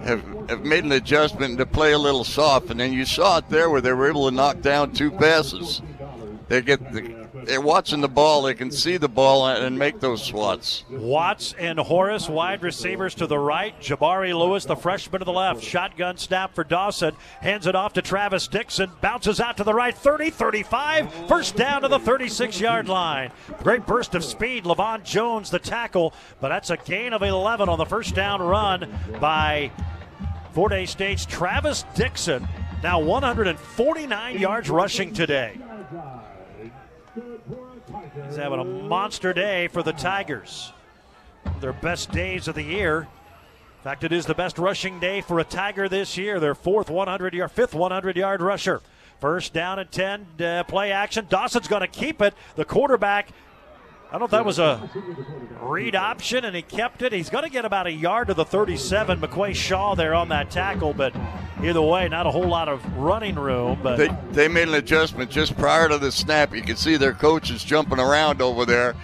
have have made an adjustment to play a little soft, and then you saw it there where they were able to knock down two passes. They get the they're watching the ball. They can see the ball and make those swats. Watts and Horace, wide receivers to the right. Jabari Lewis, the freshman to the left. Shotgun snap for Dawson. Hands it off to Travis Dixon. Bounces out to the right. 30, 35. First down to the 36 yard line. Great burst of speed. Levon Jones, the tackle. But that's a gain of 11 on the first down run by Fort Hays State's Travis Dixon. Now 149 yards rushing today. He's having a monster day for the Tigers. Their best days of the year. In fact, it is the best rushing day for a Tiger this year. Their fourth 100 yard, fifth 100 yard rusher. First down and 10, uh, play action. Dawson's going to keep it. The quarterback I don't know if that was a read option and he kept it. He's going to get about a yard to the 37. McQuay Shaw there on that tackle, but either way, not a whole lot of running room. But they, they made an adjustment just prior to the snap. You can see their coaches jumping around over there,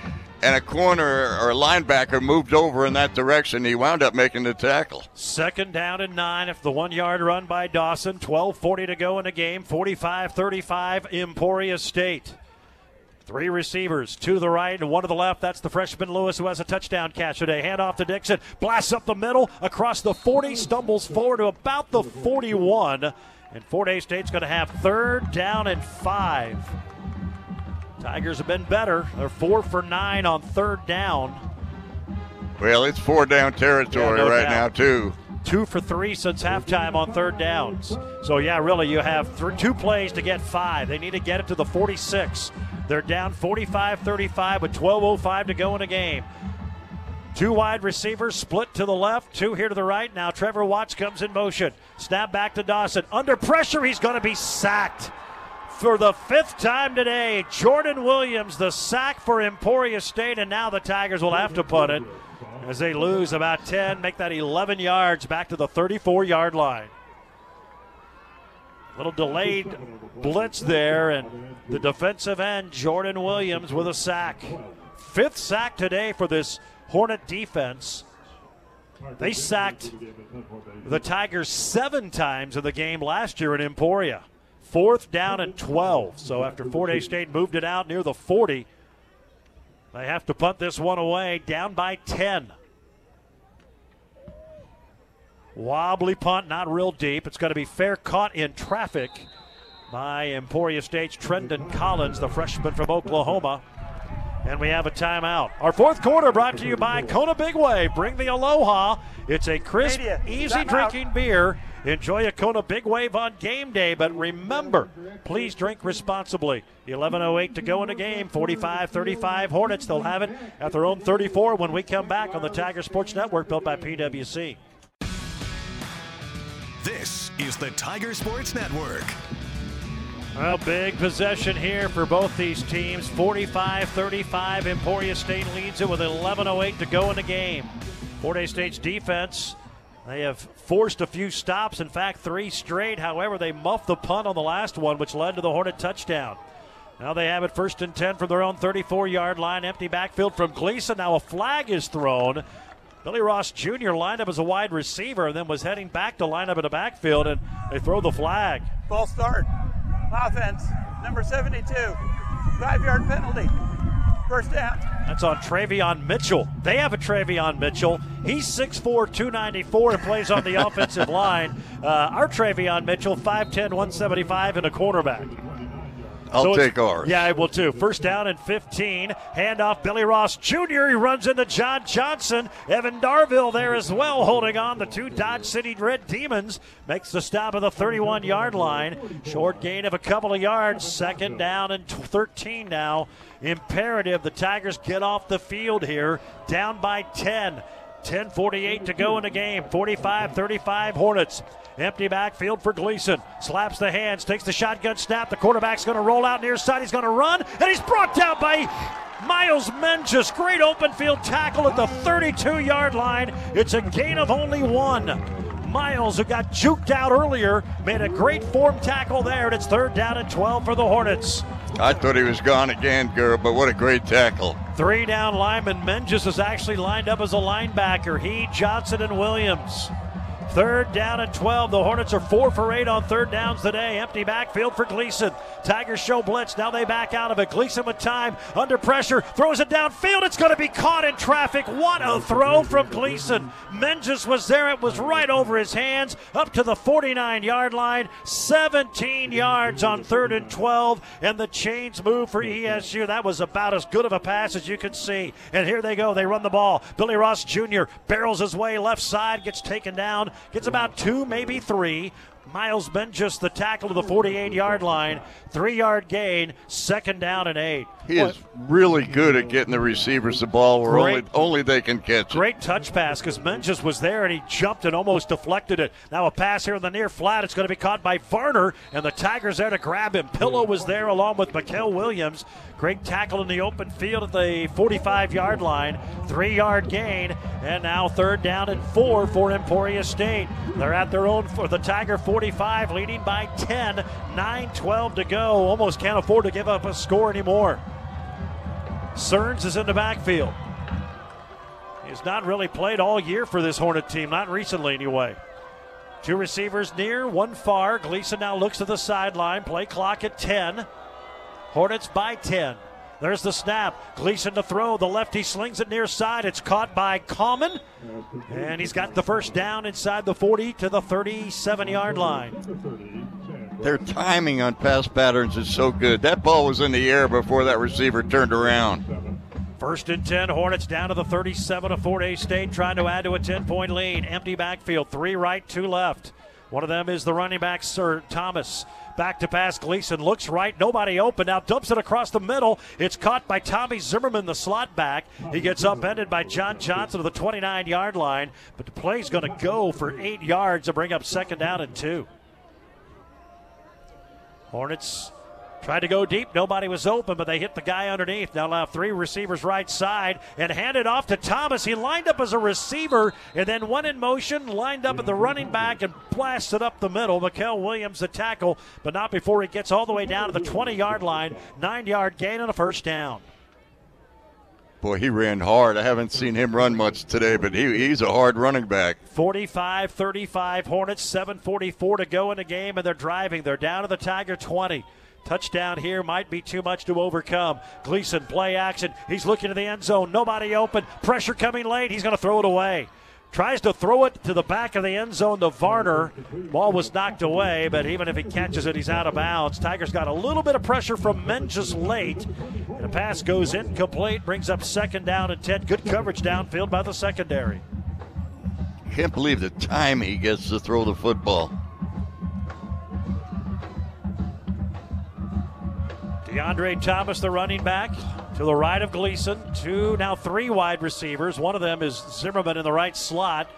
and a corner or a linebacker moved over in that direction. He wound up making the tackle. Second down and nine. If the one yard run by Dawson, 12:40 to go in the game, 45-35 Emporia State. Three receivers, two to the right and one to the left. That's the freshman Lewis who has a touchdown catch today. Hand off to Dixon, blasts up the middle, across the 40, stumbles forward to about the 41. And Fort Hays State's going to have third down and five. Tigers have been better. They're four for nine on third down. Well, it's four down territory yeah, no right doubt. now, too two for three since halftime on third downs. So, yeah, really, you have th- two plays to get five. They need to get it to the 46. They're down 45 35 with 12.05 to go in a game. Two wide receivers split to the left, two here to the right. Now Trevor Watts comes in motion. Snap back to Dawson. Under pressure, he's going to be sacked. For the fifth time today, Jordan Williams, the sack for Emporia State, and now the Tigers will have to put it as they lose about 10, make that 11 yards back to the 34 yard line. Little delayed blitz there, and the defensive end, Jordan Williams, with a sack. Fifth sack today for this Hornet defense. They sacked the Tigers seven times in the game last year in Emporia. Fourth down and 12. So after Fort Hays State moved it out near the 40, they have to punt this one away, down by 10. Wobbly punt, not real deep. It's going to be fair caught in traffic by Emporia State's Trendon Collins, the freshman from Oklahoma. And we have a timeout. Our fourth quarter brought to you by Kona Big Wave. Bring the Aloha. It's a crisp, easy drinking beer. Enjoy a Kona Big Wave on game day, but remember, please drink responsibly. 11.08 to go in the game. 45 35 Hornets. They'll have it at their own 34 when we come back on the Tiger Sports Network built by PWC. This is the Tiger Sports Network. Well, big possession here for both these teams. 45 35. Emporia State leads it with 11.08 to go in the game. Fort Hays State's defense, they have forced a few stops. In fact, three straight. However, they muffed the punt on the last one, which led to the Hornet touchdown. Now they have it first and 10 from their own 34 yard line. Empty backfield from Gleason. Now a flag is thrown. Billy Ross Jr. lined up as a wide receiver and then was heading back to line up in the backfield, and they throw the flag. False start. Offense, number 72. Five yard penalty. First down. That's on Travion Mitchell. They have a Travion Mitchell. He's 6'4, 294 and plays on the [LAUGHS] offensive line. Uh, our Travion Mitchell, 5'10, 175, and a cornerback. I'll So take ours. Yeah, I will too. First down and 15. Handoff Billy Ross Jr. He runs into John Johnson. Evan Darville there as well, holding on. The two Dodge City Red Demons makes the stop at the 31 yard line. Short gain of a couple of yards. Second down and 13 now. Imperative the Tigers get off the field here. Down by 10. 10.48 to go in the game. 45 35 Hornets. Empty backfield for Gleason. Slaps the hands, takes the shotgun snap. The quarterback's going to roll out near side. He's going to run, and he's brought down by Miles Menges. Great open field tackle at the 32 yard line. It's a gain of only one. Miles, who got juked out earlier, made a great form tackle there, and it's third down and 12 for the Hornets. I thought he was gone again, girl, but what a great tackle. Three down lineman. Menges is actually lined up as a linebacker. He, Johnson, and Williams. Third down and 12. The Hornets are four for eight on third downs today. Empty backfield for Gleason. Tigers show blitz. Now they back out of it. Gleason with time, under pressure, throws it downfield. It's going to be caught in traffic. What a throw from Gleason. Menges was there. It was right over his hands, up to the 49 yard line. 17 yards on third and 12. And the chains move for ESU. That was about as good of a pass as you could see. And here they go. They run the ball. Billy Ross Jr. barrels his way left side, gets taken down, gets about two, maybe three. Miles Menges, the tackle to the 48 yard line. Three yard gain, second down and eight. He is really good at getting the receivers the ball where only, Great. only they can catch it. Great touch pass because Menges was there and he jumped and almost deflected it. Now a pass here in the near flat. It's going to be caught by Varner and the Tigers there to grab him. Pillow was there along with Mikael Williams. Great tackle in the open field at the 45 yard line. Three yard gain. And now third down and four for Emporia State. They're at their own for the Tiger 45, leading by 10. 9 12 to go. Almost can't afford to give up a score anymore. Cerns is in the backfield. He's not really played all year for this Hornet team, not recently anyway. Two receivers near, one far. Gleason now looks to the sideline. Play clock at 10. Hornets by 10. There's the snap. Gleason to throw. The lefty slings it near side. It's caught by Common. And he's got the first down inside the 40 to the 37 yard line. Their timing on pass patterns is so good. That ball was in the air before that receiver turned around. First and 10, Hornets down to the 37 of Fort Hays State, trying to add to a 10 point lead. Empty backfield, three right, two left. One of them is the running back, Sir Thomas. Back to pass, Gleason looks right, nobody open. Now dumps it across the middle. It's caught by Tommy Zimmerman, the slot back. He gets upended by John Johnson to the 29 yard line, but the play's going to go for eight yards to bring up second down and two. Hornets Tried to go deep. Nobody was open, but they hit the guy underneath. Now have three receivers right side and hand it off to Thomas. He lined up as a receiver and then went in motion, lined up at the running back and blasted up the middle. Mikael Williams the tackle, but not before he gets all the way down to the 20 yard line. Nine yard gain on a first down. Boy, he ran hard. I haven't seen him run much today, but he, he's a hard running back. 45 35 Hornets, 7.44 to go in the game, and they're driving. They're down to the Tiger 20. Touchdown here might be too much to overcome. Gleason, play action. He's looking to the end zone. Nobody open. Pressure coming late. He's going to throw it away. Tries to throw it to the back of the end zone to Varner. Ball was knocked away, but even if he catches it, he's out of bounds. Tigers got a little bit of pressure from Menges late. And the pass goes incomplete, brings up second down and 10. Good coverage downfield by the secondary. Can't believe the time he gets to throw the football. DeAndre Thomas, the running back, to the right of Gleason. Two, now three wide receivers. One of them is Zimmerman in the right slot.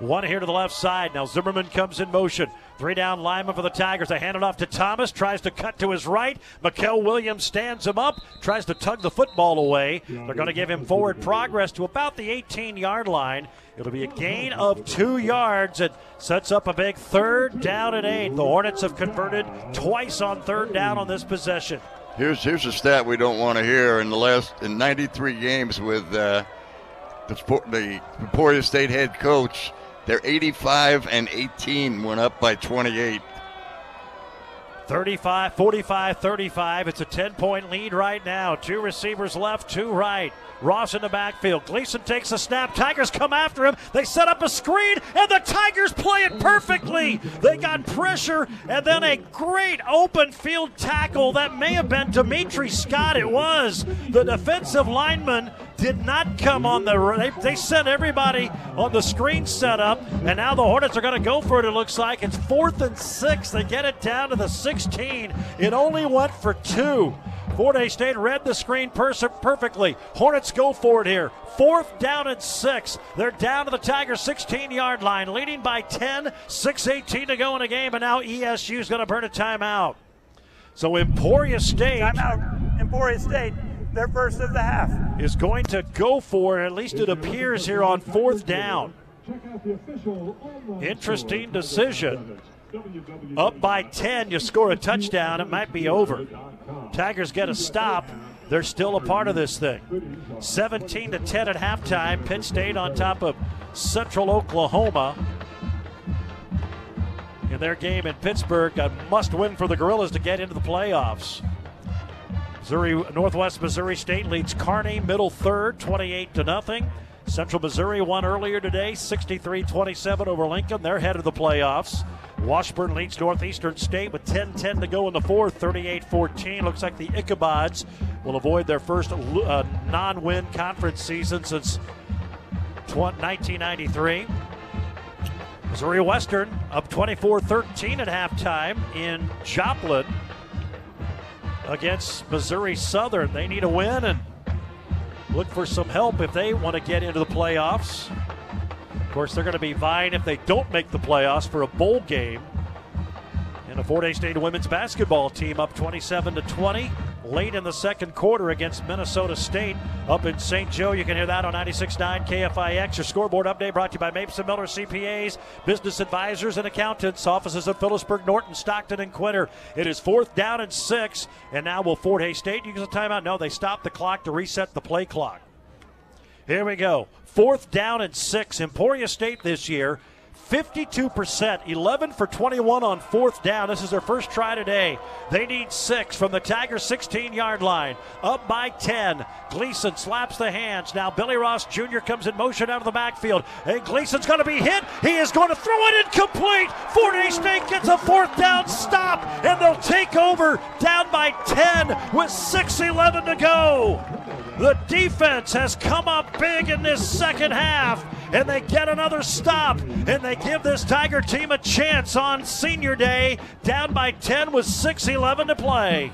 One here to the left side. Now Zimmerman comes in motion. Three down lineman for the Tigers. They hand it off to Thomas. Tries to cut to his right. Mikael Williams stands him up. Tries to tug the football away. They're going to give him forward progress to about the 18 yard line. It'll be a gain of two yards. It sets up a big third down and eight. The Hornets have converted twice on third down on this possession. Here's here's a stat we don't want to hear. In the last in 93 games with uh, the the Emporia State head coach, they're 85 and 18, went up by 28. 35, 45, 35. It's a 10 point lead right now. Two receivers left, two right. Ross in the backfield. Gleason takes a snap. Tigers come after him. They set up a screen, and the Tigers play it perfectly. They got pressure, and then a great open field tackle. That may have been Dimitri Scott. It was. The defensive lineman did not come on the. They, they sent everybody on the screen setup, and now the Hornets are going to go for it. It looks like it's fourth and six. They get it down to the 16. It only went for two. Fort Hays State read the screen pers- perfectly. Hornets go for it here. Fourth down and six. They're down to the Tigers' 16 yard line, leading by 10, 6.18 to go in the game, and now ESU is going to burn a timeout. So Emporia State. Timeout, Emporia State. Their first of the half. Is going to go for at least it appears here on fourth down. Interesting decision. Up by 10, you score a touchdown, it might be over. Tigers get a stop. They're still a part of this thing. 17 to 10 at halftime. Pitt State on top of Central Oklahoma. In their game in Pittsburg, a must win for the Gorillas to get into the playoffs. Missouri Northwest Missouri State leads Kearney middle third, 28 to nothing. Central Missouri won earlier today, 63-27 over Lincoln. They're head of the playoffs. Washburn leads Northeastern State with 10-10 to go in the fourth, 38-14. Looks like the Ichabods will avoid their first uh, non-win conference season since 1993. Missouri Western up 24-13 at halftime in Joplin against Missouri Southern. They need a win and look for some help if they want to get into the playoffs. Of course, they're going to be vying if they don't make the playoffs for a bowl game. And a Fort Hays State women's basketball team up 27 to 20 late in the second quarter against Minnesota State up in St. Joe. You can hear that on 96.9 KFIX. Your scoreboard update brought to you by Mapes and Miller CPAs, business advisors and accountants, offices of Phillipsburg, Norton, Stockton, and Quinter. It is fourth down and six, and now will Fort Hays State use a timeout? No, they stopped the clock to reset the play clock. Here we go. Fourth down and six. Emporia State this year 52%, 11 for 21 on fourth down. This is their first try today. They need six from the Tigers' 16 yard line. Up by 10. Gleason slaps the hands. Now Billy Ross Jr. comes in motion out of the backfield. And Gleason's going to be hit. He is going to throw it incomplete. Fort Hays State gets a fourth down stop, and they'll take over down by 10 with 6.11 to go. The defense has come up big in this second half, and they get another stop, and they give this Tiger team a chance on senior day, down by 10 with 6.11 to play.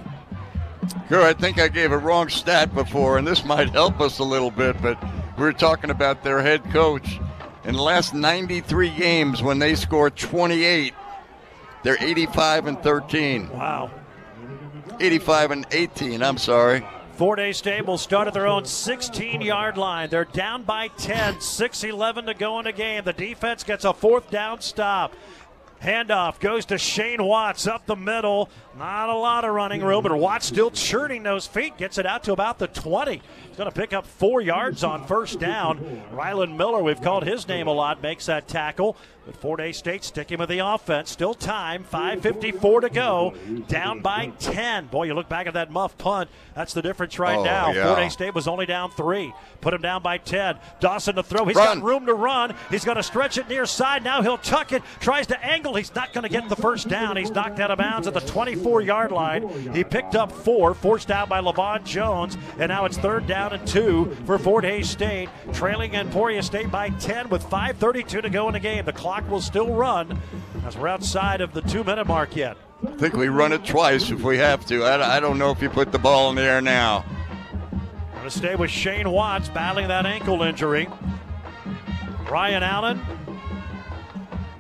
Sure, I think I gave a wrong stat before, and this might help us a little bit, but we are talking about their head coach. In the last 93 games, when they scored 28, they're 85 and 13. Wow. 85 and 18, I'm sorry. Fort Hays Stable start at their own 16 yard line. They're down by 10, 6 11 to go in the game. The defense gets a fourth down stop. Handoff goes to Shane Watts up the middle. Not a lot of running room, but Watts still churning those feet. Gets it out to about the 20. He's going to pick up four yards on first down. Rylan Miller, we've called his name a lot, makes that tackle. But Fort Hays State sticking with the offense. Still time, 5.54 to go. Down by 10. Boy, you look back at that muff punt. That's the difference right Oh, now. yeah. Fort Hays State was only down three. Put him down by 10. Dawson to throw. He's Run. got room to run. He's going to stretch it near side. Now he'll tuck it. Tries to angle. He's not going to get the first down. He's knocked out of bounds at the 24 yard line. He picked up four, forced out by Levon Jones. And now it's third down and two for Fort Hays State, trailing Emporia State by 10 with 5.32 to go in the game. The clock will still run as we're outside of the two minute mark yet. I think we run it twice if we have to. I, I don't know if you put the ball in the air now. Going to stay with Shane Watts battling that ankle injury. Ryan Allen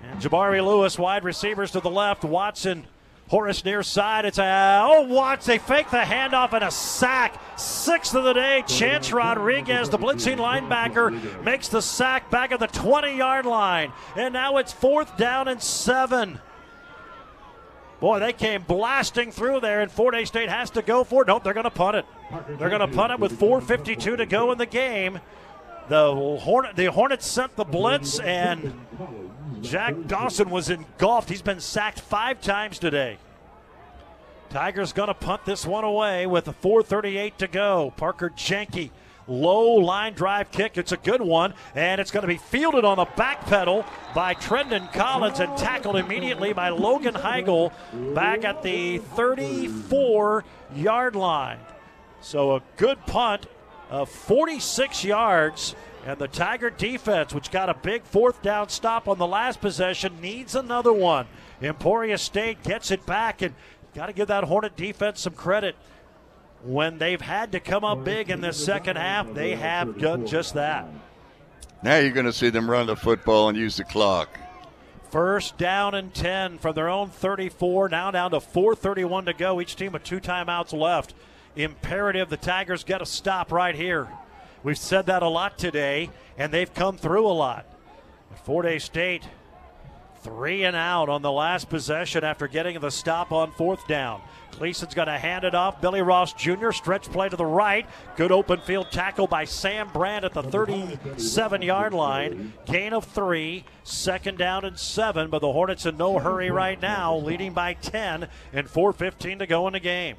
and Jabari Lewis, wide receivers to the left. Watson, Horace near side. It's a oh Watts. They fake the handoff and a sack. Sixth of the day. Chance Rodriguez, the blitzing linebacker, makes the sack back at the 20-yard line. And now it's fourth down and seven. Boy, they came blasting through there, and Fort Hays State has to go for it. Nope, they're going to punt it. They're going to punt it with 4:52 to go in the game. The Hornet, the Hornets sent the blitz, and Jack Dawson was engulfed. He's been sacked five times today. Tigers going to punt this one away with a 4.38 to go. Parker Jenke low line drive kick. It's a good one, and it's going to be fielded on the back pedal by Trendon Collins and tackled immediately by Logan Heigl back at the 34 yard line. So a good punt of 46 yards. And the Tiger defense, which got a big fourth down stop on the last possession, needs another one. Emporia State gets it back, and got to give that Hornet defense some credit. When they've had to come up big in this second half, they have done just that. Now you're going to see them run the football and use the clock. First down and 10 from their own 34, now down to 4.31 to go. Each team with two timeouts left. Imperative the Tigers get a stop right here. We've said that a lot today, and they've come through a lot. Fort Hays State, three and out on the last possession after getting the stop on fourth down. Gleason's going to hand it off. Billy Ross Jr. stretch play to the right. Good open field tackle by Sam Brand at the 37 yard line. Gain of three. Second down and seven, but the Hornets in no hurry right now, leading by 10 and 4.15 to go in the game.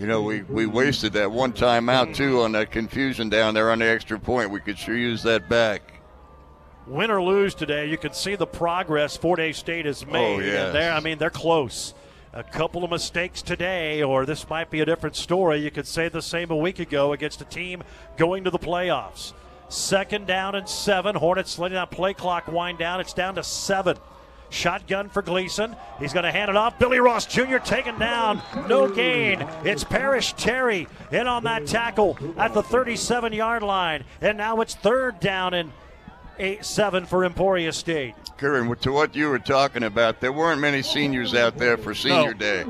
You know, we, we wasted that one timeout, too, on that confusion down there on the extra point. We could sure use that back. Win or lose today, you can see the progress Fort Hays State has oh, made. Oh, yes. And I mean, they're close. A couple of mistakes today, or this might be a different story. You could say the same a week ago against a team going to the playoffs. Second down and seven. Hornets letting that play clock wind down. It's down to seven. Shotgun for Gleason. He's going to hand it off. Billy Ross Jr. taken down. No gain. It's Parrish Terry in on that tackle at the 37 yard line. And now it's third down and eight, seven for Emporia State. Curran, to what you were talking about, there weren't many seniors out there for senior No. day.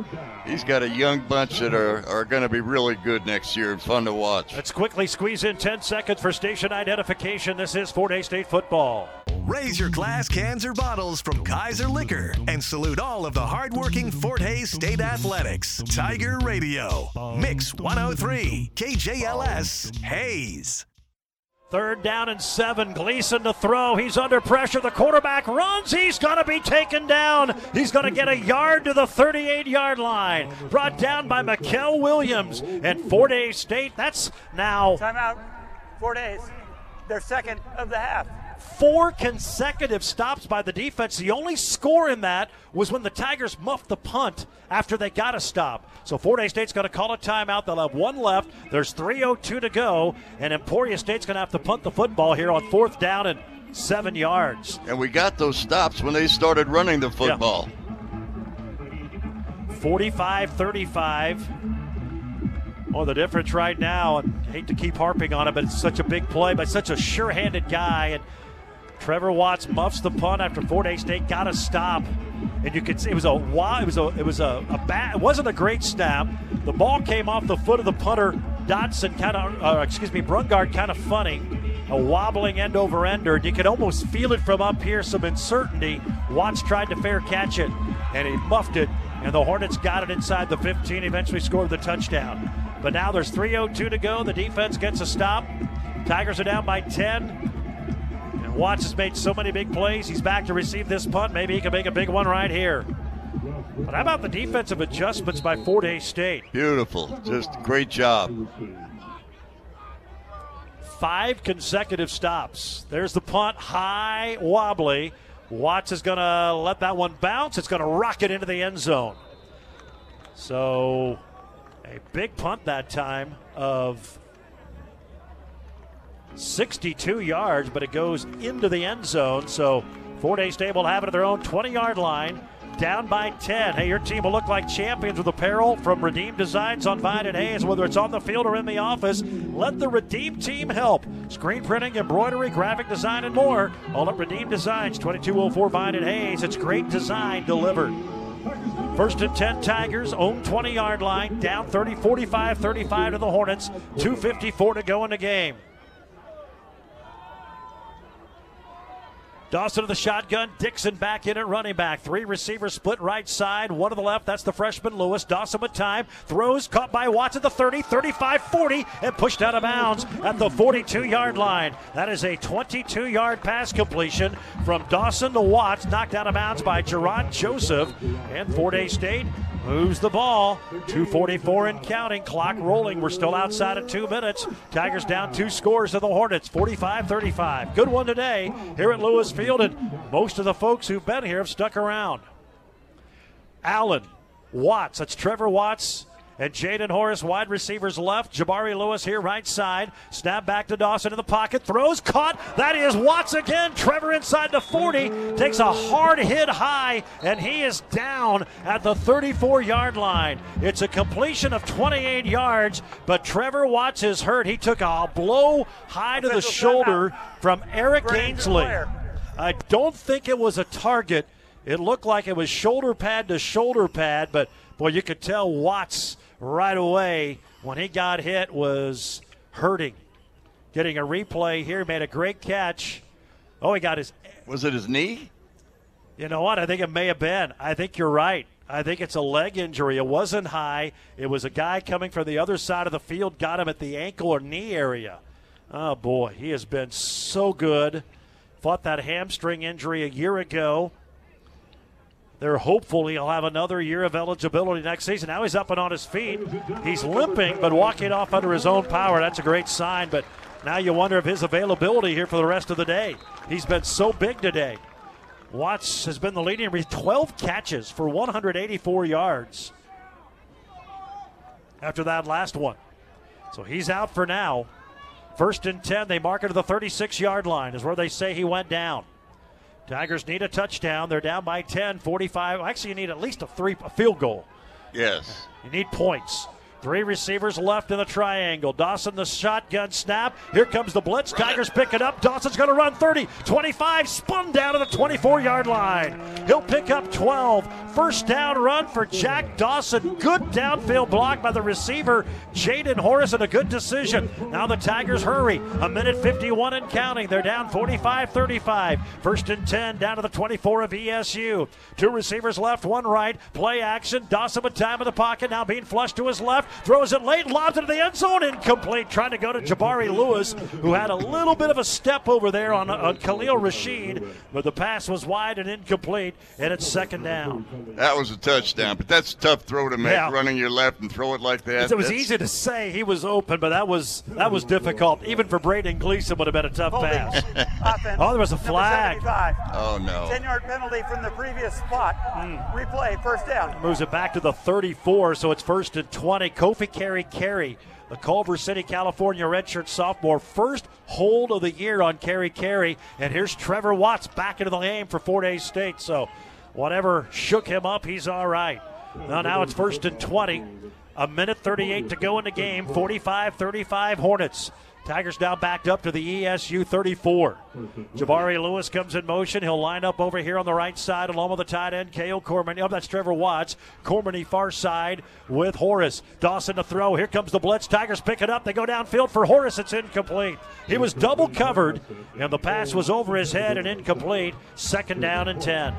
He's got a young bunch that are, are going to be really good next year and fun to watch. Let's quickly squeeze in 10 seconds for station identification. This is Fort Hays State football. Raise your glass cans or bottles from Kaiser Liquor and salute all of the hardworking Fort Hays State Athletics. Tiger Radio, Mix 103, KJLS, Hays. Third down and seven. Gleason to throw. He's under pressure. The quarterback runs. He's going to be taken down. He's going to get a yard to the 38 yard line. Brought down by Mikel Williams. And Fort Hays State, that's now Timeout. Fort Hays. Their second of the half. Four consecutive stops by the defense. The only score in that was when the Tigers muffed the punt after they got a stop. So Fort Hays State's going to call a timeout. They'll have one left. There's 3:02 to go, and Emporia State's going to have to punt the football here on fourth down and seven yards. And we got those stops when they started running the football. 45-35. Oh, the difference right now, and I hate to keep harping on it, but it's such a big play by such a sure-handed guy. And Trevor Watts muffs the punt after Fort Hays State got a stop, and you could see it was a it was a it was a, a bat. It wasn't a great snap. The ball came off the foot of the punter Dotson, kind of uh, excuse me, Brungard, kind of funny. A wobbling end over ender. and You could almost feel it from up here, some uncertainty. Watts tried to fair catch it, and he muffed it, and the Hornets got it inside the 15, eventually scored the touchdown. But now there's 3.02 to go. The defense gets a stop. Tigers are down by 10. And Watts has made so many big plays. He's back to receive this punt. Maybe he can make a big one right here. But how about the defensive adjustments by Fort Hays State? Beautiful. Just great job. Five consecutive stops. There's the punt, high, wobbly. Watts is going to let that one bounce. It's going to rocket into the end zone. So, a big punt that time of 62 yards, but it goes into the end zone. So, Hays State will have it at their own 20 yard line. Down by 10. Hey, your team will look like champions with apparel from Redeem Designs on Vine and Hays, whether it's on the field or in the office. Let the Redeem team help. Screen printing, embroidery, graphic design, and more. All at Redeem Designs, 2204 Vine and Hays. It's great design delivered. First and 10 Tigers, own 20 yard line, down 30, 45 35 to the Hornets. 2.54 to go in the game. Dawson to the shotgun. Dixon back in at running back. Three receivers split right side. One to the left. That's the freshman Lewis. Dawson with time. Throws. Caught by Watts at the 30, 35, 40, and pushed out of bounds at the 42 yard line. That is a 22 yard pass completion from Dawson to Watts. Knocked out of bounds by Gerard Joseph. And Fort Hays State moves the ball. 244 and counting. Clock rolling. We're still outside of two minutes. Tigers down two scores to the Hornets, 45 35. Good one today here at Lewis Field, and most of the folks who've been here have stuck around. Allen, Watts, that's Trevor Watts and Jaden Horace, wide receivers left. Jabari Lewis here, right side. Snap back to Dawson in the pocket. Throws, caught. That is Watts again. Trevor inside the 40. Takes a hard hit high, and he is down at the 34 yard line. It's a completion of 28 yards, but Trevor Watts is hurt. He took a blow high to the shoulder from Eric Ainsley. I don't think it was a target. It looked like it was shoulder pad to shoulder pad, but boy, you could tell Watts right away when he got hit was hurting. Getting a replay here, made a great catch. Oh, he got his. Was it his knee? You know what? I think it may have been. I think you're right. I think it's a leg injury. It wasn't high. It was a guy coming from the other side of the field, got him at the ankle or knee area. Oh, boy. He has been so good. Fought that hamstring injury a year ago. They're hopeful he'll have another year of eligibility next season. Now he's up and on his feet. He's limping, but walking off under his own power. That's a great sign. But now you wonder if his availability here for the rest of the day. He's been so big today. Watts has been the leading with 12 catches for 184 yards after that last one. So he's out for now. First and 10, they mark it to the 36 yard line, is where they say he went down. Tigers need a touchdown. They're down by 10, 45. Actually, you need at least a three a field goal. Yes. You need points. Three receivers left in the triangle. Dawson, the shotgun snap. Here comes the blitz. Tigers pick it up. Dawson's going to run 30, 25, spun down to the 24 yard line. He'll pick up 12. First down run for Jack Dawson. Good downfield block by the receiver, Jaden Horace, and a good decision. Now the Tigers hurry. A minute 51 and counting. They're down 45 35. First and 10 down to the 24 of ESU. Two receivers left, one right. Play action. Dawson with time in the pocket. Now being flushed to his left. Throws it late, lobs it to the end zone. Incomplete. Trying to go to Jabari Lewis, who had a little bit of a step over there on, on Khalil Rashid, but the pass was wide and incomplete, and it's second down. That was a touchdown, but that's a tough throw to make, Yeah. running your left and throw it like that. It was That's- easy to say he was open, but that was that was difficult. Even for Braden Gleason would have been a tough pass. Oh, there was a flag. Oh, no. 10 yard penalty from the previous spot. Hmm. Replay, first down. Moves it back to the 34, so it's first and 20. Kofi Carey Carey, the Culver City, California redshirt sophomore, first hold of the year on Carey Carey. And here's Trevor Watts back into the game for Fort Hays State. So whatever shook him up, he's all right. Now, now it's first and 20. A minute 38 to go in the game. 45 35 Hornets. Tigers now backed up to the ESU 34. Mm-hmm. Jabari Lewis comes in motion. He'll line up over here on the right side along with the tight end, Kale Cormany. Oh, that's Trevor Watts. Cormany far side with Horace. Dawson to throw. Here comes the blitz. Tigers pick it up. They go downfield for Horace. It's incomplete. He was double covered, and the pass was over his head and incomplete. Second down and 10.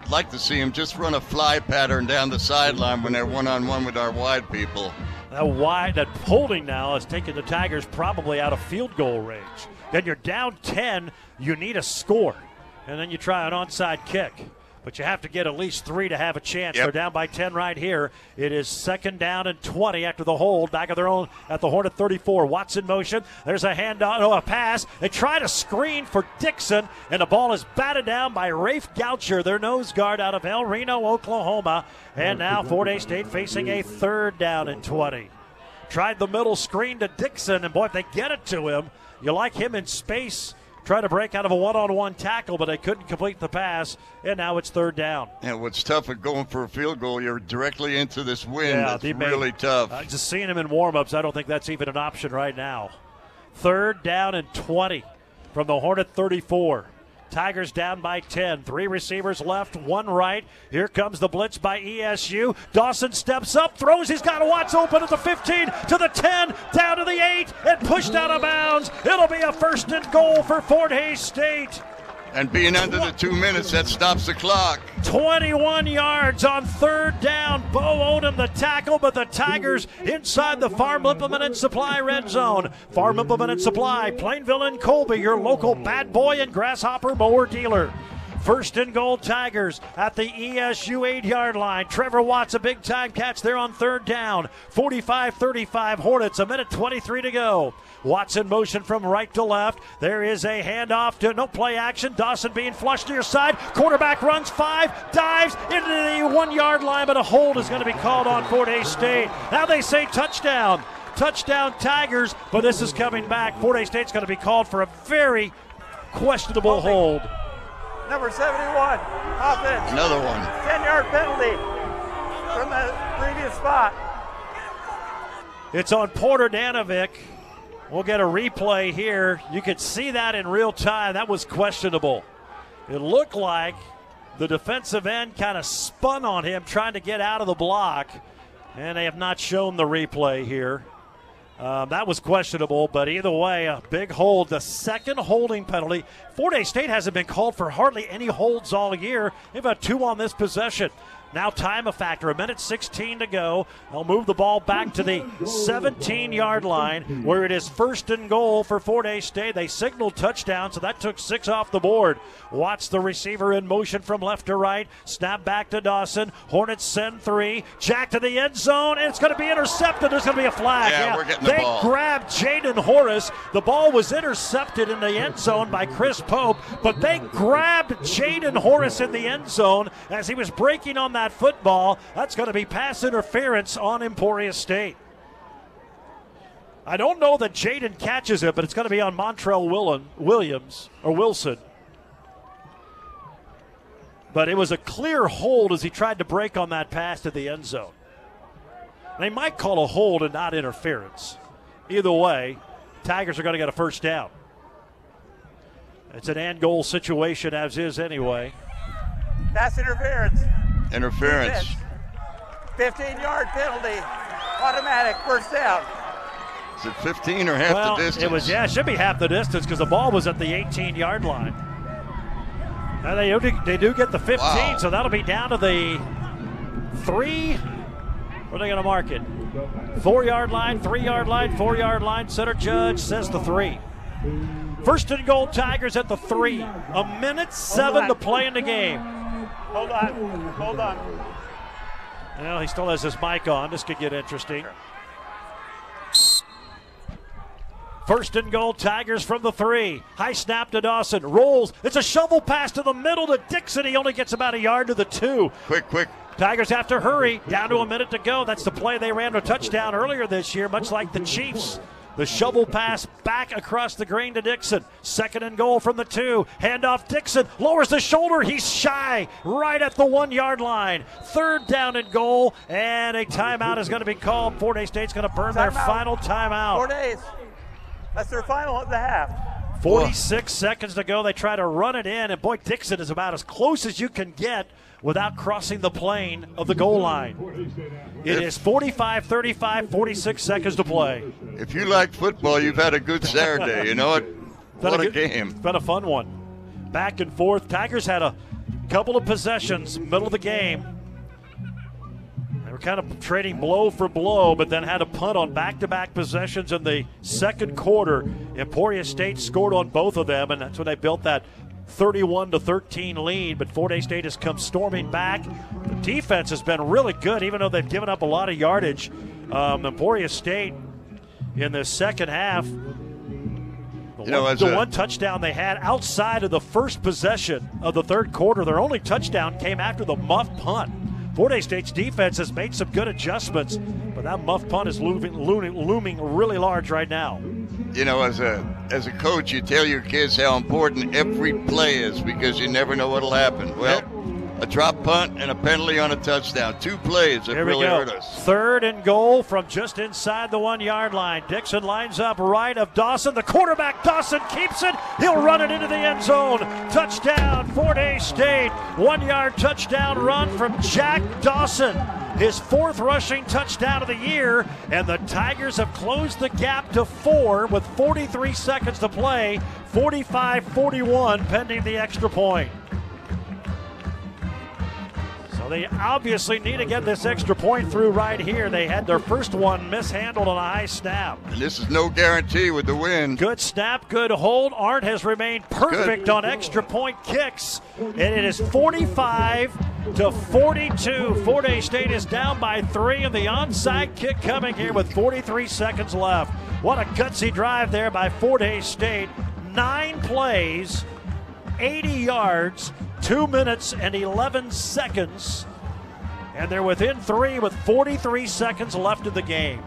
I'd like to see him just run a fly pattern down the sideline when they're one on one with our wide people. That wide, that holding now has taken the Tigers probably out of field goal range. Then you're down 10, you need a score. And then you try an onside kick. But you have to get at least three to have a chance. Yep. They're down by 10 right here. It is second down and 20 after the hold. Back of their own at the horn Hornet 34. Watson motion. There's a handoff, oh, a pass. They try to screen for Dixon, and the ball is batted down by Rafe Goucher, their nose guard out of El Reno, Oklahoma. And now Fort Hays State facing a third down and 20. Tried the middle screen to Dixon, and boy, if they get it to him, you like him in space. Try to break out of a one on one tackle, but they couldn't complete the pass, and now it's third down. And what's tough at going for a field goal, you're directly into this wind. Yeah, That's really tough. Uh, just seeing him in warm ups, I don't think that's even an option right now. Third down and 20 from the Hornet 34. Tigers down by 10. Three receivers left, one right. Here comes the blitz by ESU. Dawson steps up, throws. He's got Watts open at the 15, to the 10, down to the 8, and pushed out of bounds. It'll be a first and goal for Fort Hays State. And being under the two minutes, that stops the clock. 21 yards on third down. Bo Odom the tackle, but the Tigers inside the Farm Implement and Supply red zone. Farm Implement and Supply, Plainville and Colby, your local bad boy and grasshopper mower dealer. First and goal, Tigers at the ESU eight yard line. Trevor Watts, a big time catch there on third down. 45 35 Hornets, a minute 23 to go. Watts in motion from right to left. There is a handoff to no play action. Dawson being flushed near side. Quarterback runs five, dives into the one yard line, but a hold is going to be called on Fort Hays State. Now they say touchdown. Touchdown Tigers, but this is coming back. Fort Hays State's going to be called for a very questionable hold. Number 71, offense. Another one. 10 yard penalty from the previous spot. It's on Porter Danovic. We'll get a replay here. You could see that in real time. That was questionable. It looked like the defensive end kind of spun on him trying to get out of the block, and they have not shown the replay here. Um, that was questionable, but either way, a big hold. The second holding penalty. Fort Hays State hasn't been called for hardly any holds all year. They've had two on this possession. Now time a factor. A minute 16 to go. They'll move the ball back to the 17 yard line where it is first and goal for Fort Hays State. They signaled touchdown, so that took six off the board. Watch the receiver in motion from left to right. Snap back to Dawson. Hornets send three. Jack to the end zone, and it's going to be intercepted. There's going to be a flag. Yeah, we're getting the they ball. grabbed Jaden Horace. The ball was intercepted in the end zone by Chris Pope, but they grabbed Jaden Horace in the end zone as he was breaking on that football. That's going to be pass interference on Emporia State. I don't know that Jaden catches it, but it's going to be on Montrell Williams or Wilson. But it was a clear hold as he tried to break on that pass to the end zone. They might call a hold and not interference. Either way, Tigers are going to get a first down. It's an end goal situation as is anyway. Pass interference. Interference. 15 yard penalty. Automatic first down. Is it 15 or half well, the distance? it was yeah, it should be half the distance because the ball was at the 18 yard line. Now they do, they do get the 15, Wow. so that'll be down to the three. Where are they going to mark it? Four yard line, three yard line, four yard line. Center judge says the three. First and goal, Tigers at the three. A minute seven to play in the game. Hold on. Hold on. Well, he still has his mic on. This could get interesting. First and goal, Tigers from the three. High snap to Dawson. Rolls. It's a shovel pass to the middle to Dixon. He only gets about a yard to the two. Quick, quick. Tigers have to hurry. Down to a minute to go. That's the play they ran to a touchdown earlier this year, much like the Chiefs. The shovel pass back across the green to Dixon. Second and goal from the two. Handoff Dixon lowers the shoulder. He's shy right at the one yard line. Third down and goal. And a timeout is going to be called. Fort Hays State's going to burn their final timeout. Fort Hays. That's their final at the half. 46 seconds to go. They try to run it in, and boy, Dixon is about as close as you can get without crossing the plane of the goal line. It is 45 35, 46 seconds to play. If you like football, you've had a good Saturday. You know what? Been What a good- game. It's been a fun one. Back and forth. Tigers had a couple of possessions, middle of the game. They were kind of trading blow for blow, but then had a punt on back to back possessions in the second quarter. Emporia State scored on both of them, and that's when they built that 31 to 13 lead. But Fort Hays State has come storming back. The defense has been really good, even though they've given up a lot of yardage. Um, Emporia State in the second half the, You know, one, the a- one touchdown they had outside of the first possession of the third quarter, their only touchdown came after the muff punt. Fort Hays State's defense has made some good adjustments, but that muff punt is looming, looming, looming really large right now. You know, as a as a coach, you tell your kids how important every play is because you never know what'll happen. Well, a drop punt and a penalty on a touchdown. Two plays that really go. hurt us. Third and goal from just inside the one yard line. Dixon lines up right of Dawson. The quarterback, Dawson, keeps it. He'll run it into the end zone. Touchdown, Fort Hays State. One yard touchdown run from Jack Dawson. His fourth rushing touchdown of the year, and the Tigers have closed the gap to four with 43 seconds to play. 45 41 pending the extra point. They obviously need to get this extra point through right here. They had their first one mishandled on a high snap. And this is no guarantee with the wind. Good snap, good hold. Arndt has remained perfect good. on extra point kicks, and it is 45 to 42. Fort Hays State is down by three, and the onside kick coming here with 43 seconds left. What a gutsy drive there by Fort Hays State. Nine plays, 80 yards, 2 minutes and 11 seconds. And they're within three with 43 seconds left in the game.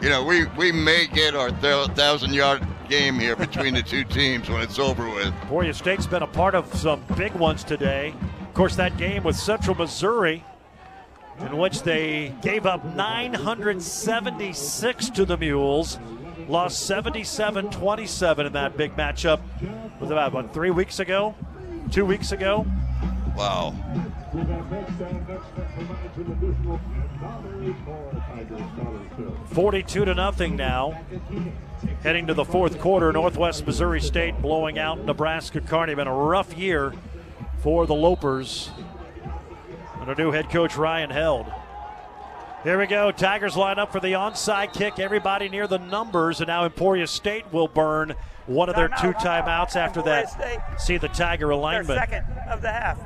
You know, we, we may get our thousand yard game here between the two [LAUGHS] teams when it's over with. Emporia State's been a part of some big ones today. Of course, that game with Central Missouri, in which they gave up 976 to the Mules, lost 77 27 in that big matchup. Was about, what, three weeks ago? Two weeks ago. Wow. 42 to nothing now. Heading to the fourth quarter, Northwest Missouri State blowing out Nebraska Kearney. Been a rough year for the Lopers. Under new head coach Ryan Held. Here we go. Tigers line up for the onside kick. Everybody near the numbers, and now Emporia State will burn one of their two timeouts after that. See the Tiger alignment. second of the half.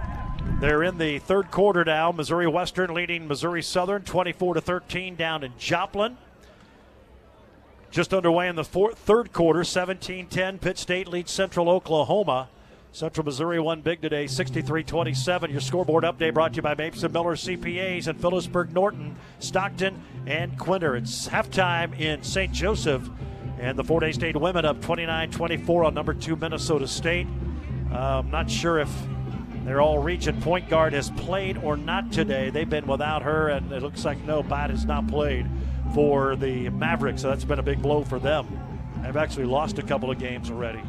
They're in the third quarter now. Missouri Western leading Missouri Southern 24 to 13 down in Joplin. Just underway in the fourth, third quarter, 17-10. Pitt State leads Central Oklahoma. Central Missouri won big today, 63-27. Your scoreboard update brought to you by Mason Miller CPAs and Phillipsburg Norton, Stockton, and Quinter. It's halftime in St. Joseph. And the Fort Hays State women up 29 24 on number two Minnesota State. I'm um, not sure if their all region point guard has played or not today. They've been without her, and it looks like no, Bat has not played for the Mavericks, so that's been a big blow for them. They've actually lost a couple of games already.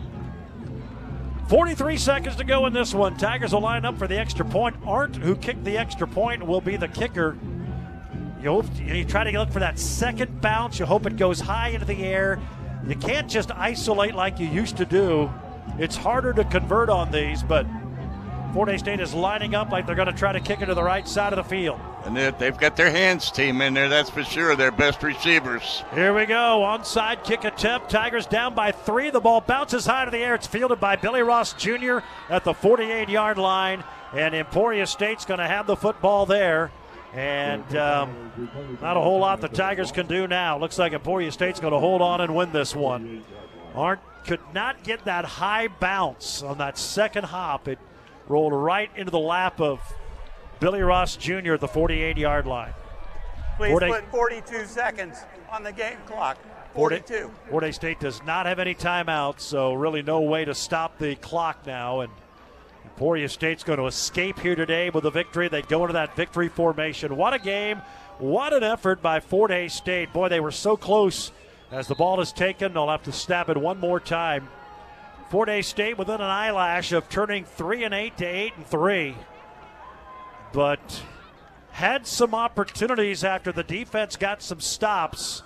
43 seconds to go in this one. Tigers will line up for the extra point. Arndt, who kicked the extra point, will be the kicker. You, hope, you try to look for that second bounce. You hope it goes high into the air. You can't just isolate like you used to do. It's harder to convert on these, but Fort State is lining up like they're going to try to kick it to the right side of the field. And they've got their hands team in there, that's for sure. Their best receivers. Here we go. Onside kick attempt. Tigers down by three. The ball bounces high to the air. It's fielded by Billy Ross Jr. at the 48 yard line. And Emporia State's going to have the football there. And um, not a whole lot the Tigers can do now. Looks like Emporia State's going to hold on and win this one. Arndt could not get that high bounce on that second hop. It rolled right into the lap of Billy Ross Jr. at the 48 yard line. Please 40, put 42 seconds on the game clock. 42. Fort State does not have any timeouts, so really no way to stop the clock now. And Emporia State's going to escape here today with a victory. They go into that victory formation. What a game. What an effort by Fort Hays State. Boy, they were so close. As the ball is taken, they'll have to snap it one more time. Fort Hays State within an eyelash of turning 3 and 8 to 8 and 3. But had some opportunities after the defense got some stops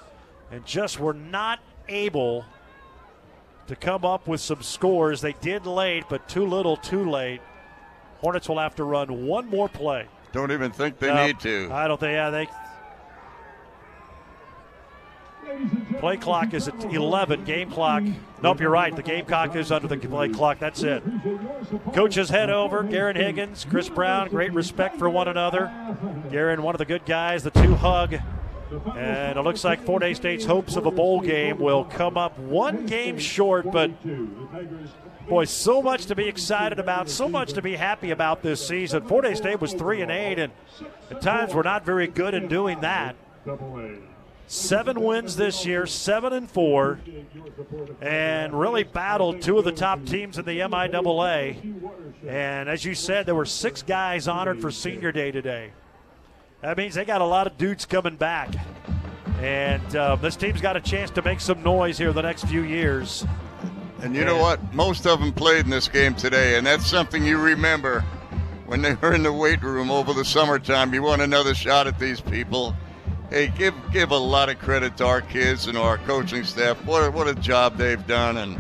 and just were not able to come up with some scores. They did late, but too little, too late. Hornets will have to run one more play. Don't even think they no, need to. I don't think. Yeah, they. Play clock is at 11. Game clock. Nope, you're right. The game clock is under the play clock. That's it. Coaches head over. Garin Higgins, Chris Brown, great respect for one another. Garin, one of the good guys. The two hug. And it looks like Fort Hays State's hopes of a bowl game will come up one game short, but boy, so much to be excited about, so much to be happy about this season. Fort Hays State was three and eight, and at times we're not very good in doing that. Seven wins this year, seven and four, and really battled two of the top teams in the MIAA. And as you said, there were six guys honored for Senior Day today. That means they got a lot of dudes coming back. And uh, this team's got a chance to make some noise here the next few years. And you and know what? Most of them played in this game today, and that's something you remember when they were in the weight room over the summertime. You want another shot at these people. Hey, give give a lot of credit to our kids and our coaching staff. What a, what a job they've done, and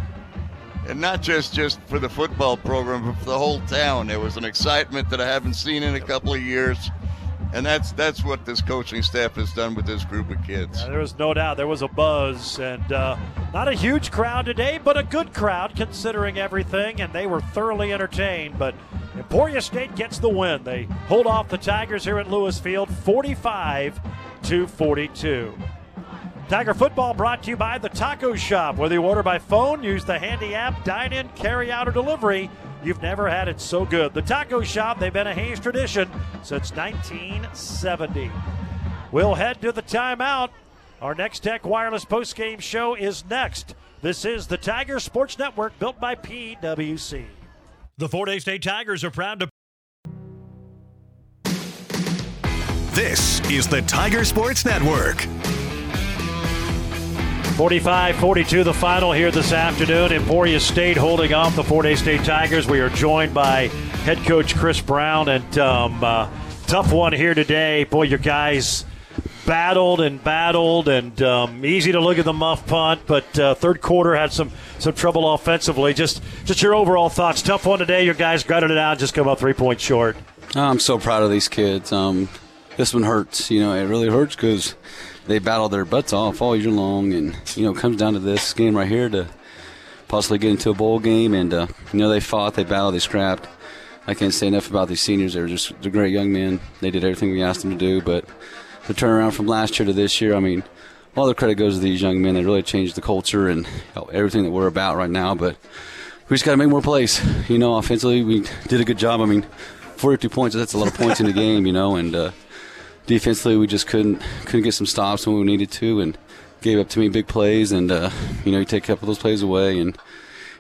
and not just just for the football program, but for the whole town. There was an excitement that I haven't seen in a couple of years, and that's that's what this coaching staff has done with this group of kids. Yeah, there was no doubt there was a buzz, and uh, not a huge crowd today, but a good crowd considering everything, and they were thoroughly entertained. But Emporia State gets the win. They hold off the Tigers here at Lewis Field, 45 to 42. Tiger football brought to you by the Taco Shop. Whether you order by phone, use the handy app, dine in, carry out, or delivery, you've never had it so good. The Taco Shop, they've been a Hays tradition since 1970. We'll head to the timeout. Our Nex-Tech Wireless postgame show is next. This is the Tiger Sports Network built by PWC. The Fort Hays State Tigers are proud to. This is the Tiger Sports Network. 45 42 the final here this afternoon. Emporia State holding off the Fort Hays State Tigers. We are joined by head coach Chris Brown. And um, uh, tough one here today. Boy, your guys battled and battled, and um, easy to look at the muff punt, but uh, third quarter had some some trouble offensively. Just just your overall thoughts. Tough one today. Your guys gutted it out, just come up three points short. I'm so proud of these kids. Um, this one hurts. You know, it really hurts because they battle their butts off all year long, and you know, comes down to this game right here to possibly get into a bowl game. And uh, you know, they fought, they battled, they scrapped. I can't say enough about these seniors. They're just they're great young men. They did everything we asked them to do, but the turnaround from last year to this year, I mean, all the credit goes to these young men. They really changed the culture and you know, everything that we're about right now. But we just got to make more plays. You know, offensively, we did a good job. I mean, 42 points, that's a lot of points in the [LAUGHS] game, you know, and uh, defensively, we just couldn't couldn't get some stops when we needed to and gave up too many big plays. And, uh, you know, you take a couple of those plays away and,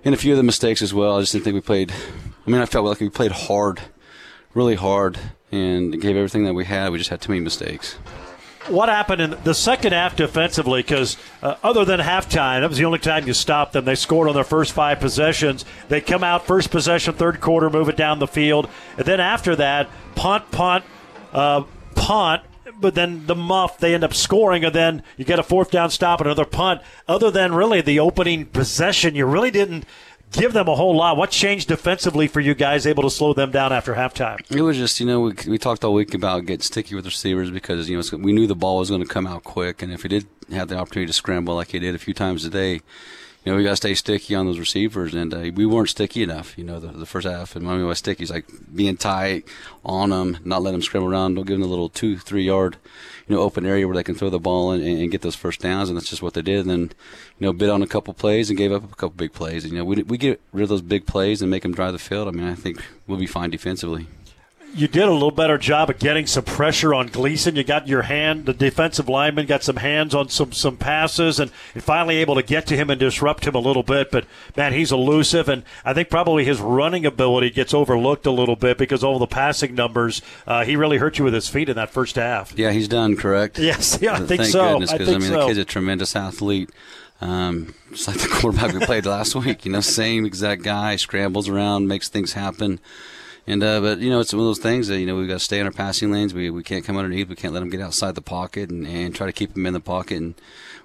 and a few of the mistakes as well. I just didn't think we played, I mean, I felt like we played hard, really hard, and gave everything that we had. We just had too many mistakes what happened in the second half defensively? Because uh, other than halftime, that was the only time you stopped them. They scored on their first five possessions. They come out first possession, third quarter, move it down the field, and then after that, punt, punt, uh, punt. But then the muff, they end up scoring, and then you get a fourth down stop, and another punt. Other than really the opening possession, you really didn't give them a whole lot. What changed defensively for you guys, able to slow them down after halftime? It was just, you know, we, we talked all week about getting sticky with receivers because, you know, we knew the ball was going to come out quick. And if he did have the opportunity to scramble like he did a few times a day, you know, we got to stay sticky on those receivers, and uh, we weren't sticky enough. You know, the, the first half, and when we were sticky, is like being tight on them, not letting them scramble around, don't give them a little two, three yard, you know, open area where they can throw the ball and, and get those first downs, and that's just what they did. And then, you know, bid on a couple plays and gave up a couple big plays. And, you know, we we get rid of those big plays and make them drive the field. I mean, I think we'll be fine defensively you did a little better job of getting some pressure on Gleason. You got your hand, the defensive lineman got some hands on some some passes, and finally able to get to him and disrupt him a little bit. But man, he's elusive, and I think probably his running ability gets overlooked a little bit because all the passing numbers. Uh, he really hurt you with his feet in that first half. Yeah, he's done correct. Yes, yeah, I think Thank so. goodness, because I, I, mean so. the kid's a tremendous athlete. Um, just like the quarterback we played last week, you know, same exact guy, scrambles around, makes things happen. And uh, but you know, it's one of those things that you know we've got to stay in our passing lanes. We we can't come underneath. We can't let them get outside the pocket and, and try to keep them in the pocket. And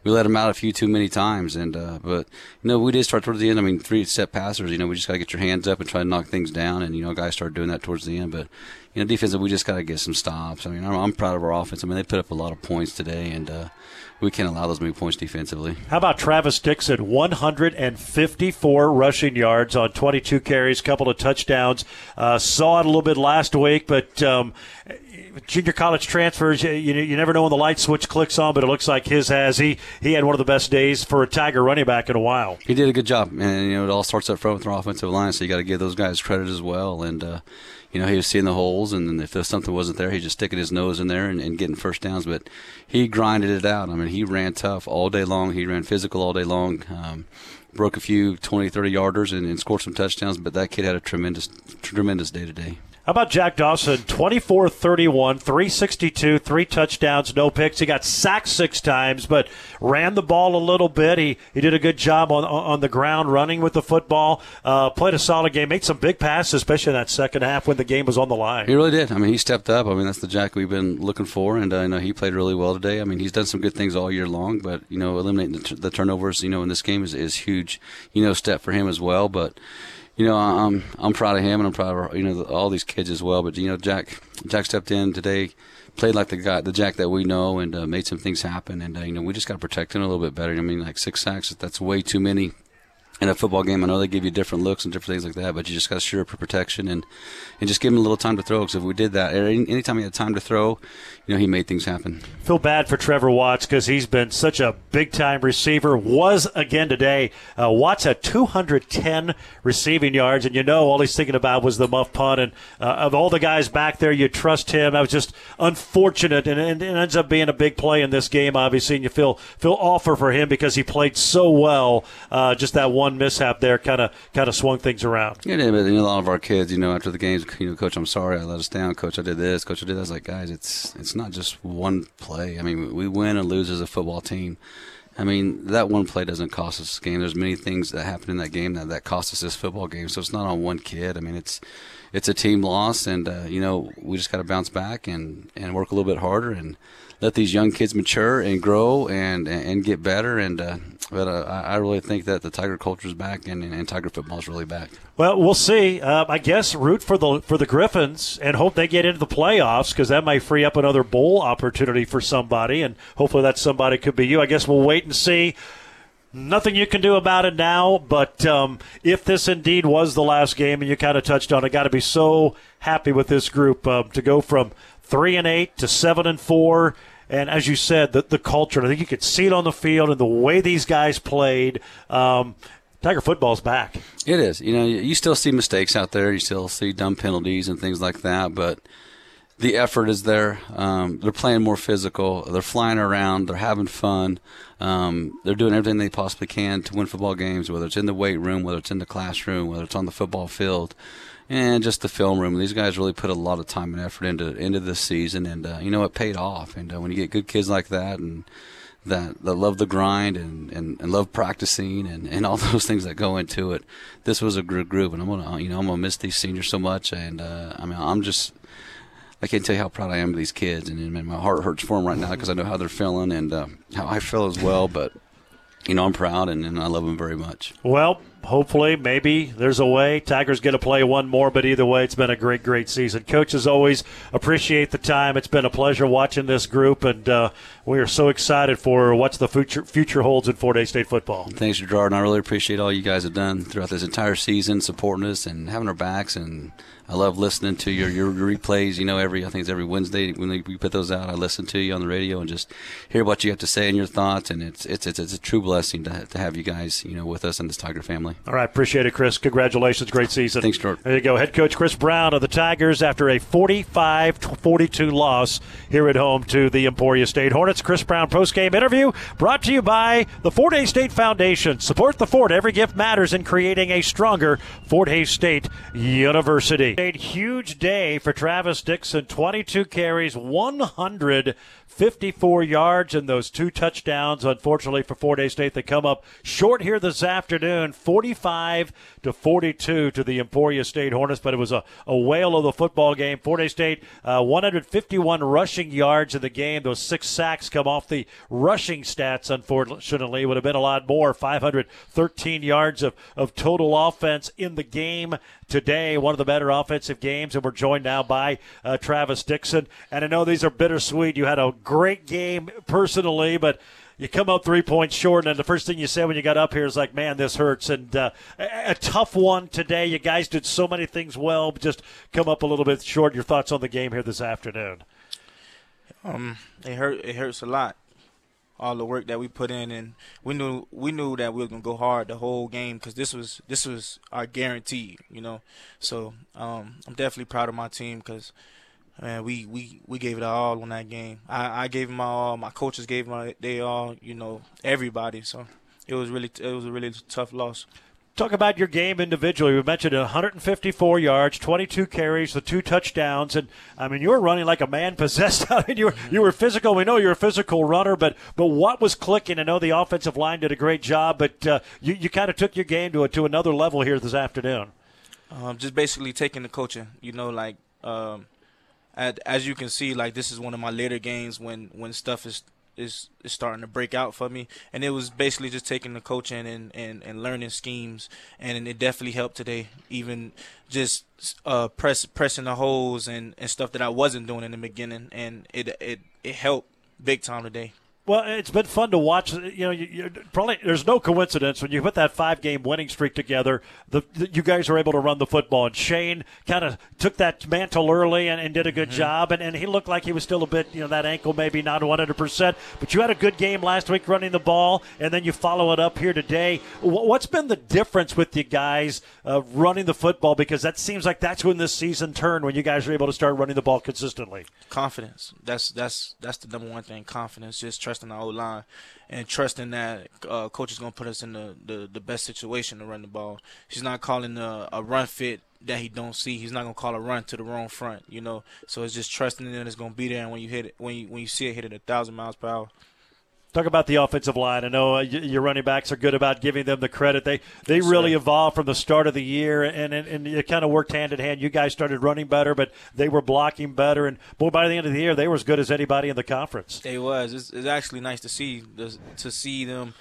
we let them out a few too many times. And uh, but you know, we did start towards the end. I mean, three set passers. You know, we just got to get your hands up and try to knock things down. And you know, guys started doing that towards the end. But you know, defensive, we just got to get some stops. I mean, I'm, I'm, proud of our offense. I mean, they put up a lot of points today, and uh, we can't allow those many points defensively. How about Travis Dixon? 154 rushing yards on 22 carries, couple of touchdowns. Uh, saw it a little bit last week, but um, junior college transfers, you, you never know when the light switch clicks on, but it looks like his has. He he had one of the best days for a Tiger running back in a while. He did a good job, and you know it all starts up front with our offensive line, so you got to give those guys credit as well. And uh, you know, he was seeing the holes, and if something wasn't there, he's just sticking his nose in there and, and, getting first downs. But he grinded it out. I mean, he ran tough all day long. He ran physical all day long. Um, broke a few 20, 30 yarders and, and, scored some touchdowns. But that kid had a tremendous, tremendous day today. How about Jack Dawson? 24 31, 362, three touchdowns, no picks. He got sacked six times, but ran the ball a little bit. He, he did a good job on, on the ground running with the football. Uh, played a solid game, made some big passes, especially in that second half when the game was on the line. He really did. I mean, he stepped up. I mean, that's the Jack we've been looking for, and uh, I know he played really well today. I mean, he's done some good things all year long, but, you know, eliminating the, t- the turnovers, you know, in this game is, is huge, you know, step for him as well. But, you know, I'm I'm proud of him, and I'm proud of you know all these kids as well. But you know, Jack Jack stepped in today, played like the guy, the Jack that we know, and uh, made some things happen. And uh, you know, we just got to protect him a little bit better. I mean, like six sacks, that's way too many in a football game. I know they give you different looks and different things like that, but you just got to sure up for protection and and just give him a little time to throw. Because if we did that, any, anytime he had time to throw, you know, he made things happen. Feel bad for Trevor Watts because he's been such a big time receiver. Was again today. Uh, Watts had 210 receiving yards, and you know all he's thinking about was the muff punt. And uh, of all the guys back there, you trust him. That was just unfortunate, and, and, it ends up being a big play in this game, obviously. And you feel feel awful for him because he played so well. Uh, just that one mishap there kind of kind of swung things around. Yeah, but you know, a lot of our kids, you know, after the games, you know, coach, I'm sorry, I let us down. Coach, I did this. Coach, I did that. I was like, guys, it's it's not just one play. I mean, we win and lose as a football team. I mean, that one play doesn't cost us a game. There's many things that happen in that game that, that cost us this football game. So it's not on one kid. I mean, it's it's a team loss, and uh, you know we just got to bounce back and and work a little bit harder and let these young kids mature and grow and and get better. And uh, but uh, I really think that the Tiger culture is back and, and Tiger football is really back. Well, we'll see. Uh, I guess root for the for the Griffins and hope they get into the playoffs because that might free up another bowl opportunity for somebody, and hopefully that somebody could be you. I guess we'll wait and see. Nothing you can do about it now, but um, if this indeed was the last game, and you kind of touched on it, got to be so happy with this group uh, to go from three and eight to seven and four and as you said, the, the culture. I think you could see it on the field and the way these guys played. Um, Tiger football's back. It is. You know, you still see mistakes out there. You still see dumb penalties and things like that, but the effort is there. Um, they're playing more physical. They're flying around. They're having fun. Um, they're doing everything they possibly can to win football games, whether it's in the weight room, whether it's in the classroom, whether it's on the football field and just the film room. These guys really put a lot of time and effort into into this season, and uh, you know it paid off. And uh, when you get good kids like that, and that that love the grind and, and, and love practicing and, and all [LAUGHS] those things that go into it, this was a good group. And I'm gonna you know I'm gonna miss these seniors so much. And uh, I mean I'm just I can't tell you how proud I am of these kids, and, and my heart hurts for them right now because I know how they're feeling and uh, how I feel as well. But you know I'm proud and, and I love them very much. Well, hopefully, maybe there's a way. Tigers get to play one more, but either way, it's been a great, great season. Coach, as always, appreciate the time. It's been a pleasure watching this group, and uh, we are so excited for what the future future holds in Fort Hays State football. Thanks, Gerard, and I really appreciate all you guys have done throughout this entire season, supporting us and having our backs and I love listening to your, your replays. You know, every I think it's every Wednesday when we put those out. I listen to you on the radio and just hear what you have to say and your thoughts. And it's it's it's, it's a true blessing to, to have you guys you know with us in this Tiger family. All right, appreciate it, Chris. Congratulations, great season. Thanks, George. There you go, head coach Chris Brown of the Tigers after a 45-42 loss here at home to the Emporia State Hornets. Chris Brown post-game interview brought to you by the Fort Hays State Foundation. Support the Fort. Every gift matters in creating a stronger Fort Hays State University. A huge day for Travis Dixon. 22 carries, 154 yards, and those two touchdowns. Unfortunately for Fort Hays State, they come up short here this afternoon, 45 to 42 to the Emporia State Hornets. But it was a, a whale of the football game. Fort Hays State, uh, 151 rushing yards in the game. Those six sacks come off the rushing stats. Unfortunately, would have been a lot more. 513 yards of, of total offense in the game today. One of the better offensive games, and we're joined now by uh, Travis Dixon. And I know these are bittersweet. You had a great game personally, but you come up three points short, and the first thing you said when you got up here is like, "Man, this hurts." And uh, a, a, tough one today. You guys did so many things well, just come up a little bit short. Your thoughts on the game here this afternoon? Um, it hurt. It hurts a lot all the work that we put in, and we knew we knew that we were gonna go hard the whole game because this was this was our guarantee, you know. So um, I'm definitely proud of my team because man, we, we, we gave it all on that game. I, I gave my all. My coaches gave my they all. You know, everybody. So it was really it was a really tough loss Talk about your game individually. We mentioned 154 yards, 22 carries, the two touchdowns, and I mean you were running like a man [LAUGHS] possessed. I mean you were you were physical. We know you're a physical runner, but but what was clicking? I know the offensive line did a great job, but uh, you you kind of took your game to a, to another level here this afternoon. Um, just basically taking the coaching. You know, like um, at, as you can see, like this is one of my later games when when stuff is is, is starting to break out for me. And it was basically just taking the coaching and, and, and learning schemes. And it definitely helped today. Even just uh, press pressing the holes and, and stuff that I wasn't doing in the beginning. And it it, it helped big time today. Well, it's been fun to watch. You know, you, you, probably there's no coincidence when you put that five game winning streak together. The, the, you guys were able to run the football, and Shane kind of took that mantle early and, and did a good mm-hmm. job. And, and he looked like he was still a bit, you know, that ankle maybe not 100 percent. But you had a good game last week running the ball, and then you follow it up here today. What's been the difference with you guys uh, running the football? Because that seems like that's when this season turned when you guys were able to start running the ball consistently. Confidence. That's that's that's the number one thing. Confidence. Just trust trusting the O line and trusting that uh, coach is going to put us in the, the, the, best situation to run the ball. He's not calling a, a run fit that he don't see. He's not gonna call a run to the wrong front, you know. So it's just trusting that it's gonna be there, and when you hit it, when you when you see it hit it a thousand miles per hour, Talk about the offensive line. I know uh, your running backs are good about giving them the credit. They they yes, really sir. evolved from the start of the year, and, and and it kind of worked hand in hand. You guys started running better, but they were blocking better, and boy, by the end of the year, they were as good as anybody in the conference. They was. It's, it's actually nice to see to see them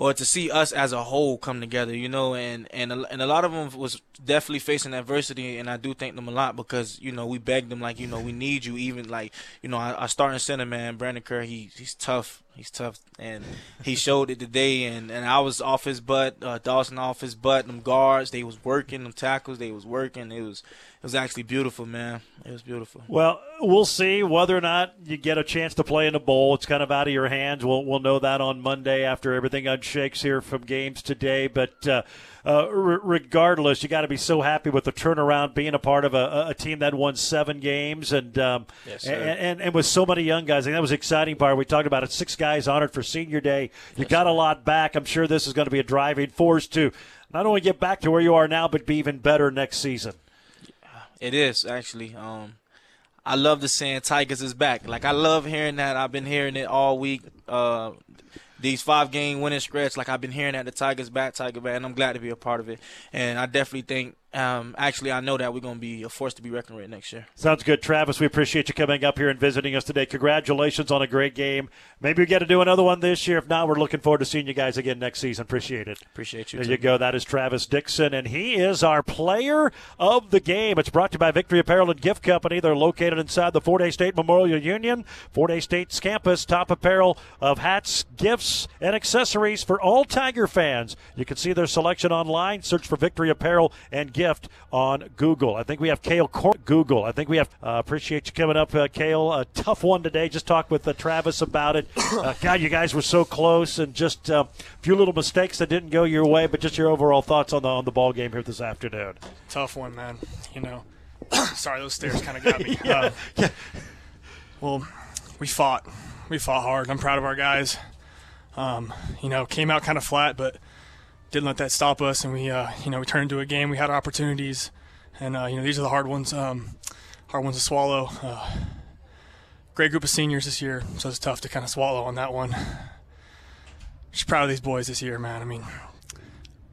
or to see us as a whole come together, you know, and and a, and a lot of them was definitely facing adversity, and I do thank them a lot because you know we begged them like you know we need you, even like you know our, starting center man Brandon Kerr, he he's tough, he's tough, and he showed it today, and and I was off his butt, uh, Dawson off his butt, them guards they was working, them tackles they was working, it was it was actually beautiful, man. It was beautiful. Well, we'll see whether or not you get a chance to play in a bowl. It's kind of out of your hands. We'll we'll know that on Monday after everything unshakes here from games today. But uh, uh, regardless, you got to be so happy with the turnaround, being a part of a, a team that won seven games and, um, yes, and, and, and with so many young guys. I think that was the exciting part. We talked about it. Six guys honored for senior day. You yes, got a lot back. I'm sure this is going to be a driving force to not only get back to where you are now, but be even better next season. It is actually. Um, I love the saying "Tigers is back." Like I love hearing that. I've been hearing it all week. Uh, these five game winning stretch, like I've been hearing that the Tigers back, Tiger and I'm glad to be a part of it. And I definitely think um, actually, I know that we're going to be a force to be reckoned with next year. Sounds good, Travis. We appreciate you coming up here and visiting us today. Congratulations on a great game. Maybe we get to do another one this year. If not, we're looking forward to seeing you guys again next season. Appreciate it. Appreciate you. There too. you go. That is Travis Dixon, and he is our player of the game. It's brought to you by Victory Apparel and Gift Company. They're located inside the Fort Hays State Memorial Union, Fort Hays State's campus. Top apparel of hats, gifts, and accessories for all Tiger fans. You can see their selection online. Search for Victory Apparel and Gift on on Google. I think we have Kale Court Google. I think we have. Uh, appreciate you coming up, uh, Kale. A tough one today. Just talked with uh, Travis about it. [COUGHS] Uh, God, you guys were so close, and just uh, a few little mistakes that didn't go your way. But just your overall thoughts on the on the ball game here this afternoon. Tough one, man. You know, [COUGHS] sorry, those stairs kind of got me. [LAUGHS] yeah. Uh, yeah. Well, we fought. We fought hard. I'm proud of our guys. Um, you know, came out kind of flat, but didn't let that stop us, and we, uh, you know, we turned into a game. We had opportunities, and uh, you know these are the hard ones, um, hard ones to swallow. Uh, great group of seniors this year, so it's tough to kind of swallow on that one. Just proud of these boys this year, man. I mean,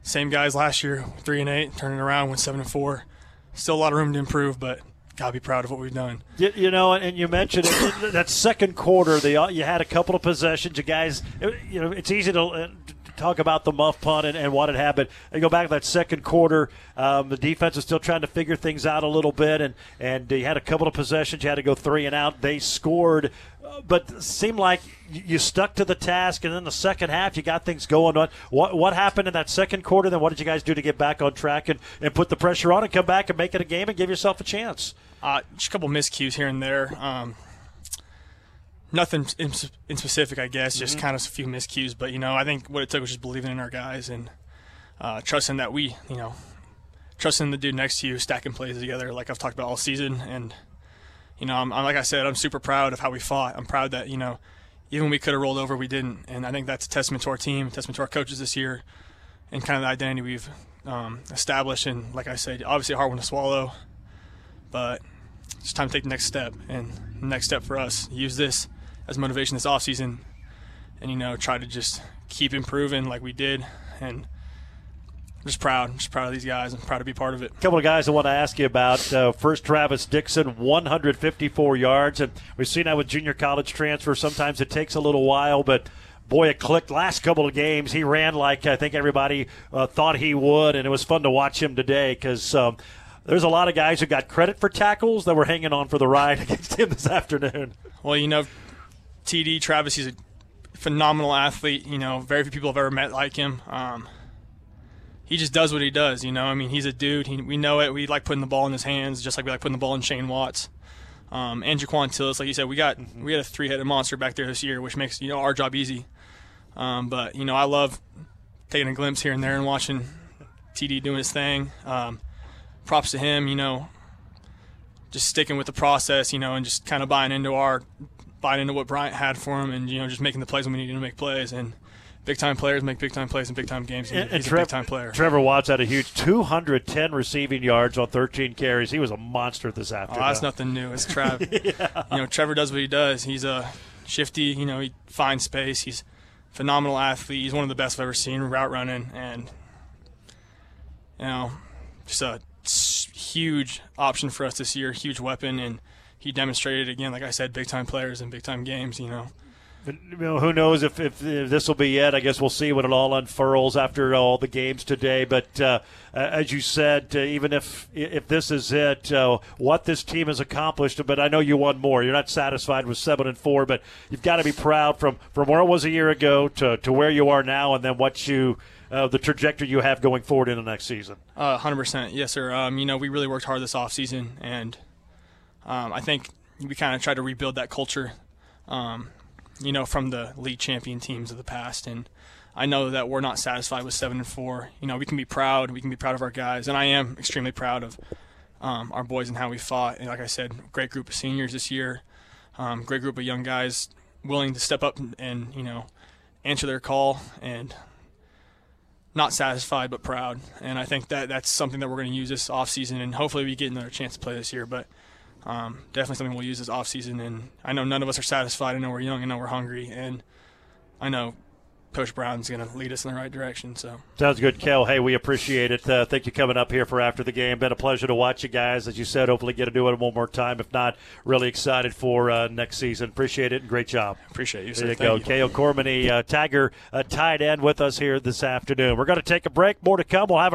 same guys last year, three and eight, turning around, went seven and four. Still a lot of room to improve, but gotta be proud of what we've done. You, you know, and you mentioned it, that second quarter, the you had a couple of possessions. You guys, you know, it's easy to uh, talk about the muff punt and, and what had happened. And go back to that second quarter. Um, the defense was still trying to figure things out a little bit, and and you had a couple of possessions. You had to go three and out. They scored, uh, but seemed like you stuck to the task. And then the second half, you got things going. What what happened in that second quarter? Then what did you guys do to get back on track and, and put the pressure on and come back and make it a game and give yourself a chance? Uh, just a couple miscues here and there. Um, nothing in, in, specific, I guess, just mm-hmm. kind of a few miscues. But you know, I think what it took was just believing in our guys and uh, trusting that we, you know, trusting the dude next to you, stacking plays together, like I've talked about all season. And you know, I'm, I'm like I said, I'm super proud of how we fought. I'm proud that you know, even we could have rolled over, we didn't. And I think that's a testament to our team, testament to our coaches this year. and kind of the identity we've um, established. And like I said, obviously a hard one to swallow, but it's time to take the next step. And next step for us, use this as motivation this offseason and, you know, try to just keep improving like we did. And I'm just proud. I'm just proud of these guys. I'm proud to be part of it. A couple of guys I want to ask you about. Uh, first, Travis Dixon, 154 yards. And we've seen that with junior college transfer. Sometimes it takes a little while, but boy, it clicked last couple of games. He ran like I think everybody uh, thought he would, and it was fun to watch him today because um, there's a lot of guys who got credit for tackles that were hanging on for the ride [LAUGHS] against him this afternoon. Well, you know, TD Travis, he's a phenomenal athlete. You know, very few people have ever met like him. Um, he just does what he does. You know, I mean, he's a dude. He, we know it. We like putting the ball in his hands, just like we like putting the ball in Shane Watts. Um, and Jaquan Tillis, like you said, we got we had a three-headed monster back there this year, which makes you know our job easy. Um, but you know, I love taking a glimpse here and there and watching TD doing his thing. Um, props to him. You know, just sticking with the process. You know, and just kind of buying into our buying into what Bryant had for him, and you know, just making the plays when we needed to make plays and big time players make big time plays in big time games. And, And, he's and a big time player. Trevor Watts had a huge 210 receiving yards on 13 carries. He was a monster this afternoon. Oh, afternoon. that's nothing new. It's Trav. [LAUGHS] You know, Trevor does what he does. He's a shifty. You know, he finds space. He's a phenomenal athlete. He's one of the best I've ever seen route running, and you know, just a huge option for us this year. Huge weapon, and he demonstrated again, like I said, big time players in big time games. You know. But, you know, who knows if, if, if this will be it? I guess we'll see when it all unfurls after all the games today. But uh, as you said, uh, even if if this is it, uh, what this team has accomplished. But I know you won more. You're not satisfied with seven and four, but you've got to be proud from from where it was a year ago to to where you are now, and then what you. Uh, the trajectory you have going forward in the next season. Uh, 100%. Yes, sir. Um, you know, we really worked hard this offseason, and um, I think we kind of tried to rebuild that culture, um, you know, from the league champion teams of the past. And I know that we're not satisfied with 7 and 4. You know, we can be proud. We can be proud of our guys. And I am extremely proud of um, our boys and how we fought. And like I said, great group of seniors this year, um, great group of young guys willing to step up and, and, you know, answer their call. And not satisfied but proud. And I think that that's something that we're going to use this offseason, and hopefully we get another chance to play this year. But um, definitely something we'll use this offseason. And I know none of us are satisfied. I know we're young. I know we're hungry. And I know Coach Brown's going to lead us in the right direction. So Sounds good, Kel. Hey, we appreciate it. Uh, thank you coming up here for after the game. Been a pleasure to watch you guys. As you said, hopefully get to do it one more time. If not, really excited for uh, next season. Appreciate it and great job. appreciate you. Sir. There you Thank go. Kale Cormany, uh, Tiger, uh, tight end with us here this afternoon. We're going to take a break. More to come. We'll have a